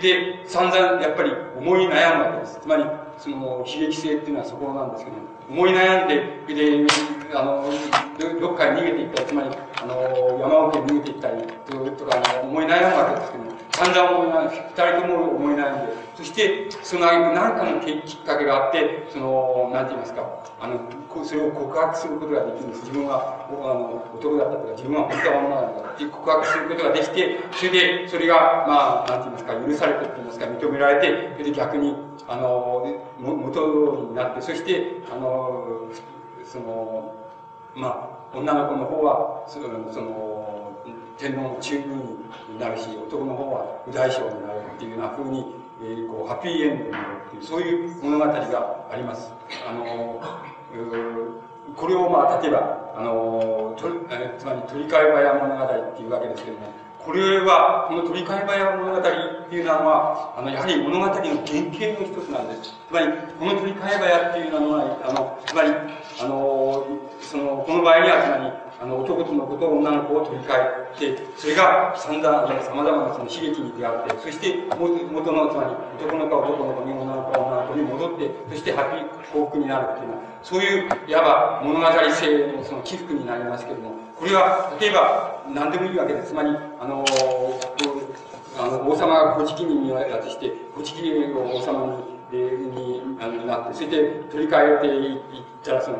で。散々やっぱり思い悩むわけです。つまり、その、悲劇性っていうのはそこなんですけど、思い悩んで、で、あの、どっかに逃げていったり、つまり、あの、山奥に逃げていったり、とか、思い悩むわけですけども、散々思い悩んで、二人とも思い悩んで、そして、その間に何かのきっかけがあって、その、なんて言いますか、あの、それを告白することができるんです。自分は、あの、男だったとか、自分は本当は女なんだって告白することができて、それで、それが、まあ、なんて言いますか、許されてって言いますか、認められて、それで逆に、あの、元通りになって、そして、あの、その、まあ、女の子の方は、その、その天皇の中宮になるし、男の方は右大将になるっていうような風に、えー、こう、ハッピーエンドになるっていう、そういう物語があります。あの、これをまあ、例えば、あの、とえつまり鳥飼早物語っていうわけですけども、これは、この鳥飼早物語っていうのは、あの、やはり物語の原型の一つなんです。つまり、この鳥飼早っていうのは、あの、つまり、あの、その、この場合には、つまり、あの、男の子と女の子を取り替えて、それが散々、様々なその刺激に出会って、そして、元の、つまり、男の子は男の子に、女の子は女の子に戻って、そしてハッピー幸福になるっていうのは、そういう、いわば物語性のその起伏になりますけれども、これは、例えば、何でもいいわけです。つまり、あの、あの王様が古事記にやつして、古事記を王様に、にあのなって、そして取り替えていったら、その、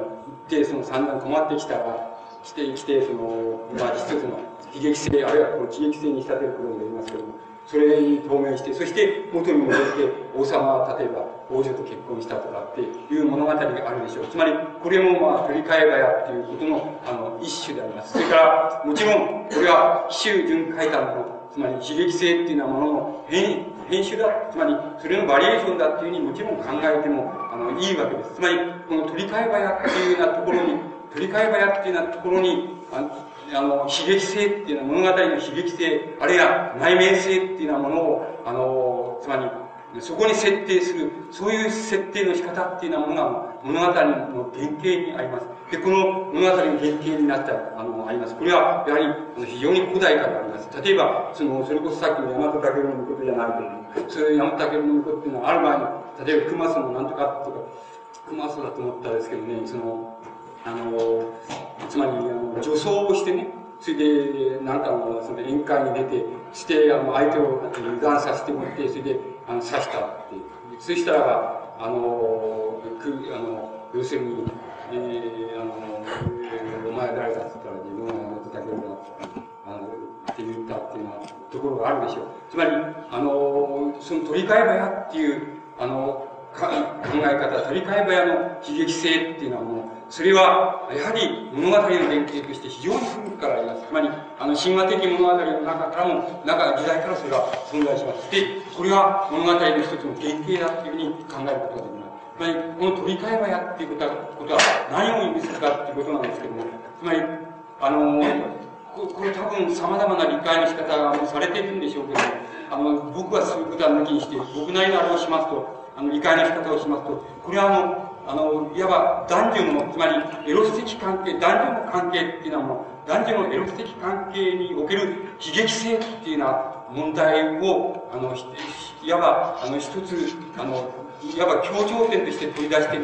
で、その散々困ってきたら、して、きて、その、まあ、一つの悲劇性、あるいはこの喜劇性に仕立てることもできますけども、それに透明して、そして元に戻って王様は例えば王女と結婚したとかっていう物語があるでしょう。つまり、これもまあ、取り替えがやっていうことの、あの、一種であります。それから、もちろん、これは、奇襲巡回観の、つまり、悲劇性っていうようなものの編、編集だ。つまり、それのバリエーションだっていうふうにもちろん考えても、あの、いいわけです。つまり、この取り替えがやっていうようなところに、取り替え早っていうようなところに、あの、悲劇性っていうのは物語の悲劇性、あるいは内面性っていうようなものを、あの、つまり、そこに設定する、そういう設定の仕方っていうようなものが物語の原型にあります。で、この物語の原型になった、あの、あります。これは、やはり、あの非常に古代からあります。例えば、その、それこそさっきの大和武尊のことじゃないけど、そういう大和武尊のことっていうのはある前に、例えば熊須のなんとかとか、熊須だと思ったんですけどね、その、あの、つまり、あの、女装をしてね、それで、なんかの、その宴会に出て、して、あの、相手を油断させてもらって、それで、あの、刺したって。そしたら、あの、く、あの、要するに、えー、あの、お前誰だって言ったら、自分はやってたけど、あの、って言ったっていうのは、ところがあるでしょう。つまり、あの、その取り替え早っていう、あの、か考え方、取り替え早の悲劇性っていうのはもう、それは、やはり物語の原型として非常に古くからあります。つまり、あの、神話的物語の中からも、中、時代からそれが存在します。で、これは物語の一つの原型だっていうふうに考えることができます。つまり、この取り替え早っていうことは、何を意味するかっていうことなんですけども、つまり、あの、これ多分様々な理解の仕方がされているんでしょうけども、あの、僕はそういうことは抜きにして、僕なりのあれをしますと、あの、理解の仕方をしますと、これはあの、あの、いわば男女の、つまりエロス的関係、男女の関係っていうのはもう、男女のエロス的関係における悲劇性っていうような問題を、あの、いわば、あの、一つ、あの、いわば協調点として取り出して、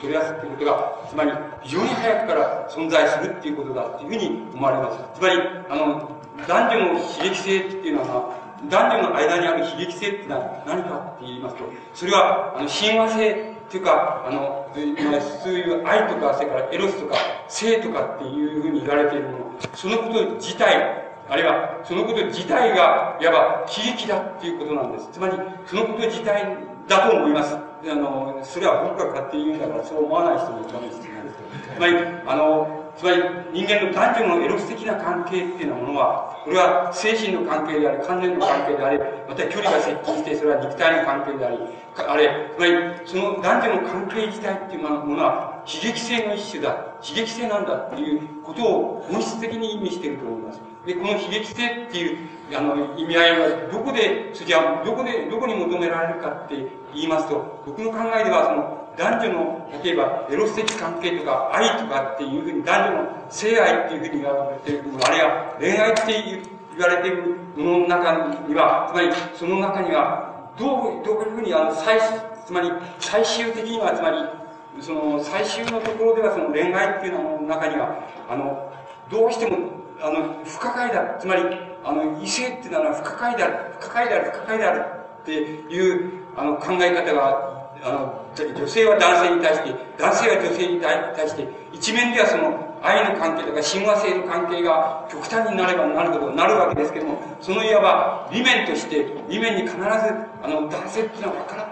取り出すっていうことが、つまり非常に早くから存在するっていうことだっていうふうに思われます。つまり、あの、男女の悲劇性っていうのは、男女の間にある悲劇性っていうのは何かって言いますと、それは、あの、親和性っていうか、あの、そういう愛とか、それからエロスとか、性とかっていうふうに言われているもの、そのこと自体、あるいは、そのこと自体が、いわば悲劇だっていうことなんです。つまり、そのこと自体だと思います。あの、それは僕が勝手に言うんだから、そう思わない人もいるかもしれないですけど。つまり、あの、つまり人間の男女のエロス的な関係っていうものは、これは精神の関係であり、関連の関係であり、また距離が接近して、それは肉体の関係であり、あれ、つまりその男女の関係自体っていうものは悲劇性の一種だ、悲劇性なんだっていうことを本質的に意味していると思います。で、この悲劇性っていう、あの、意味合いは、どこで、それじゃどこで、どこに求められるかって言いますと、僕の考えでは、その、男女の、例えば、エロス的関係とか、愛とかっていうふうに、男女の性愛っていうふうに言われているもの、あるいは恋愛って言われているものの中には、つまり、その中には、どう、どういうふうに、あの、最、つまり、最終的には、つまり、その、最終のところでは、その恋愛っていうのの中には、あの、どうしても、あの、不可解だ。つまり、あの、異性っていうのは不可解である、不可解である、不可解であるっていう、あの、考え方があの、女性は男性に対して、男性は女性に対して、一面ではその愛の関係とか親和性の関係が極端になればなるほどなるわけですけども、そのいわば理面として、理面に必ず、あの、男性っていうのは分から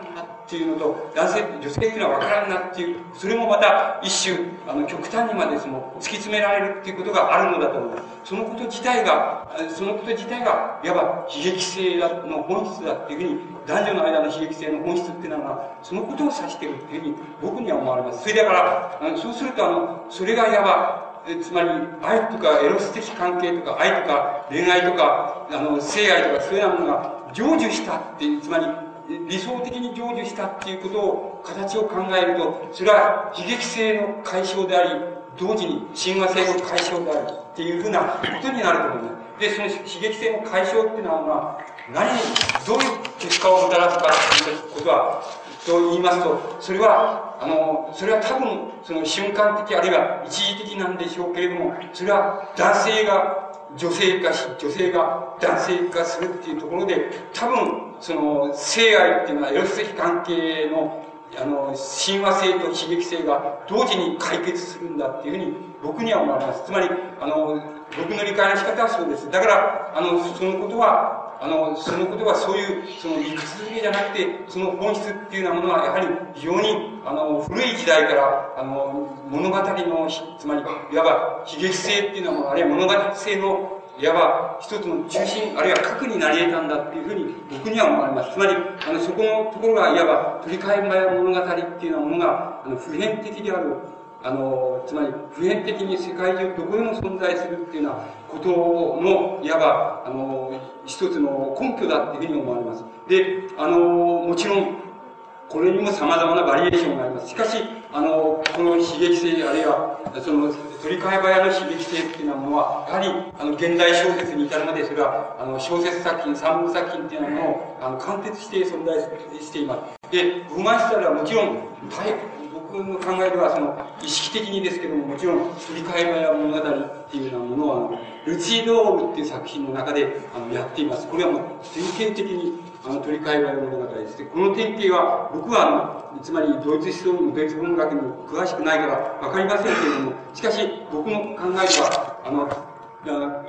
っていうのと、男性、女性っていうのは分からんなっていう、それもまた一種、あの、極端にまでその、突き詰められるっていうことがあるのだと思います。そのこと自体が、そのこと自体が、いわば悲劇性の本質だっていうふうに、男女の間の悲劇性の本質っていうのは、そのことを指しているっていうふうに僕には思われます。それだから、あのそうするとあの、それがいわば、つまり、愛とかエロス的関係とか、愛とか恋愛とか、あの、性愛とかそういうようなものが成就したっていう、つまり、理想的に成就したっていうことを、形を考えると、それは悲劇性の解消であり、同時に親和性の解消であるっていうふうなことになると思います。で、その刺激性の解消っていうのは、何に、どういう結果をもたらすかっていうことは、と言いますと、それは、あの、それは多分、その瞬間的あるいは一時的なんでしょうけれども、それは男性が女性化し、女性が男性化するっていうところで、多分、その、性愛っていうのはエロス的関係のあの、親和性と刺激性が同時に解決するんだっていうふうに僕には思われます。つまり、あの、僕の理解の仕方はそうです。だから、あの、そのことは、あの、そのことはそういう、その理屈だけじゃなくて、その本質っていうようなものは、やはり非常に、あの、古い時代から、あの、物語の、つまり、いわば悲劇性っていうのは、あるいは物語性のいわば一つの中心、あるいは核になり得たんだっていうふうに僕には思われます。つまり、あの、そこのところがいわば取り替え前物語っていうようなものが、あの、普遍的である、あの、つまり普遍的に世界中どこでも存在するっていうようなことの、いわば、あの、一つの根拠だっていうふうに思われます。で、あの、もちろん、これにも様々なバリエーションがあります。しかし、あの、この刺激性、あるいは、その、取り替え早の刺激性っていうものは、やはり、あの、現代小説に至るまで、それは、あの、小説作品、三部作品っていうようなものを、あの、貫徹して存在しています。で、ウーマンスタルはもちろん、大、僕の考えでは、その、意識的にですけども、もちろん、振り返りや物語っていうようなものは、あの、ルチードールっていう作品の中で、あの、やっています。これはもう、典型的に、あの、取り替えられる物語です。この典型は、僕は、あの、つまり、ドイツ思想もドイツ文学にも詳しくないからわかりませんけれども、しかし、僕の考えでは、あの、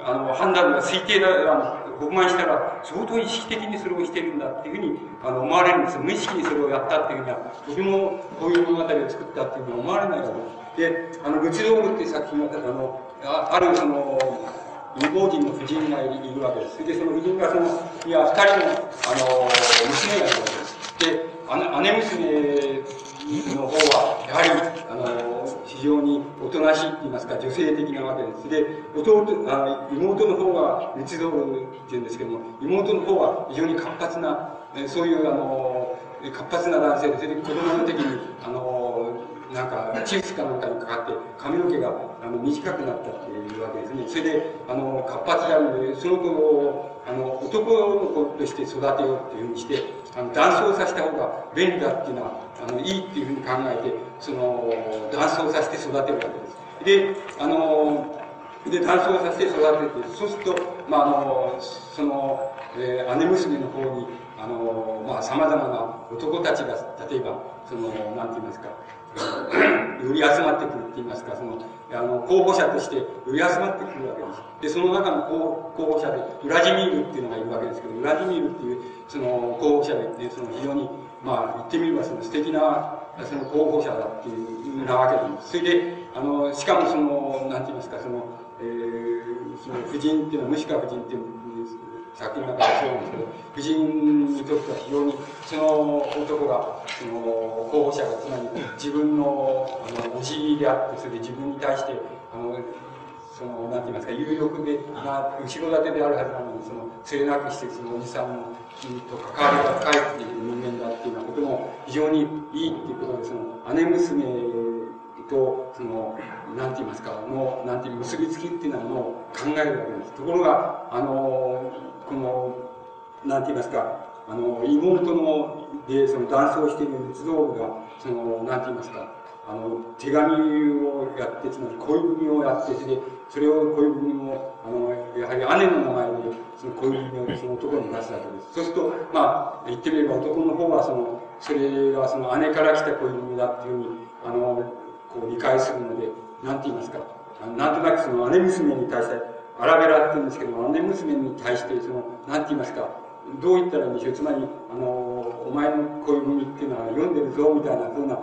あの、判断が推定だ、あの、僕がしたら、相当意識的にそれをしてるんだっていうふうに、あの、思われるんです。無意識にそれをやったっていうふうには、とてもこういう物語を作ったっていうふうに思われないわけです。で、あの、ルチドールっていう作品は、あの、ああるその、未亡人の夫人がいるわけです。で、その夫人がその、いや、二人の、あの、娘がいるわけです。で、姉娘の方は、やはり、あの、非常におとなしいって言いますか、女性的なわけです。で、弟、あ妹の方が、密造っていうんですけども、妹の方は非常に活発な、そういう、あの、活発な男性で、それで子供の時に、あの、なんか、チーフかなんかにかかって、髪の毛があの短くなったっていうわけですね。それで、あの、活発であるので、その子を、あの、男の子として育てようっていうふうにして、あの、男装させた方が便利だっていうのは、あの、いいっていうふうに考えて、その、男装させて育てるわけです。で、あの、で、男装させて育てて、そうすると、まあ、あの、その、えー、姉娘の方に、あの、まあ、様々な男たちが、例えば、その、なんて言いますか、より集まってくるって言いますか、その、あの、候補者としてより集まってくるわけです。で、その中の候候補者で、ウラジミールっていうのがいるわけですけど、ウラジミールっていう、その、候補者で、その、非常に、まあ、言ってみれば、その、素敵な、その候補者だっていう、なわけです。それで、あの、しかもその、なんて言いますか、その、えー、その、夫人っていうのは、ムシカ夫人っていうの作品の中でそうなんです。けど、夫人にとっては非常に、その男が、その候補者が、つまり自分の、あの、おじであって、それで自分に対して、あの、その、なんて言います。か、有力で、な、後ろ盾であるはずなのに、その、末なくして、そのおじさんと関わりが深いっていう人間だっていうようなことも非常にいいっていうことで、その、姉娘と、その、なんて言いますか、の、なんていう結びつきっていうのを考えるわけです。ところが、あの、この、なんて言いますか、あの、妹の、で、その、男装している仏像が、その、なんて言いますか、あの、手紙をやって、つまり恋文をやって、それで、それを恋文を、あの、やはり姉の名前で、その恋文をその男に出すわけです。そうすると、まあ、言ってみれば男の方は、その、それがその姉から来た恋文だっていうふうに、あの、こう理解するので、なんて言いますか、なんとなくその姉娘に対して、アラベラって言うんですけど姉娘に対して、その、なんて言いますか、どう言ったらいいんでしょう？つまり、あの、お前の恋文っていうのは読んでるぞ、みたいな、そんな、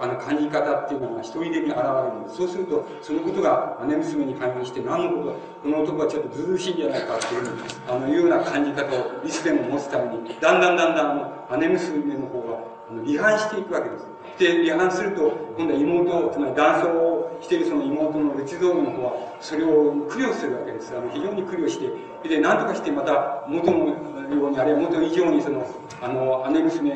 あの、感じ方っていうのが一人でに現れるんです。そうすると、そのことが姉娘に関連して、何のことこの男はちょっとずうしいんじゃないかっていう、あの、いうような感じ方をいつでも持つために、だんだんだんだん、あの、姉娘の方が、あの、離反していくわけです。で、離反すると、今度は妹、つまり男装をしているその妹の内臓の方は、それを苦慮するわけです。あの、非常に苦慮して、で、何とかしてまた元のように、あるいは元以上にその、あの、姉娘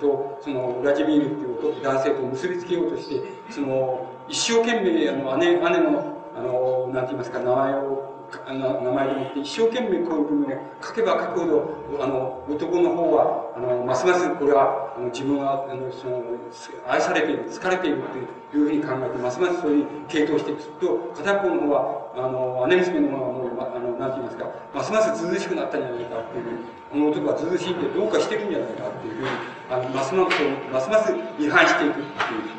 と、その、ウラジミールっていう男性と結びつけようとして、その、一生懸命、あの、姉、姉の、あの、なんて言いますか、名前を、あの名前でもって一生懸命こういう文を書けば書くほど、あの、男の方は、あの、ますますこれは、あの、自分は、あの、その、愛されている、疲れているというふうに考えて、ます。ますそういう傾倒していくと、片方の方は、あの、姉娘の方はもう、あの、なんて言いますか、ますますずうずしくなったんじゃないかっていうふうに、この男はずうずしいんでどうかしてるんじゃないかっていうふうに、あの、ますます、ますます違反していくっ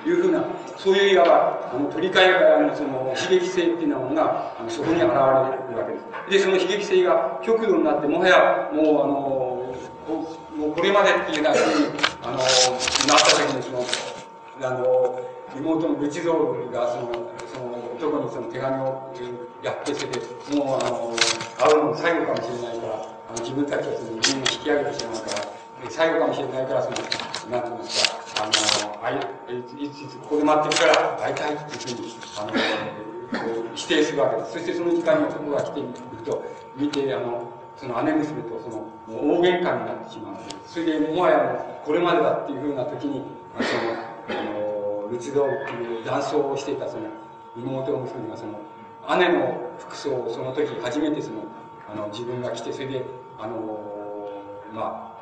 ていうふうな、そういういわば、あの、取り替えが、あの、その、刺激性っていうようなものが、あの、そこに現れるわけです。で、その刺激性が極度になって、もはや、もう、あの、もうこれまでっていうようなふうに、あの、なった時に、その、あの、妹の仏像が、その、その男にその手紙をやってせて、もう、あの、会うのも最後かもしれないから、あの自分たちはその自分を引き上げてしまうから、最後かもしれないから、その、なんて言いますか、あの、あいいついつここで待ってるから会いたいっていうふうに、あの、こう否定するわけです。そしてその時間に男が来てみると、見て、あの、その姉娘とその、もう大喧嘩になってしまう。それで、もはやもう、これまでだっていうふうな時に、その、あの、ルチドっていう男装をしていたその、妹娘がその、姉の服装をその時初めてその、あの、自分が着て、それで、あの、まあ、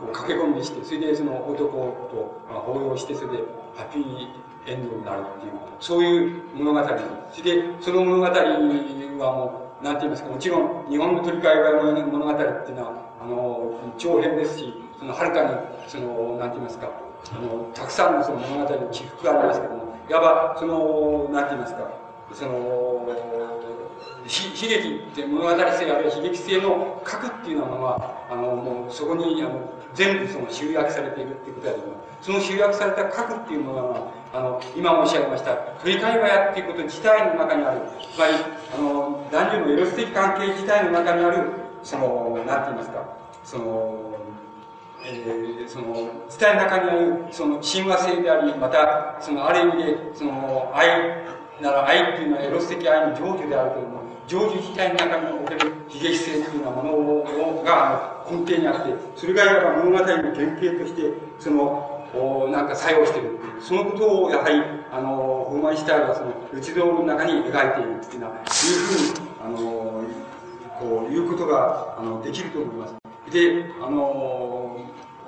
こう駆け込んでして、それでその男と抱擁して、それでハッピーエンドになるっていう、そういう物語。それで、その物語はもう、なんて言いますか、もちろん日本の鳥飼いの物語っていうのは、あの、長編ですし、その、はるかに、その、なんて言いますか、あの、たくさんのその物語の起伏がありますけども、いわば、その、なんて言いますか、その、悲劇って物語性あるいは悲劇性の核っていうのは、あの、もうそこに、あの、全部その集約されているっていうことだけどその集約された核っていうものは、あの、今申し上げました、鳥飼話屋っていうこと自体の中にある、つまり、あの、男女のエロス的関係自体の中にある、その、なんて言いますか、その、えー、その、伝えの中にある、その、親和性であり、また、その、ある意味で、その、愛なら愛っていうのはエロス的愛の成就であるけれども、成就自体の中における悲劇性というようなものが根底にあって、それがいわば物語の原型として、その、おなんか作用しているそのことをやはり、あの、ホーマンシュタイルはその、内道の中に描いているっていうのは、いうふうに、あの、こういうことが、あの、できると思います。で、あの、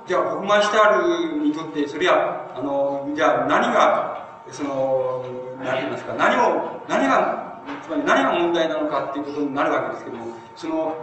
じゃあ、ホフマンシュタールにとって、それは、あの、じゃあ何が、その、何て言いますか、何を、何が、つまり何が問題なのかっていうことになるわけですけども、その、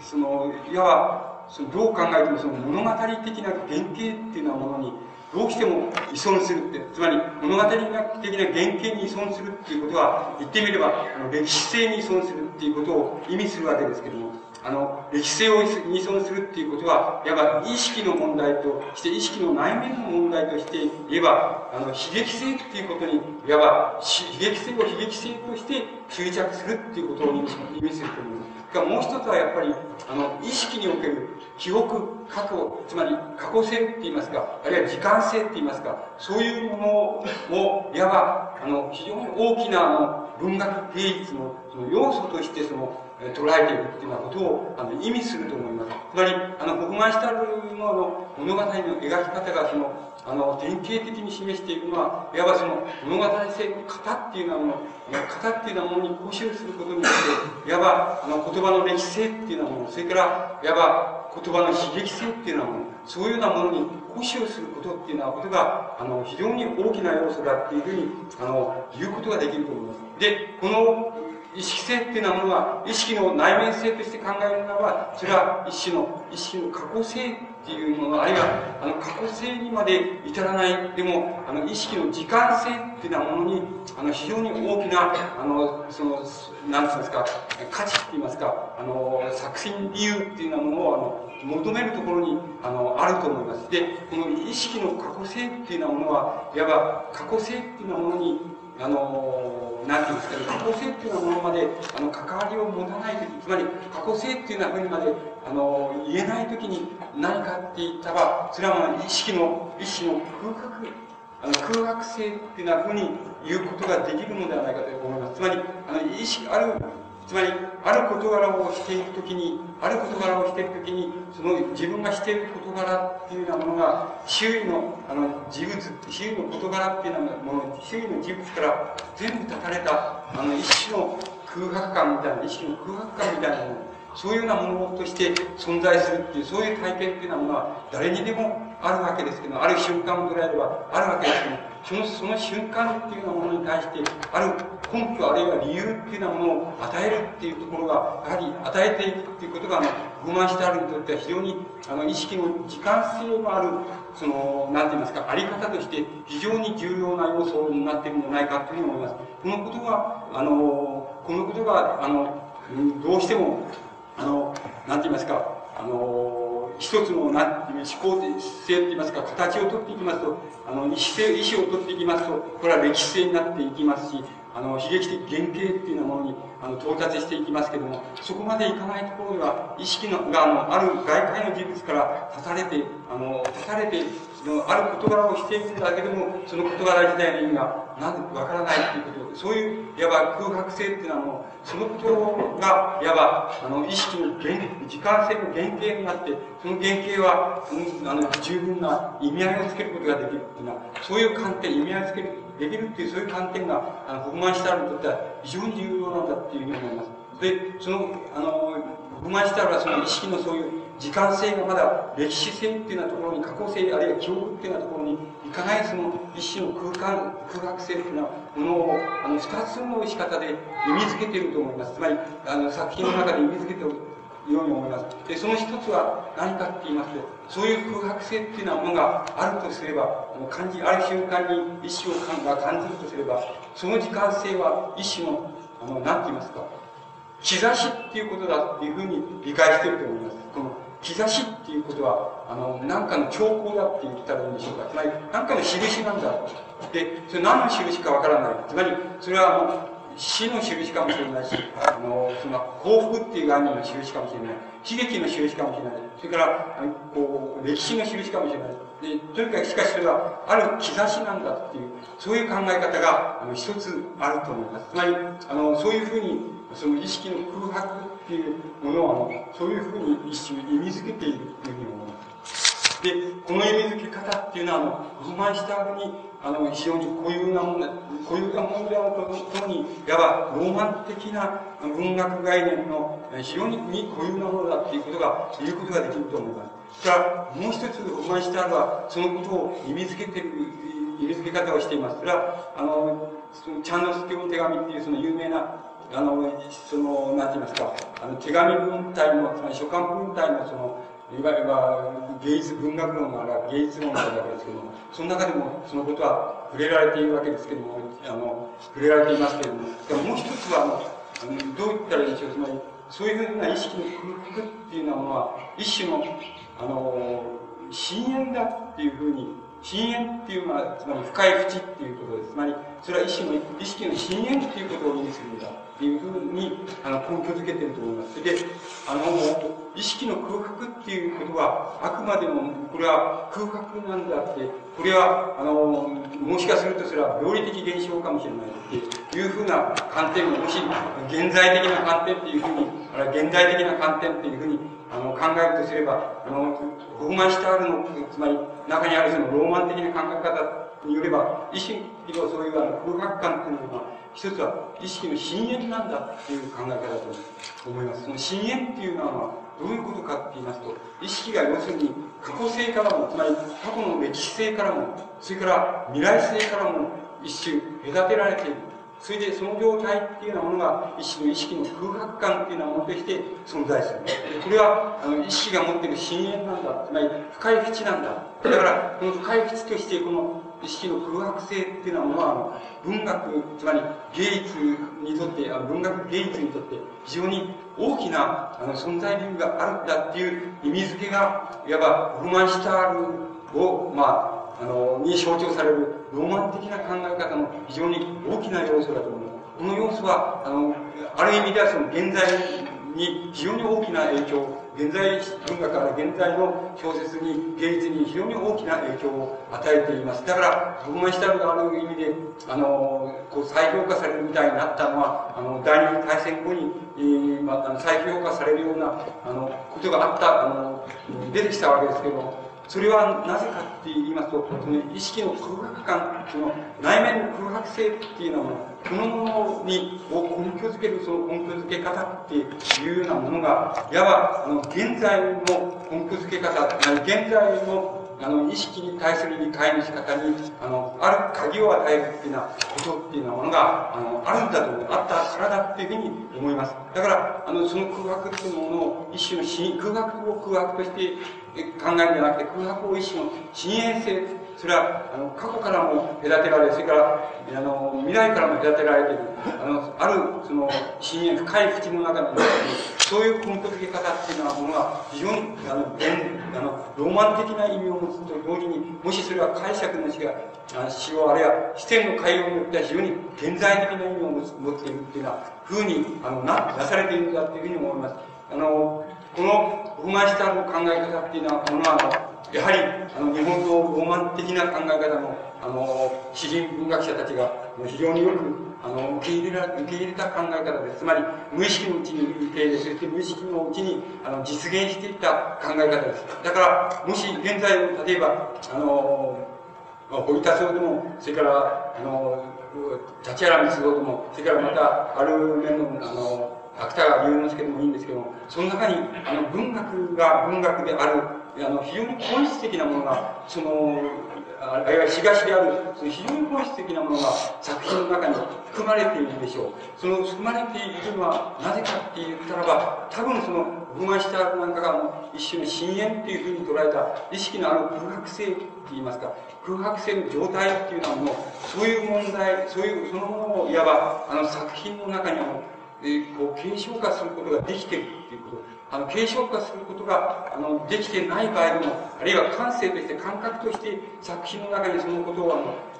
その、いわば、そのどう考えてもその物語的な原型っていうようなものに、どうしても依存するって、つまり物語的な原型に依存するっていうことは、言ってみれば、あの歴史性に依存するっていうことを意味するわけですけども、あの、歴史性を依存するっていうことは、いわば意識の問題として、意識の内面の問題として言えば、あの、悲劇性っていうことに、いわば、悲劇性を悲劇性として執着するっていうことを意味すると思います。がもう一つはやっぱり、あの、意識における記憶、過去、つまり過去性って言いますか、あるいは時間性って言いますか、そういうものを、いわば、あの、非常に大きな、あの、文学芸術のその要素として、その、捉えているっていうようなことをあの意味すると思います。つまり、あの、国満シタルのの物語の描き方がその、あの、典型的に示しているのは、いわばその物語性型っていうようなもの、型っていうようなものに固執することによって、いわば、あの、言葉の歴史性っていうようなもの、それから、いわば、言葉の悲劇性っていうようなもの、そういうようなものに固執することっていうようなことが、あの、非常に大きな要素だっていうふうに、あの、言うことができると思います。で、この意識性っていうものは、意識の内面性として考えるならば、それは一種の、意識の過去性っていうもの、あるいは、あの、過去性にまで至らない、でも、あの、意識の時間性っていうようなものに、あの、非常に大きな、あの、その、なんていうんですか、価値って言いますか、あの、作品理由っていうようなものを、あの、求めるところに、あの、あると思います。で、この意識の過去性っていうようなものは、いわば過去性っていうようなものに、あの、なんていうんですかね、過去性っていうようなものまで、あの、関わりを持たないとき、つまり、過去性っていうようなふうにまで、あの、言えないときに何かって言ったら、それはまあ、意識の、意識の空白、あの、空白性っていうようなふうに言うことができるのではないかと思います。つまり、あの、意識、ある、つまり、ある事柄をしていくときに、ある事柄をしていくときに、その自分がしている事柄っていうようなものが、周囲の、あの、事物、周囲の事柄っていうようなもの、周囲の事物から全部断たれた、あの、一種の空白感みたいな、一種の空白感みたいなもの、そういうようなものとして存在するっていう、そういう体験っていうのは、誰にでもあるわけですけど、ある瞬間を捉えればあるわけですけど、その、その瞬間っていうようなものに対して、ある根拠あるいは理由っていうようなものを与えるっていうところが、やはり与えていくっていうことが、あの、不満してあるにとっては非常に、あの、意識の時間性のある、その、なんて言いますか、あり方として非常に重要な要素になっているんじゃないかというふうに思います。このことが、あの、このことが、あの、どうしても、あの、なんて言いますか、あの、一つの、なんていう思考性と言いますか、形をとっていきますと、あの、意思性、意思を取っていきますと、これは歴史性になっていきますし、あの、悲劇的原型っていうようなものに、あの、到達していきますけども、そこまでいかないところでは、意識のが、あの、ある外界の事物から立たれて、あの、立たれて、のある事柄をしているだけども、その事柄自体の意味が、なんでわからないっていうことそういう、いわば空白性っていうのはもう、そのことが、いわば、あの、意識の原、時間性の原型になって、その原型は、うん、あの、十分な意味合いをつけることができるっていうのは、そういう観点、意味合いをつける、できるっていう、そういう観点が、あの、不満したにとっては非常に重要なんだっていうふうに思います。で、その、あの、不満したらその意識のそういう時間性がまだ歴史性っていうようなところに過去性あるいは記憶っていうようなところにいかないその一種の空間空白性っていうようなものをあの二つの仕方で意味付けていると思いますつまりあの作品の中で意味付けているように思います。で、その一つは何かって言いますと、そういう空白性っていうようなものがあるとすれば、感じ、ある瞬間に意志をが感じるとすれば、その時間性は意志の、あの、なんて言いますか、兆しっていうことだっていうふうに理解していると思います。兆しっていうことは、あの、何かの兆候だって言ったらいいんでしょうか。つまり、何かの印なんだ。で、それ何の印かわからない。つまり、それはあの、死の印かもしれないし、あの、その幸福っていう概念の印かもしれない。悲劇の印かもしれない。それから、こう、歴史の印かもしれない。で、とにかくしかしそれは、ある兆しなんだっていう、そういう考え方が、あの、一つあると思います。つまり、あの、そういうふうに、その意識の空白っていうものを、そういうふうに一種意味づけているというふうに思います。で、この意味づけ方っていうのは、あの、ロマンシタールに、あの、非常に固有なもの、固有なものであるとともに、いわばローマン的な文学概念の非常に固有なものだっていうことが、言うことができると思います。からもう一つロマンシタールは、そのことを意味づけてる、意味づけ方をしています。それは、あの、チャンノス教の手紙っていうその有名なあの、その、なんて言いますか、あの、手紙文体の、つまり書簡文体のその、いわゆる芸術文学論がある芸術論があるわけですけども、その中でもそのことは触れられているわけですけども、あの、触れられていますけれども、でももう一つは、あの、どう言ったらいいでしょう、つまり、そういうふうな意識の空腹っていうのは、一種の、あの、深淵だっていうふうに、深淵っていうのは、つまり深い淵っていうことです。つまり、それは一種の意識の深淵っていうことを意味するんだ。っていうふうに、あの、根拠づけてると思います。で、あの、意識の空白っていうことは、あくまでも、これは空白なんだって、これは、あの、もしかするとそれは病理的現象かもしれないっていうふうな観点も、もし、現在的な観点っていうふうに、あるいは現代的な観点っていうふうに、あの、考えるとすれば、あの、ホフマンシタールの、つまり、中にあるそのローマン的な考え方によれば、意識のそういうあの空白感っていうのは、一つは意識の深淵なんだっていう考え方だと思います。その深淵っていうのはどういうことかって言いますと、意識が要するに過去性からも、つまり過去の歴史性からも、それから未来性からも一種隔てられている。それでその状態っていうようなものが一種の意識の空白感っていうようなものとして存在する。これはあの意識が持っている深淵なんだ。つまり深い淵なんだ。だから、この深い淵としてこの意識の空白性っていうのは、文学、つまり芸術にとって、あの文学芸術にとって非常に大きなあの存在理由があるんだっていう意味付けが、いわばロマンシタールを、まあ、あの、に象徴されるロマン的な考え方の非常に大きな要素だと思います。この要素は、あの、ある意味ではその現在に非常に大きな影響現在文学から現在の小説に芸術に非常に大きな影響を与えていますだから僕がしたのがある意味であのこう再評価されるみたいになったのはあの第二次大戦後に、えーまあ、再評価されるようなあのことがあったあの出てきたわけですけどもそれはなぜかって言いますと、その意識の空白感、その内面の空白性っていうのは、そのものに、を根拠づける、その根拠づけ方っていうようなものが、いわば、あの、現在の根拠づけ方、現在のあの、意識に対する理解の仕方に、あの、ある鍵を与えるっていうようなことっていうようなものが、あの、あるんだと思う、あったからだっていうふうに思います。だから、あの、その空白っていうものを、一種の、空白を空白として考えるんじゃなくて、空白を一種の深淵性、それは、あの、過去からも隔てられ、それから、あの、未来からも隔てられている、あの、ある、その、深淵、深い淵の中に、そういう根拠的方っていうのは、ものが非常に、あの、あの、ローマン的な意味を持つと同時に、もしそれは解釈の違い、あ使用、あるいは視点の変えようによっては非常に現在的な意味を持つ持っているっていうような風に、あの、な、なされているんだっていうふうに思います。あの、このオフマンシタの考え方っていうのは、ものは、やはり、あの、日本のローマン的な考え方の、あの、詩人文学者たちが、非常によく、あの、受け入れら、受け入れた考え方です。つまり、無意識のうちに受け入れ、そして無意識のうちに、あの、実現していった考え方です。だから、もし現在、例えば、あの、堀田荘でも、それから、あの、立原光郎でも、それからまた、ある面の、あの、芥川龍之介でもいいんですけども、その中に、あの、文学が文学である、あの、非常に本質的なものが、その、あるいは東である、その非常に本質的なものが作品の中に含まれているでしょう。その含まれているのはなぜかって言ったらば、多分その、ブマシターなんかが一種の深淵っていうふうに捉えた意識のある空白性って言いますか、空白性の状態っていうのはもう、そういう問題、そういうそのものをいわば、あの作品の中にも、えー、こう継承化することができてるっていうこと。あの、継承化することが、あの、できてない場合でも、あるいは感性として、感覚として作品の中にそのことを、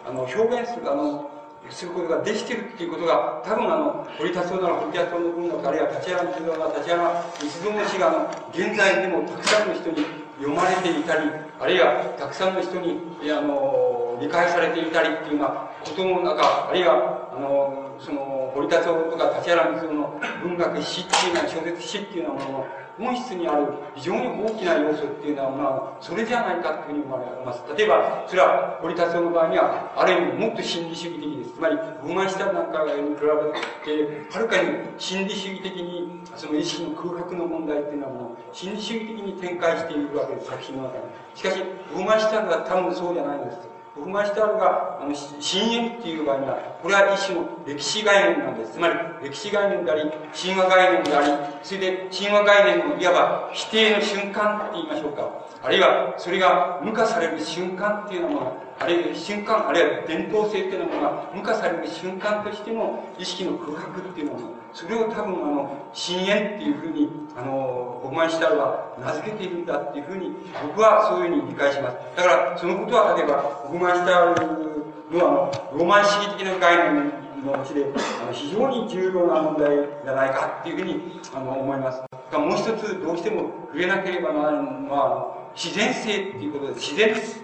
あの、あの表現する、あの、することができてるっていうことが、多分あの、堀田荘なら堀田荘の文学、あるいは立山一郎な立山一郎の詩が、あの、現在でもたくさんの人に読まれていたり、あるいはたくさんの人に、あの、理解されていたりっていうようなことの中、あるいは、あの、その、堀田荘とか立山一郎の文学詩っていうような小説詩っていうようなものの本質にある非常に大きな要素っていうのは、まあ、それじゃないかというふうに思われます。例えば、それは、堀田荘の場合には、ある意味もっと心理主義的です。つまり、不満したなんかに比べて、はるかに心理主義的に、その意識の空白の問題っていうのはもう、心理主義的に展開しているわけです、作品の中に。しかし、不満したのは多分そうじゃないんです。僕がしてあるが、あの、深淵っていう場合には、これは一種の歴史概念なんです。つまり、歴史概念であり、神話概念であり、それで神話概念のいわば否定の瞬間って言いましょうか。あるいは、それが無化される瞬間っていうのも、あるいは瞬間、あるいは伝統性っていうのが無化される瞬間としての意識の空白っていうのも、それを多分あの、深淵っていうふうに、あの、オマンシタルは名付けているんだっていうふうに、僕はそういうふうに理解します。だから、そのことは例えば、オマンシタルのあの、ロマン主義的な概念のうちで、あの非常に重要な問題じゃないかっていうふうにあの思いますが。もう一つどうしても触れなければならないのは、自然性っていうことで、自然です。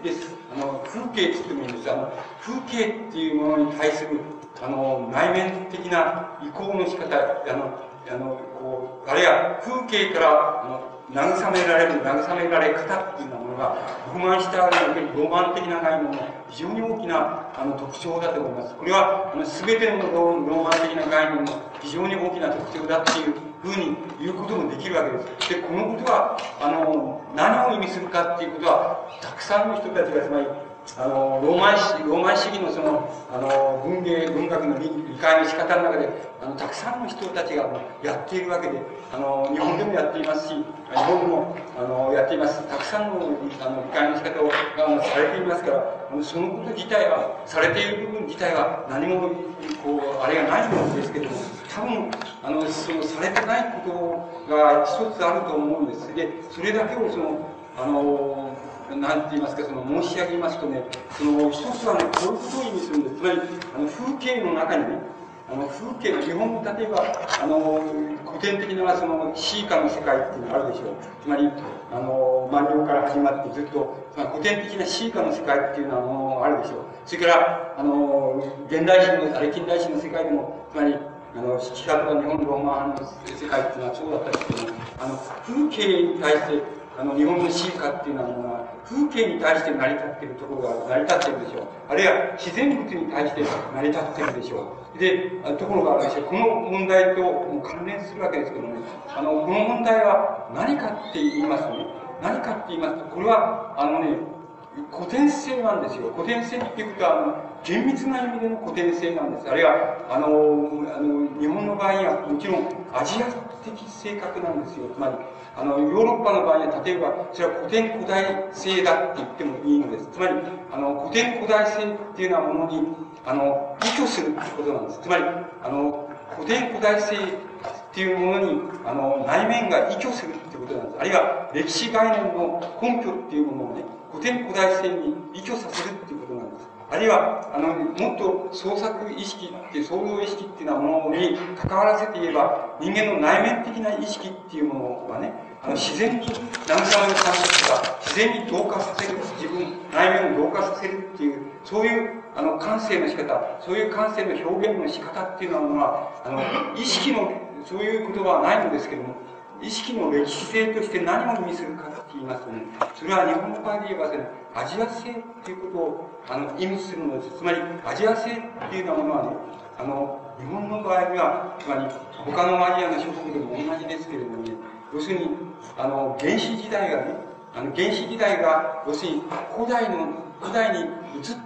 あの、風景って言ってもいいんです。あの、風景っていうものに対するあの、内面的な移行の仕方、あの、あの、こう、あるいは風景から、あの、慰められる、慰められ方っていうようなものが、ロマンシタールにロマン的な概念の非常に大きなあの特徴だと思います。これは、あの、すべてのローマン的な概念の非常に大きな特徴だっていうふうに言うこともできるわけです。で、このことは、あの、何を意味するかっていうことは、たくさんの人たちが、つまり、あの、ローマン主ローマン主義のその、あの、文芸、文学の理解の仕方の中で、あの、たくさんの人たちがやっているわけで、あの、日本でもやっていますし、日本でも、あの、やっています。たくさんの、あの、理解の仕方を、がされていますから、そのこと自体は、されている部分自体は、何も、こう、あれがないんですけども、多分、あの、その、されてないことが一つあると思うんです。で、それだけをその、あの、なんて言いますか、その申し上げますとね、その一つはね、こういうことを意味するんです。つまり、あの風景の中にね、あの風景の日本例えば、あの、古典的なその詩歌の世界っていうのがあるでしょう。つまり、あの、万葉から始まってずっと、古典的な詩歌の世界っていうのはあるでしょう。それから、あの、現代史の、あれ近代史の世界でも、つまり、あの、七百の日本ローマンの世界っていうのはそうだったですけども、あの、風景に対して、あの、日本の進化っていうのは、風景に対して成り立ってるところが成り立ってるでしょう。あるいは自然物に対して成り立ってるでしょう。で、ところがあるでしょう。この問題と関連するわけですけどね、あの、この問題は何かって言いますね。何かって言いますと、これは、あのね、古典性なんですよ。古典性っていうことは、あの、厳密な意味での古典性なんです。あるいは、あの、あの日本の場合には、もちろんアジア的性格なんですよ。つまり、あの、ヨーロッパの場合は、例えば、それは古典古代性だって言ってもいいのです。つまり、あの、古典古代性っていうようなものに、あの、依拠するってことなんです。つまり、あの、古典古代性っていうものに、あの、内面が依拠するってことなんです。あるいは、歴史概念の根拠っていうものをね、古典古代性に依拠させるっていうことなんです。あるいは、あの、もっと創作意識って、創造意識っていうようなものに関わらせて言えば、人間の内面的な意識っていうものはね、あの自然に慰める感覚とか、自然に同化させる、自分、内面を同化させるっていう、そういうあの感性の仕方、そういう感性の表現の仕方っていうのは、あの、意識の、そういう言葉はないのですけども、意識の歴史性として何を意味するかって言いますとね、それは日本の場合で言えば、ね、アジア性っていうことをあの意味するのです。つまり、アジア性っていうようなものはね、あの、日本の場合には、つまり他のアジアの諸国でも同じですけれどもね、要するに、あの、原始時代がね、あの、原始時代が、要するに古代の、古代に移っ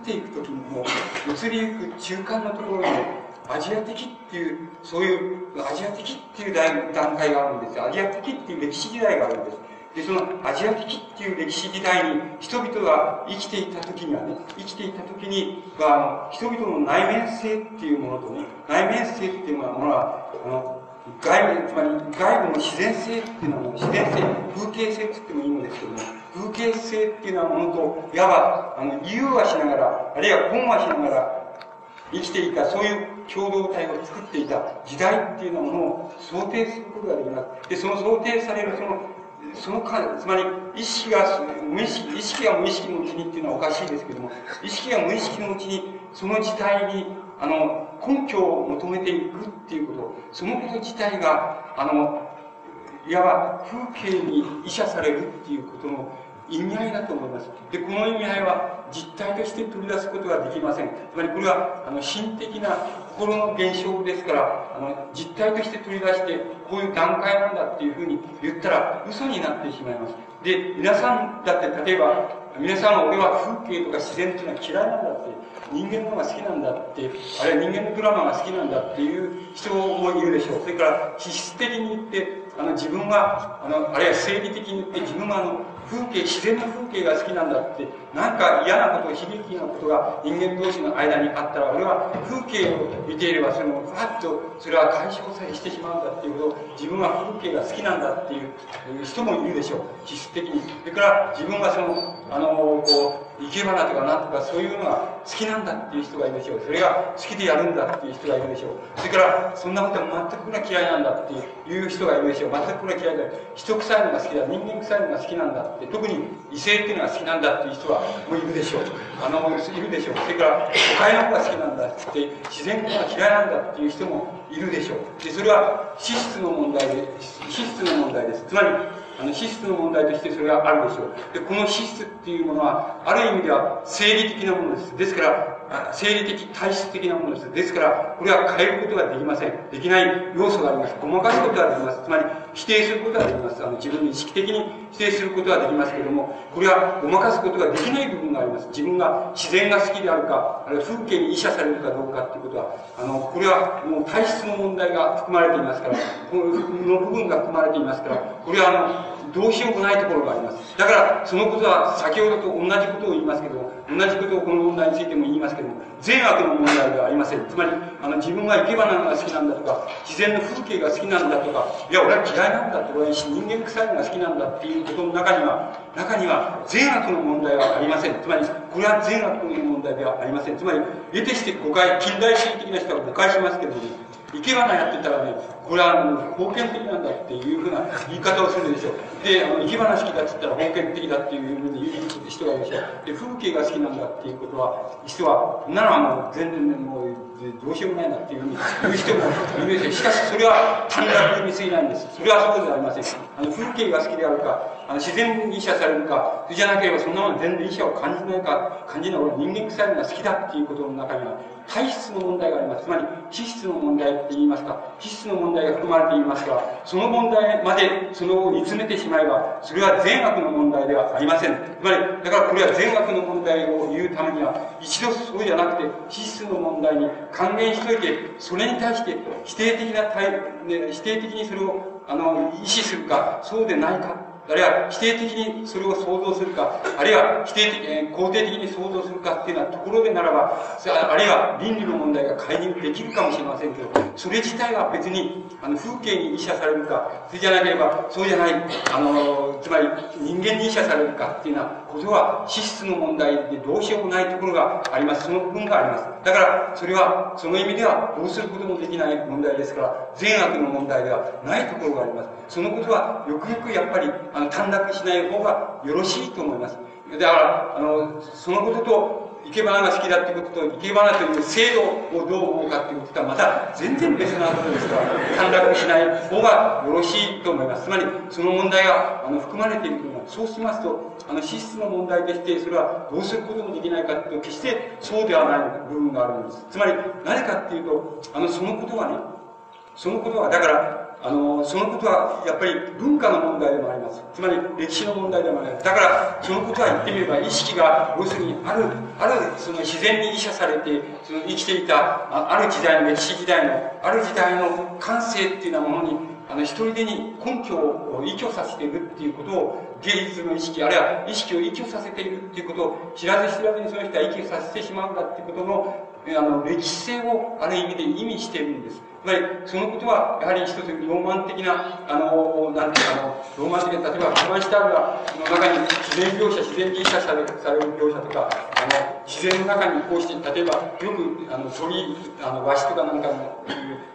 ていくときにも、移りゆく中間のところに、アジア的っていう、そういうアジア的っていう段階があるんです。アジア的っていう歴史時代があるんです。で、そのアジア的っていう歴史時代に人々が生きていた時にはね、生きていた時に、あの人々の内面性っていうものとね、内面性っていうものは、あの、外部、つまり外部の自然性っていうのは、自然性、風景性って言ってもいいんですけども、風景性っていうのはものと、いわば、あの、言うはしながら、あるいは本はしながら、生きていた、そういう共同体を作っていた時代っていうようなものを想定することができます。で、その想定されるそのその間、つまり、意識が、無意識、意識が無意識のうちにっていうのはおかしいですけども、意識が無意識のうちに、その事態に、あの、根拠を求めていくっていうこと、そのこと自体が、あの、いわば風景に医者されるっていうことの意味合いだと思います。で、この意味合いは実体として取り出すことができません。つまりこれは、あの、心的な心の現象ですから、あの、実体として取り出して、こういう段階なんだっていうふうに言ったら嘘になってしまいます。で、皆さんだって例えば、皆さん俺は風景とか自然っていうのは嫌いなんだって、人間の方が好きなんだって、あるいは人間のドラマが好きなんだっていう人もいるでしょう。それから、気質的に言って、あの、自分は、あの、あるいは生理的に言って自分はあの、風景、自然の風景が好きなんだって、なんか嫌なこと、悲劇なことが人間同士の間にあったら、俺は風景を見ていれば、その、ふわっと、それは解消さえしてしまうんだっていうこと、自分は風景が好きなんだっていう人もいるでしょう。実質的に。それから、自分はその、あの、こう、生け花とかなんとかそういうのが好きなんだっていう人がいるでしょう。それが好きでやるんだっていう人がいるでしょう。それから、そんなことは全くこれは嫌いなんだっていう人がいるでしょう。全くこれは嫌いだ。人臭いのが好きだ。人間臭いのが好きなんだって。特に異性っていうのが好きなんだっていう人はもういるでしょう。あの、いるでしょう。それから、都会の方が好きなんだって、自然の方が嫌いなんだっていう人もいるでしょう。で、それは資質の問題で、資質の問題です。つまり、あの、資質の問題としてそれがあるでしょう。で、この資質っていうものは、ある意味では生理的なものです。ですから、生理的、体質的なものです。ですから、これは変えることができません。できない要素があります。ごまかすことができます。つまり、否定することができます。あの、自分に意識的に否定することができますけれども、これはごまかすことができない部分があります。自分が自然が好きであるか、あるいは風景に医者されるかどうかっていうことは、あの、これはもう体質の問題が含まれていますから、この部分が含まれていますから、これはあの、どうしようもないところがあります。だから、そのことは先ほどと同じことを言いますけど、同じことをこの問題についても言いますけども、善悪の問題ではありません。つまり、あの、自分が生け花が好きなんだとか、自然の風景が好きなんだとか、いや、俺は嫌いなんだって、俺は人間臭いのが好きなんだっていうことの中には、中には善悪の問題はありません。つまり、これは善悪の問題ではありません。つまり、得てして誤解、近代主義的な人は誤解しますけども、生け花やってたらね、これは封建的なんだっていうふうな言い方をするでしょう。で、あの、生け花好きだって言ったら封建的だっていうふうに言う人がいるでしょう。で、風景が好きなんだっていうことは、人は、ならあの、全然もう、どうしようもないなっていうふうに言う人もいるでしょう。しかし、それは短絡みすぎないんです。それはそうではありません。あの、風景が好きであるか、あの、自然に医者されるか、それじゃなければそんなもの全然医者を感じないか、感じない俺人間臭いのが好きだっていうことの中には、体質の問題があります。つまり、資質の問題って言いますか、資質の問題が含まれていますが、その問題までその煮詰めてしまえば、それは善悪の問題ではありません。つまり、だからこれは善悪の問題を言うためには、一度そうじゃなくて、資質の問題に還元しといて、それに対して否定的な対、ね、否定的にそれを、あの、意識するか、そうでないか、あるいは否定的にそれを想像するか、あるいは否定的、えー、肯定的に想像するかっていうようなところでならば、あるいは倫理の問題が解任できるかもしれませんけど、それ自体は別に、あの、風景に医者されるか、それじゃなければ、そうじゃない、あの、つまり人間に医者されるかっていうのはことは、資質の問題でどうしようもないところがあります。その部分があります。だから、それは、その意味では、どうすることもできない問題ですから、善悪の問題ではないところがあります。そのことは、よくよくやっぱり、あの、短絡しない方がよろしいと思います。だから、あの、そのことと、生け花が好きだっていうことと、生け花という制度をどう思うかっていうことはまた全然別なことですから、短絡しない方がよろしいと思います。つまり、その問題があの含まれているというのは、そうしますと、あの、資質の問題として、それはどうすることもできないかというと、決してそうではない部分があるんです。つまり、何かっていうと、あの、そのことはね、そのことは、だから、あの、そのことは、やっぱり文化の問題でもあります。つまり、歴史の問題でもあります。だから、そのことは言ってみれば、意識が、要するに、ある、ある、その自然に医者されて、その生きていた、ある時代の、歴史時代の、ある時代の感性っていうようなものに、あの、一人でに根拠を依拠させているっていうことを、芸術の意識、あるいは意識を依拠させているっていうことを、知らず知らずにその人は依拠させてしまうんだっていうことの、あの、歴史性をある意味で意味しているんです。つまり、そのことは、やはり一つ、ローマン的な、あの、なんていうか、あの、ローマン的な、例えば、ロマンシタールの中に自然描写、自然描写されされる描写とか、あの、自然の中にこうして、例えば、よく、あの、鳥、あの、ワシとかなんかの、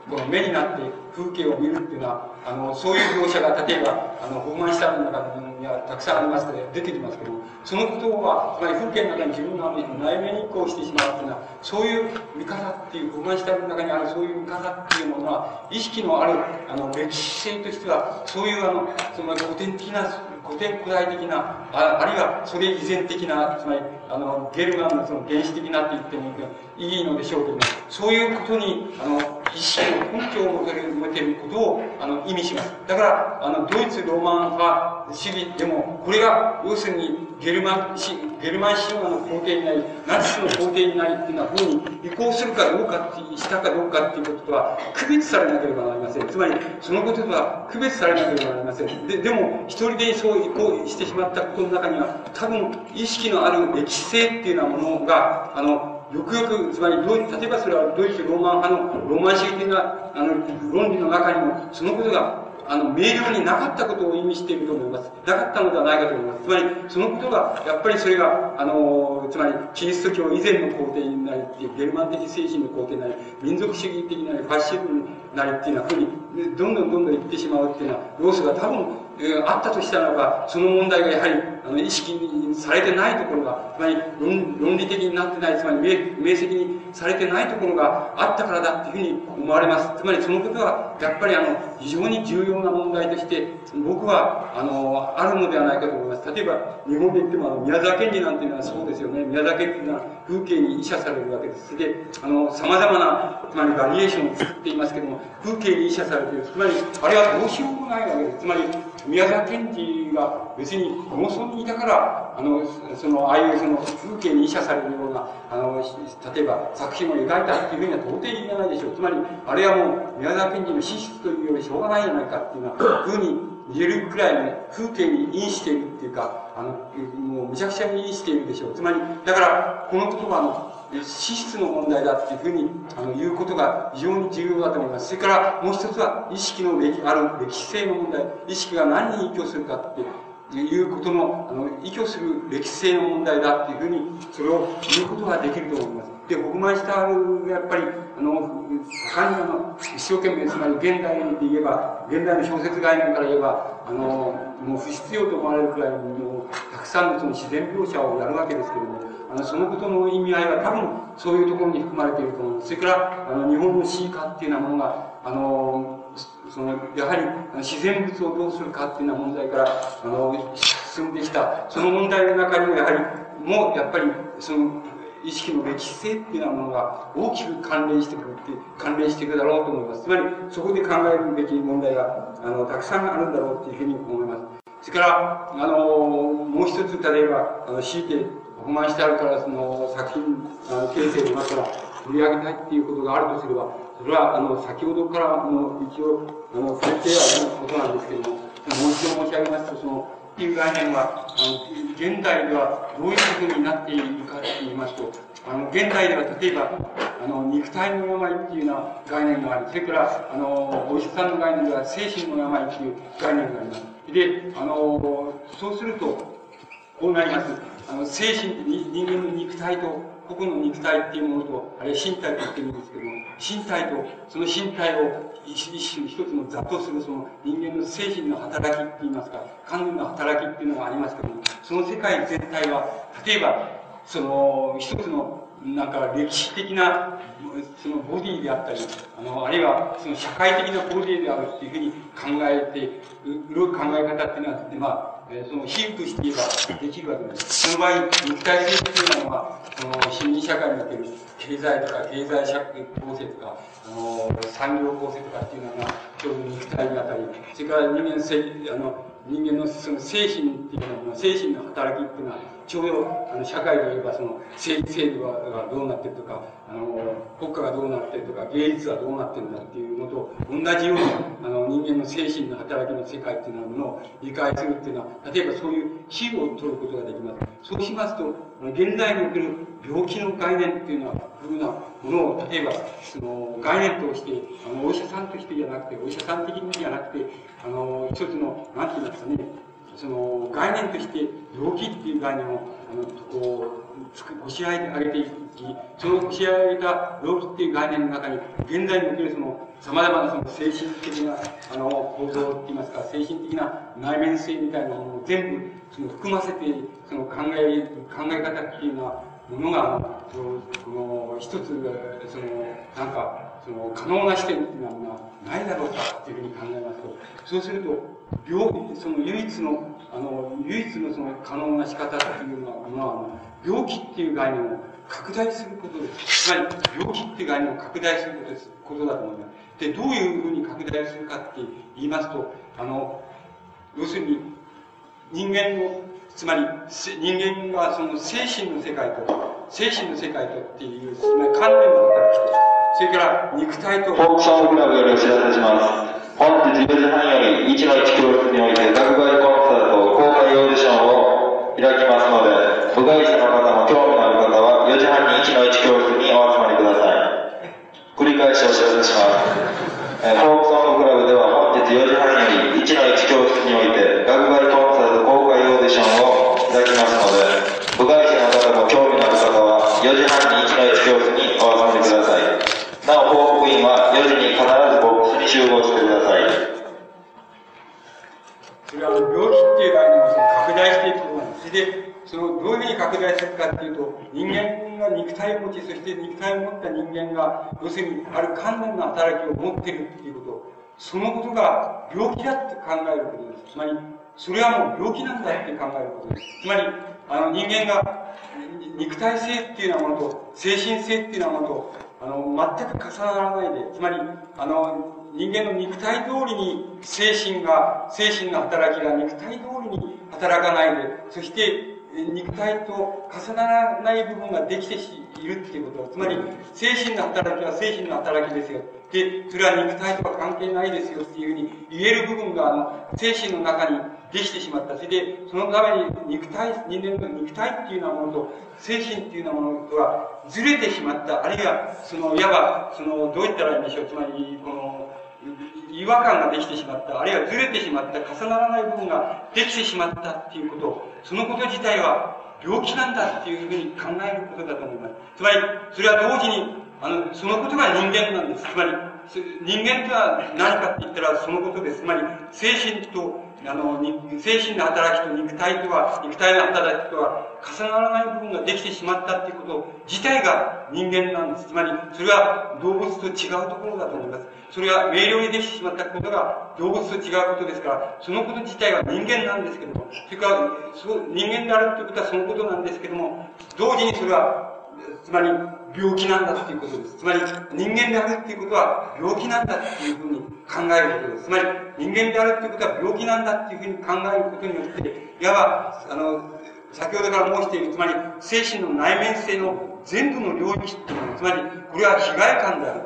この目になって風景を見るっていうのは、あの、そういう描写が、例えば、あの、ローマンシタールの中にはたくさんありますので、出てきますけども、そのことは、つまり風景の中に自分の内面にこうしてしまうっていうのは、そういう見方っていう、ローマンシタの中にあるそういう見方っていうものは、意識のある、あの、歴史性としては、そういうあの、その古典的な、古典古代的な、ああるいはそれ以前的な、つまり、あの、ゲルマンのその原始的なって言ってもいいのでしょうけども、そういうことに、あの、意識の根拠を求めていることを、あの、意味します。だから、あの、ドイツローマン派主義でも、これが、要するに、ゲルマン、ゲルマン神話の皇帝になり、ナチスの皇帝になりっていうような風に移行するかどうかって、したかどうかっていうこととは、区別されなければなりません。つまり、そのこととは区別されなければなりません。で、でも、一人でそう移行してしまったことの中には、多分、意識のある歴史性っていうようなものが、あの、よくよく、つまり、例えばそれはドイツローマン派のローマン主義的なあの論理の中にも、そのことがあの、明瞭になかったことを意味していると思います。なかったのではないかと思います。つまり、そのことが、やっぱりそれが、あの、つまり、キリスト教以前の皇帝になりっていう、ゲルマン的精神の皇帝なり、民族主義的なり、ファッシズムなりっていうようなふうに、どんどんどんどんいってしまうっていうような要素が多分、あったとしたらば、その問題がやはり、あの、意識にされてないところが、つまり論、論理的になってない、つまり明、明晰にされてないところがあったからだっていうふうに思われます。つまり、そのことは、やっぱりあの、非常に重要な問題として、僕は、あの、あるのではないかと思います。例えば、日本で言っても、あの、宮沢賢治なんていうのはそうですよね。宮沢賢治は風景に医者されるわけです。で、あの、様々な、つまりバリエーションを作っていますけども、風景に医者されている。つまり、あれはどうしようもないわけです。つまり、宮沢賢治が別に農村にいたから、あの、その、ああいうその風景に医者されるような、あの、例えば作品を描いたっていうふうには到底言えないでしょう。つまり、あれはもう宮沢賢治の資質というよりしょうがないじゃないかっていうようなふうに言えるくらいの風景に因しているっていうか、あの、もうむちゃくちゃに因しているでしょう。つまり、だから、この言葉の、資質の問題だっていうふうにあの言うことが非常に重要だと思います。それからもう一つは意識の歴ある歴史性の問題。意識が何に影響するかっていうことの、あの、依拠する歴史性の問題だっていうふうに、それを言うことができると思います。で、ホフマンシタールがやっぱり、あの、他にあの、一生懸命、つまり現代で言えば、現代の小説概念から言えば、あの、もう不必要と思われるくらいの、たくさんのその自然描写をやるわけですけれども、あの、そのことの意味合いは多分、そういうところに含まれていると思います。それから、あの、日本の詩歌っていうようなものが、あの、その、やはり、自然物をどうするかっていうような問題から、あの、進んできた、その問題の中にも、やはり、もう、やっぱり、その、意識の歴史性っていうようなものが大きく関連してくるって、関連していくだろうと思います。つまり、そこで考えるべき問題が、あの、たくさんあるんだろうっていうふうに思います。それから、あの、もう一つ、例えば、あの、強いて、保満してあるから、その、作品、あの、形成の中から取り上げたいっていうことがあるとすれば、それは、あの、先ほどからも一応、あの、触れてはることなんですけれども、もう一度申し上げますと、その、っていう概念は、あの、現代ではどういうふうになっているかと言いますと、あの、現代では例えば、あの、肉体の病っていうような概念があり、それから、あの、お医者さんの概念では精神の病っていう概念があります。で、あの、そうすると、こうなります。あの、精神人間の肉体と個々の肉体っていうものと、あれ身体と言ってるんですけども、身体と、その身体を一種一つの座とするその人間の精神の働きって言いますか、観念の働きっていうのがありますけども、その世界全体は、例えば、その、一つの、なんか歴史的な、そのボディであったり、あの、あるいはその社会的なボディであるっていうふうに考えて、いろいろ考え方っていうのは、まあ、えーその比喩として言えばできるわけです。その場合、肉体性っていうのは、その市民社会における経済とか経済社会構成とか、あの、産業構成とかっていうのが、ちょうど肉体にあたり、それから人間性、あの、人間のその精神っていうのは、精神の働きっていうのは、ちょうど、あの、社会で言えば、その、制制度がどうなってるとか、あの、国家がどうなってるとか、芸術はどうなってるんだっていうのと、同じように、あの、人間の精神の働きの世界っていうのを理解するっていうのは、例えばそういう比喩を取ることができます。そうしますと、現代における病気の概念っていうのは、ふうなものを、例えば、その、概念として、あの、お医者さんとしてじゃなくて、お医者さん的にじゃなくて、あの、一つの、なんて言いますかね、その概念として病気っていう概念をあのこうつく押し上げていきその押し上げた病気っていう概念の中に現代におけるその様々なその精神的なあの構造って言いますか精神的な内面性みたいなものを全部その含ませてその考え考え方っていうのはものがあのこの一つそのなんかその可能な視点っていうのはないだろうかっていうふうに考えますとそうすると病その唯一のあの唯一のその可能な仕方っていうのは、まあ、病気っていう概念を拡大することです。つまり、病気っていう概念を拡大することですことだと思います。で、どういうふうに拡大するかって言いますと、あの、要するに、人間の、つまり、人間がその精神の世界と、精神の世界とっていう、つまり観念の働きと、それから肉体と、フォークソングクラブよりお知らせします。本日4時半より1の1教室において学外コンサート公開オーディションを開きますので、部外者の方も興味のある方は4時半に1の1教室にお集まりください。繰り返しお知らせします。えーフォークソングクラブでは本日4時半より1の1教室において学外コンサートディションを開きますので、部外者の方も興味のある方は4時半に1の1教室にお集まりください。なお、報告員は4時に必ずボックスに集合してください。それは病気っていう概念を拡大していくことなんです。それで、そのどういうふうに拡大するかっていうと、人間が肉体を持ち、そして肉体を持った人間が、要するにある観念の働きを持っているっていうこと、そのことが病気だって考えることです。つまり、それはもう病気なんだって考えることです。つまり、あの人間が肉体性っていうようなものと、精神性っていうようなものと、あの、全く重ならないで、つまり、あの、人間の肉体通りに精神が、精神の働きが肉体通りに働かないで、そして、肉体と重ならない部分ができているっていうことは、つまり、精神の働きは精神の働きですよ。で、それは肉体とは関係ないですよっていうふうに言える部分が、あの、精神の中にできてしまった。それで、そのために肉体、人間の肉体っていうようなものと、精神っていうようなものとはずれてしまった。あるいは、その、いわば、その、どう言ったらいいんでしょう。つまり、この、違和感ができてしまった、あるいはずれてしまった、重ならない部分ができてしまったっていうこと、そのこと自体は病気なんだっていうふうに考えることだと思います。つまり、それは同時に、あの、そのことが人間なんです。つまり、人間とは何かって言ったらそのことです。つまり、精神と、あの、精神の働きと肉体とは、肉体の働きとは重ならない部分ができてしまったっていうこと自体が人間なんです。つまり、それは動物と違うところだと思います。それは明瞭にできてしまったことが動物と違うことですから、そのこと自体は人間なんですけども、それから、そう人間であるということはそのことなんですけども、同時にそれは、つまり病気なんだっていうことです。つまり人間であるっていうことは病気なんだっていうふうに考えることです。つまり人間であるっていうことは病気なんだっていうふうに考えることによって、いわば、あの、先ほどから申している、つまり精神の内面性の全部の領域っていうのは、つまりこれは被害感である。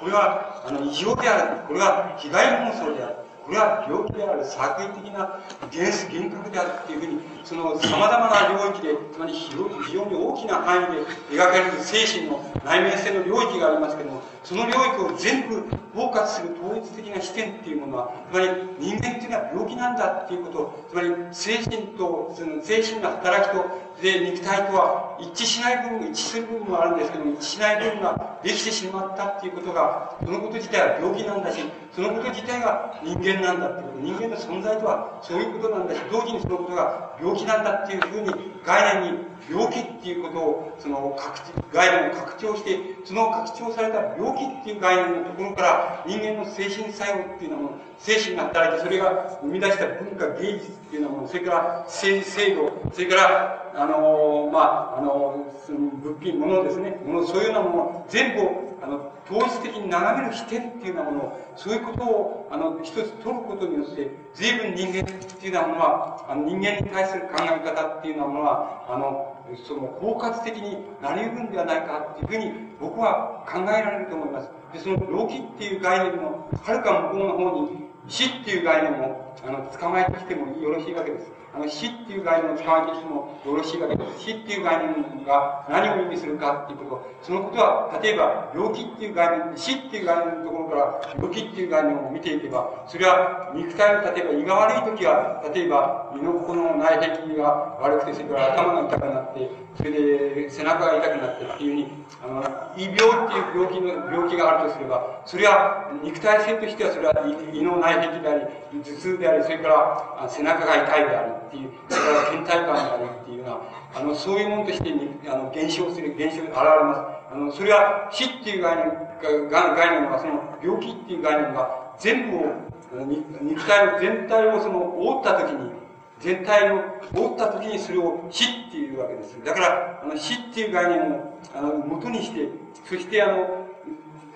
これは、あの、異常である。これは被害妄想である。これは病気である、作為的な原始、幻覚であるっていうふうに、その様々な領域で、つまり非常に大きな範囲で描かれる精神の内面性の領域がありますけども、その領域を全部包括する統一的な視点っていうものは、つまり人間っていうのは病気なんだっていうこと、つまり精神と、その精神の働きと、で、肉体とは一致しない部分、一致する部分もあるんですけども、一致しない部分ができてしまったっていうことが、そのこと自体は病気なんだし、そのこと自体が人間なんだってこと、人間の存在とはそういうことなんだし、同時にそのことが病気なんだっていうふうに概念に病気っていうことを、その拡概念を拡張して、その拡張された病気っていう概念のところから人間の精神作用っていうのも、精神が働いて、それが生み出した文化芸術っていうのも、それから制度、それから、あのー、まあ、あのー、その物品、物ですね、物、そういうようなもの、全部、あの、統一的に眺める視点っていうようなものそういうことを、あの、一つ取ることによって、随分人間っていうようなものは、あの人間に対する考え方っていうようなものは、あの、その包括的になり得るんではないかというふうに僕は考えられると思います。で、その病気っていう概念も、はるか向こうの方に死っていう概念も、あの、捕まえてきてもよろしいわけです。あの死っていう概念を使われてきてもよろしいわけです。死っていう概念が何を意味するかっていうこと。そのことは、例えば、病気っていう概念、死っていう概念のところから病気っていう概念を見ていけば、それは肉体の、例えば胃が悪い時は、例えば胃のこの内壁が悪くて、それから頭が痛くなって、それで背中が痛くなってっていうふうに、あの、胃病っていう病気の、病気があるとすれば、それは肉体性としてはそれは胃の内壁であり、頭痛であり、それから背中が痛いである。っていう、それから倦怠感があるっていうような、あの、そういうものとして、あの、減少する、減少、現れます。あの、それは死っていう概念が、概念が、その、病気っていう概念が、全部を、肉体の全体をその、覆ったときに、全体を覆ったときにそれを死っていうわけです。だから、あの、死っていう概念を、あの、元にして、そしてあの、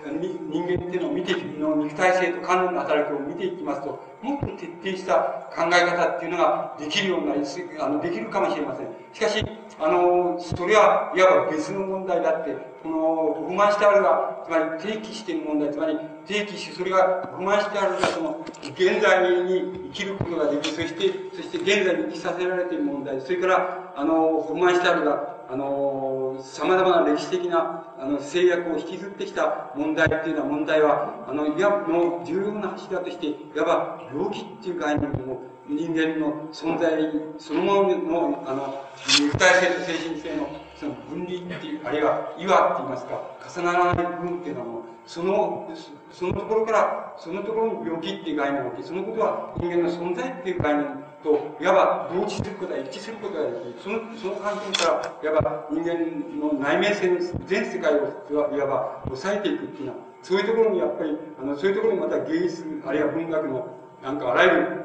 人間っていうのを見ていく肉体性と観念の働きを見ていきますと、もっと徹底した考え方っていうのができるようになり、あの、できるかもしれません。しかし、あの、それはいわば別の問題だって、この、不満してあるが、つまり定期している問題、つまり定期して、それが不満してあるが、その、現在に生きることができる、そして、そして現在に生きさせられている問題、それから、あの、不満してあるが、あの、様々な歴史的な、あの、制約を引きずってきた問題っていうような問題は、あの、いわ、の重要な柱として、いわば、病気っていう概念も、人間の存在そのものの、あの、肉体性と精神性の、その分離っていう、あるいは岩って言いますか、重ならない部分っていうのはもうその、そのところから、そのところに病気っていう概念が起き、そのことは人間の存在っていう概念と、いわば同時することが一致することができ、その、その観点から、いわば人間の内面性の全世界を、いわば抑えていくっていうのは、そういうところにやっぱり、あの、そういうところにまた芸術、あるいは文学の、なんかあらゆる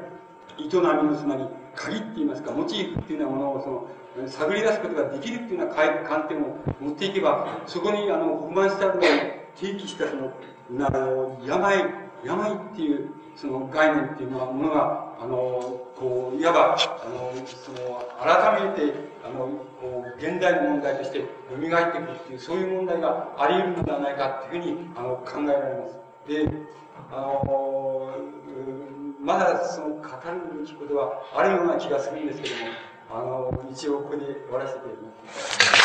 営みのつまり、鍵って言いますか、モチーフっていうようなものを、その、探り出すことができるっていうような観点を持っていけば、そこに、あの、不満したのを提起したその、あの、病、病っていう、その概念っていう、ものが、あの、こう、いわば、あの、その、改めて、あの、こう、現代の問題として蘇ってくるっていう、そういう問題があり得るのではないかっていうふうに、あの、考えられます。で、あの、まだその語るべきことはあるような気がするんですけども、あの、一応ここで終わらせていただきます。